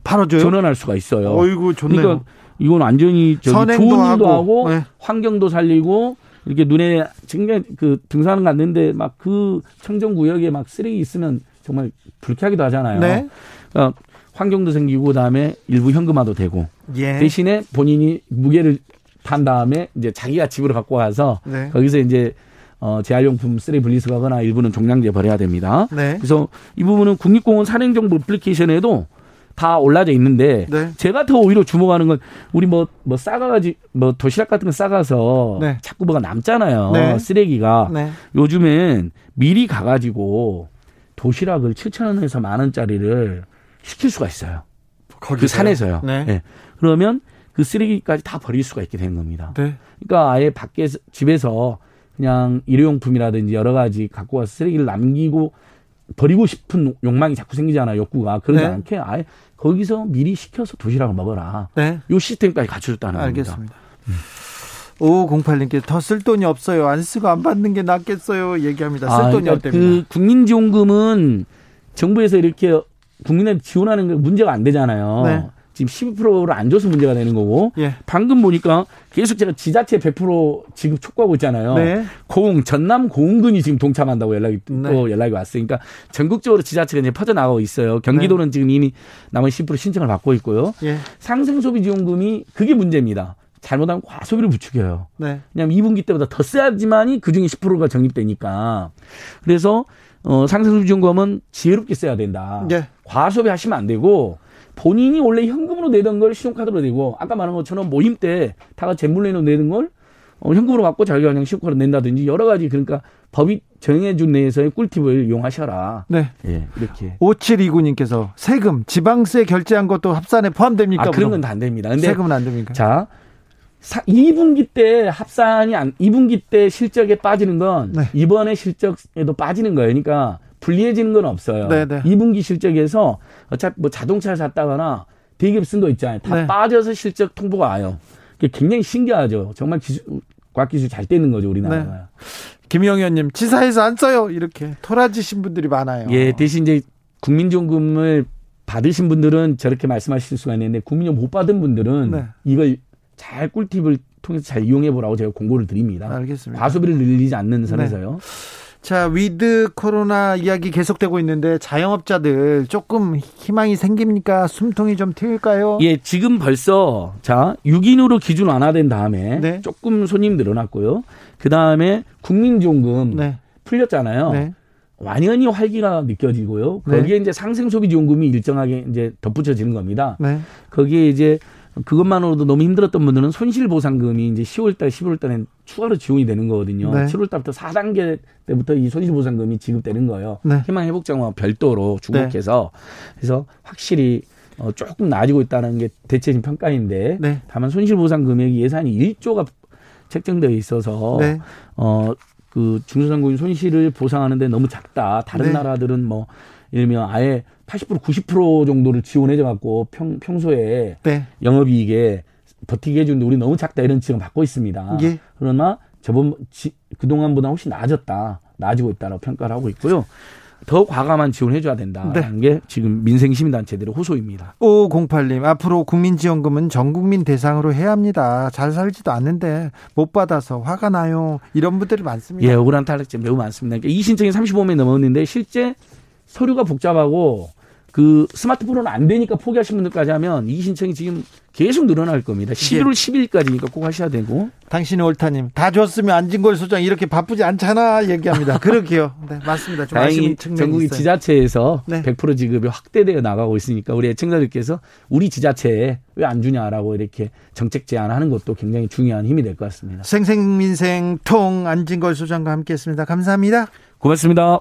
Speaker 1: 팔아줘요.
Speaker 10: 전환할 수가 있어요.
Speaker 1: 어이구 좋네요. 그러니까
Speaker 10: 이건 완전히 저기 좋은 일도 하고, 하고 네. 환경도 살리고 이렇게 눈에 굉장히 그 등산 갔는데 막 그 청정 구역에 막 쓰레기 있으면 정말 불쾌하기도 하잖아요. 네. 그러니까 환경도 생기고 그다음에 일부 현금화도 되고 예. 대신에 본인이 무게를 탄 다음에 이제 자기가 집으로 갖고 와서 네. 거기서 이제 어, 재활용품 쓰레기 분리수거하거나 일부는 종량제 버려야 됩니다. 네. 그래서 이 부분은 국립공원 산행정보 애플리케이션에도 다 올라져 있는데 네. 제가 더 오히려 주목하는 건 우리 뭐뭐 뭐 싸가가지 뭐 도시락 같은 거 싸가서 네. 자꾸 뭐가 남잖아요 네. 쓰레기가 네. 요즘엔 미리 가가지고 도시락을 7천 원에서 만 원짜리를 시킬 수가 있어요. 거기서요? 그 산에서요. 네. 네. 그러면 그 쓰레기까지 다 버릴 수가 있게 되는 겁니다. 네. 그러니까 아예 밖에서 집에서 그냥 일회용품이라든지 여러 가지 갖고 와서 쓰레기를 남기고 버리고 싶은 욕망이 자꾸 생기잖아요. 욕구가 그러지 네. 않게 아예 거기서 미리 시켜서 도시락을 먹어라. 네. 요 시스템까지 갖춰줬다는
Speaker 1: 알겠습니다. 겁니다. 음. 5508님께 더 쓸 돈이 없어요. 안 쓰고 안 받는 게 낫겠어요. 얘기합니다. 쓸 아, 돈이 그러니까 없답니다.
Speaker 10: 그 국민지원금은 정부에서 이렇게 국민한테 지원하는 게 문제가 안 되잖아요. 네. 지금 12%를 안 줘서 문제가 되는 거고 예. 방금 보니까 계속 제가 지자체 100% 지급 촉구하고 있잖아요. 네. 고흥 전남 고흥군이 지금 동참한다고 연락이 네. 또 연락이. 그러니까 전국적으로 지자체가 이제 퍼져 나가고 있어요. 경기도는 네. 지금 이미 남은 10% 신청을 받고 있고요. 예. 상생 소비 지원금이 그게 문제입니다. 잘못하면 과소비를 부추겨요. 네. 왜냐하면 2분기 때보다 더 써야지만이 그중에 10%가 적립되니까. 그래서 어, 상생 소비 지원금은 지혜롭게 써야 된다. 네. 과소비 하시면 안 되고 본인이 원래 현금으로 내던 걸 신용카드로 내고 아까 말한 것처럼 모임 때 다가 재물내로 내는 걸 어, 현금으로 받고 자기가 그냥 신용카드로 낸다든지 여러 가지 그러니까 법이 정해준 내에서의 꿀팁을 이용하셔라. 네. 예, 이렇게.
Speaker 1: 5729님께서 세금, 지방세 결제한 것도 합산에 포함됩니까?
Speaker 10: 아, 그런 건 다 안 됩니다. 근데
Speaker 1: 세금은 안 됩니까?
Speaker 10: 자, 2분기 때 합산이 안, 2분기 때 실적에 빠지는 건 네. 이번에 실적에도 빠지는 거예요. 그러니까 불리해지는 건 없어요. 네네. 2분기 실적에서 어차피 뭐 자동차를 샀다거나 대기업 쓴 거 있잖아요. 다 네. 빠져서 실적 통보가 와요. 그게 굉장히 신기하죠. 정말 기술, 과학기술 잘 되는 거죠, 우리나라가. 네.
Speaker 1: 김영현님, 지사에서 안 써요. 이렇게 토라지신 분들이 많아요.
Speaker 10: 예, 대신 이제 국민연금을 받으신 분들은 저렇게 말씀하실 수가 있는데 국민연금 못 받은 분들은 네. 이걸 잘 꿀팁을 통해서 잘 이용해 보라고 제가 공고를 드립니다.
Speaker 1: 알겠습니다.
Speaker 10: 과소비를 늘리지 않는 선에서요. 네.
Speaker 1: 자, 위드 코로나 이야기 계속되고 있는데 자영업자들 조금 희망이 생깁니까? 숨통이 좀 트일까요?
Speaker 10: 예, 지금 벌써 자, 6인으로 기준 완화된 다음에 네. 조금 손님 늘어났고요. 그다음에 국민지원금 네. 풀렸잖아요. 네. 완연히 활기가 느껴지고요. 네. 거기에 이제 상생 소비 지원금이 일정하게 이제 덧붙여지는 겁니다. 네. 거기에 이제 그것만으로도 너무 힘들었던 분들은 손실보상금이 이제 10월달, 11월달에 추가로 지원이 되는 거거든요. 네. 7월달부터 4단계 때부터 이 손실보상금이 지급되는 거예요. 네. 희망회복장과 별도로 주목해서 네. 그래서 확실히 어, 조금 나아지고 있다는 게 대체적인 평가인데 네. 다만 손실보상 금액이 예산이 1조가 책정되어 있어서 네. 어, 그 중소상공인 손실을 보상하는데 너무 작다. 다른 네. 나라들은 뭐 예를 들면 아예 80% 90% 정도를 지원해줘 갖고 평 평소에 네. 영업이익에 버티게 해주는데 우리 너무 작다 이런 지금 받고 있습니다. 예. 그러나 저번 지, 그동안보다 훨씬 나아졌다. 나아지고 있다라고 평가를 하고 있고요. 더 과감한 지원해줘야 된다는 네. 게 지금 민생시민단체들의 호소입니다.
Speaker 1: 5508님, 앞으로 국민지원금은 전 국민 대상으로 해야 합니다. 잘 살지도 않는데 못 받아서 화가 나요. 이런 분들이 많습니다.
Speaker 10: 예, 억울한 탈락자 매우 많습니다. 그러니까 이 신청이 35명 넘었는데 실제 서류가 복잡하고 그 스마트폰은 안 되니까 포기하신 분들까지 하면 이 신청이 지금 계속 늘어날 겁니다. 11월 10일까지니까 꼭 하셔야 되고.
Speaker 1: 당신이 옳다님. 다 줬으면 안진걸 소장 이렇게 바쁘지 않잖아 얘기합니다. 그러게요. 네, 맞습니다.
Speaker 10: 다행히 전국의 지자체에서 네. 100% 지급이 확대되어 나가고 있으니까 우리 애청자들께서 우리 지자체에 왜 안 주냐라고 이렇게 정책 제안하는 것도 굉장히 중요한 힘이 될 것 같습니다.
Speaker 1: 생생민생통 안진걸 소장과 함께했습니다. 감사합니다.
Speaker 10: 고맙습니다.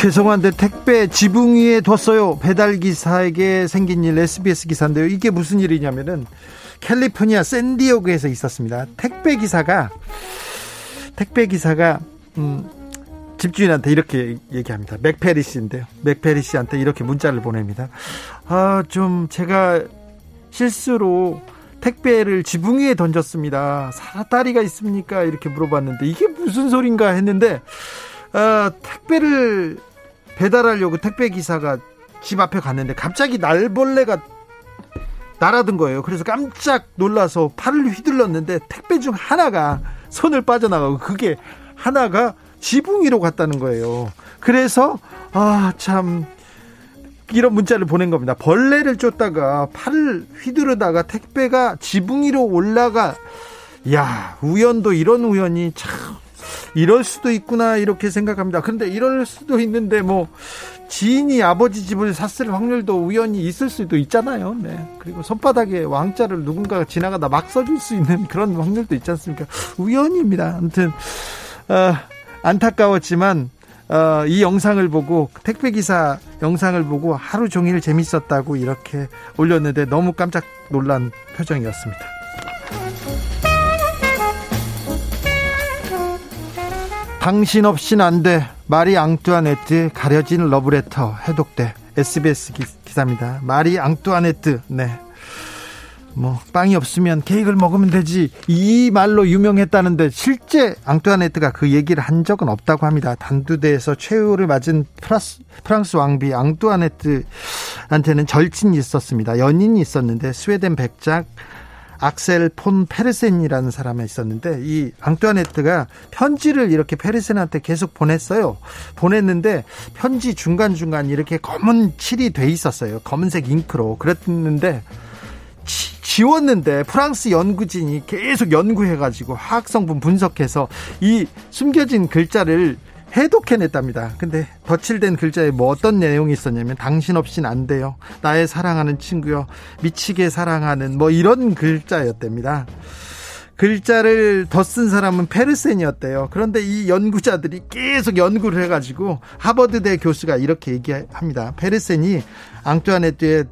Speaker 1: 죄송한데 택배 지붕 위에 뒀어요. 배달 기사에게 생긴 일 SBS 기사인데요. 이게 무슨 일이냐면은 캘리포니아 샌디에고에서 있었습니다. 택배 기사가 택배 기사가 음 집주인한테 이렇게 얘기합니다. 맥페리 씨인데요. 맥페리 씨한테 이렇게 문자를 보냅니다. 아, 좀 제가 실수로 택배를 지붕 위에 던졌습니다. 사다리가 있습니까? 이렇게 물어봤는데 이게 무슨 소린가 했는데 어, 택배를 배달하려고 택배 기사가 집 앞에 갔는데 갑자기 날벌레가 날아든 거예요. 그래서 깜짝 놀라서 팔을 휘둘렀는데 택배 중 하나가 손을 빠져나가고 그게 하나가 지붕 위로 갔다는 거예요. 그래서 아 참 이런 문자를 보낸 겁니다. 벌레를 쫓다가 팔을 휘두르다가 택배가 지붕 위로 올라가 야 우연도 이런 우연이 참 이럴 수도 있구나 이렇게 생각합니다. 그런데 이럴 수도 있는데 뭐 지인이 아버지 집을 샀을 확률도 우연히 있을 수도 있잖아요. 네. 그리고 손바닥에 왕자를 누군가가 지나가다 막 써줄 수 있는 그런 확률도 있지 않습니까? 우연입니다. 아무튼 어, 안타까웠지만 어, 이 영상을 보고 택배 기사 영상을 보고 하루 종일 재밌었다고 이렇게 올렸는데 너무 깜짝 놀란 표정이었습니다. 당신 없인 안 돼. 마리 앙뚜아네트 가려진 러브레터 해독돼. SBS 기사입니다. 마리 앙뚜아네트. 네. 뭐 빵이 없으면 케이크를 먹으면 되지 이 말로 유명했다는데 실제 앙뚜아네트가 그 얘기를 한 적은 없다고 합니다. 단두대에서 최후를 맞은 프라스, 프랑스 왕비 앙뚜아네트한테는 절친이 있었습니다. 연인이 있었는데 스웨덴 백작 악셀 폰 페르센이라는 사람이 있었는데 이 앙뚜아네트가 편지를 이렇게 페르센한테 계속 보냈어요. 보냈는데 편지 중간중간 이렇게 검은 칠이 돼 있었어요. 검은색 잉크로. 그랬는데 지웠는데 프랑스 연구진이 계속 연구해가지고 화학 성분 분석해서 이 숨겨진 글자를 해독해냈답니다. 근데 덧칠된 글자에 뭐 어떤 내용이 있었냐면 당신 없인 안 돼요. 나의 사랑하는 친구요. 미치게 사랑하는 뭐 이런 글자였답니다. 글자를 더 쓴 사람은 페르센이었대요. 그런데 이 연구자들이 계속 연구를 해가지고 하버드대 교수가 이렇게 얘기합니다. 페르센이 앙뚜아네트의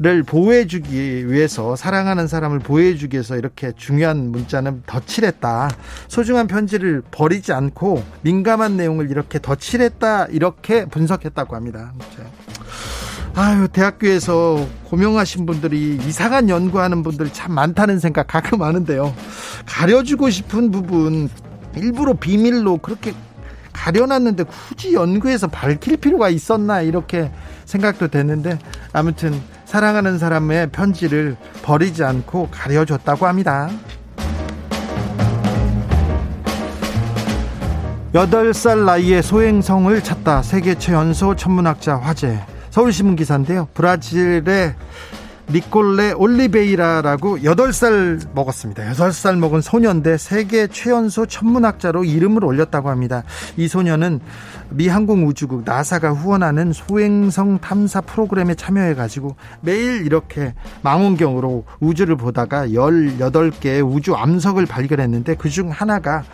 Speaker 1: 를 보호해주기 위해서 사랑하는 사람을 보호해주기 위해서 이렇게 중요한 문자는 덧칠했다. 소중한 편지를 버리지 않고 민감한 내용을 이렇게 덧칠했다. 이렇게 분석했다고 합니다. 아유 대학교에서 고명하신 분들이 이상한 연구하는 분들 참 많다는 생각 가끔 하는데요. 가려주고 싶은 부분 일부러 비밀로 그렇게 가려놨는데 굳이 연구해서 밝힐 필요가 있었나 이렇게 생각도 되는데 아무튼 사랑하는 사람의 편지를 버리지 않고 가려줬다고 합니다. 8살 나이에 소행성을 찾다 세계 최연소 천문학자 화제 서울신문 기사인데요. 브라질의 니콜레 올리베이라라고 8살 먹었습니다. 8살 먹은 소년대 세계 최연소 천문학자로 이름을 올렸다고 합니다. 이 소년은 미 항공우주국 나사가 후원하는 소행성 탐사 프로그램에 참여해 가지고 매일 이렇게 망원경으로 우주를 보다가 18개의 우주 암석을 발견했는데 그중 하나가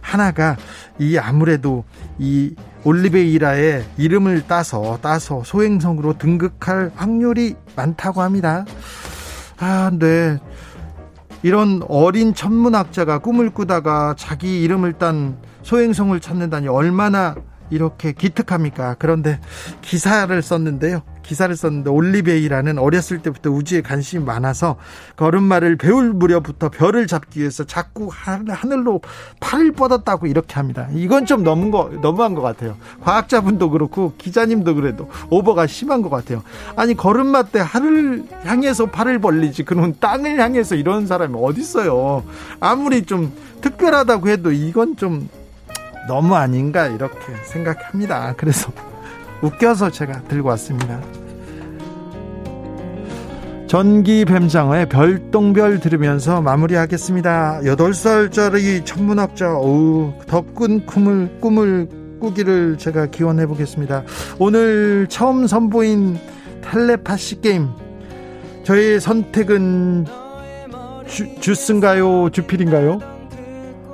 Speaker 1: 하나가 이 아무래도 이 올리베이라의 이름을 따서 따서 소행성으로 등극할 확률이 많다고 합니다. 아, 네. 이런 어린 천문학자가 꿈을 꾸다가 자기 이름을 딴 소행성을 찾는다니 얼마나 이렇게 기특합니까? 그런데 기사를 썼는데요. 기사를 썼는데 올리베이라는 어렸을 때부터 우주에 관심이 많아서 걸음마를 배울 무렵부터 별을 잡기 위해서 자꾸 하늘로 팔을 뻗었다고 이렇게 합니다. 이건 좀 너무 거 너무한 것 같아요. 과학자분도 그렇고 기자님도 그래도 오버가 심한 것 같아요. 아니 걸음마 때 하늘을 향해서 팔을 벌리지 그러면 땅을 향해서 이런 사람이 어디 있어요? 아무리 좀 특별하다고 해도 이건 좀 너무 아닌가 이렇게 생각합니다. 그래서 웃겨서 제가 들고 왔습니다. 전기 뱀장어의 별똥별 들으면서 마무리하겠습니다. 8살짜리 천문학자, 어우, 덕군 꿈을, 꿈을 꾸기를 제가 기원해 보겠습니다. 오늘 처음 선보인 텔레파시 게임. 저의 선택은 주, 주스인가요? 주필인가요?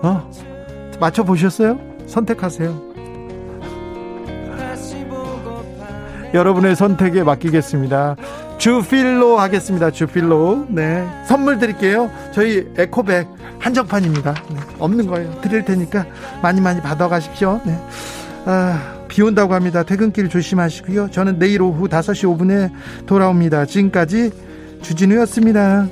Speaker 1: 어? 맞춰보셨어요? 선택하세요. 여러분의 선택에 맡기겠습니다. 주필로 하겠습니다. 주필로. 네. 선물 드릴게요. 저희 에코백 한정판입니다. 네. 없는 거예요. 드릴 테니까 많이 많이 받아가십시오. 네. 아, 비 온다고 합니다. 퇴근길 조심하시고요. 저는 내일 오후 5시 5분에 돌아옵니다. 지금까지 주진우였습니다.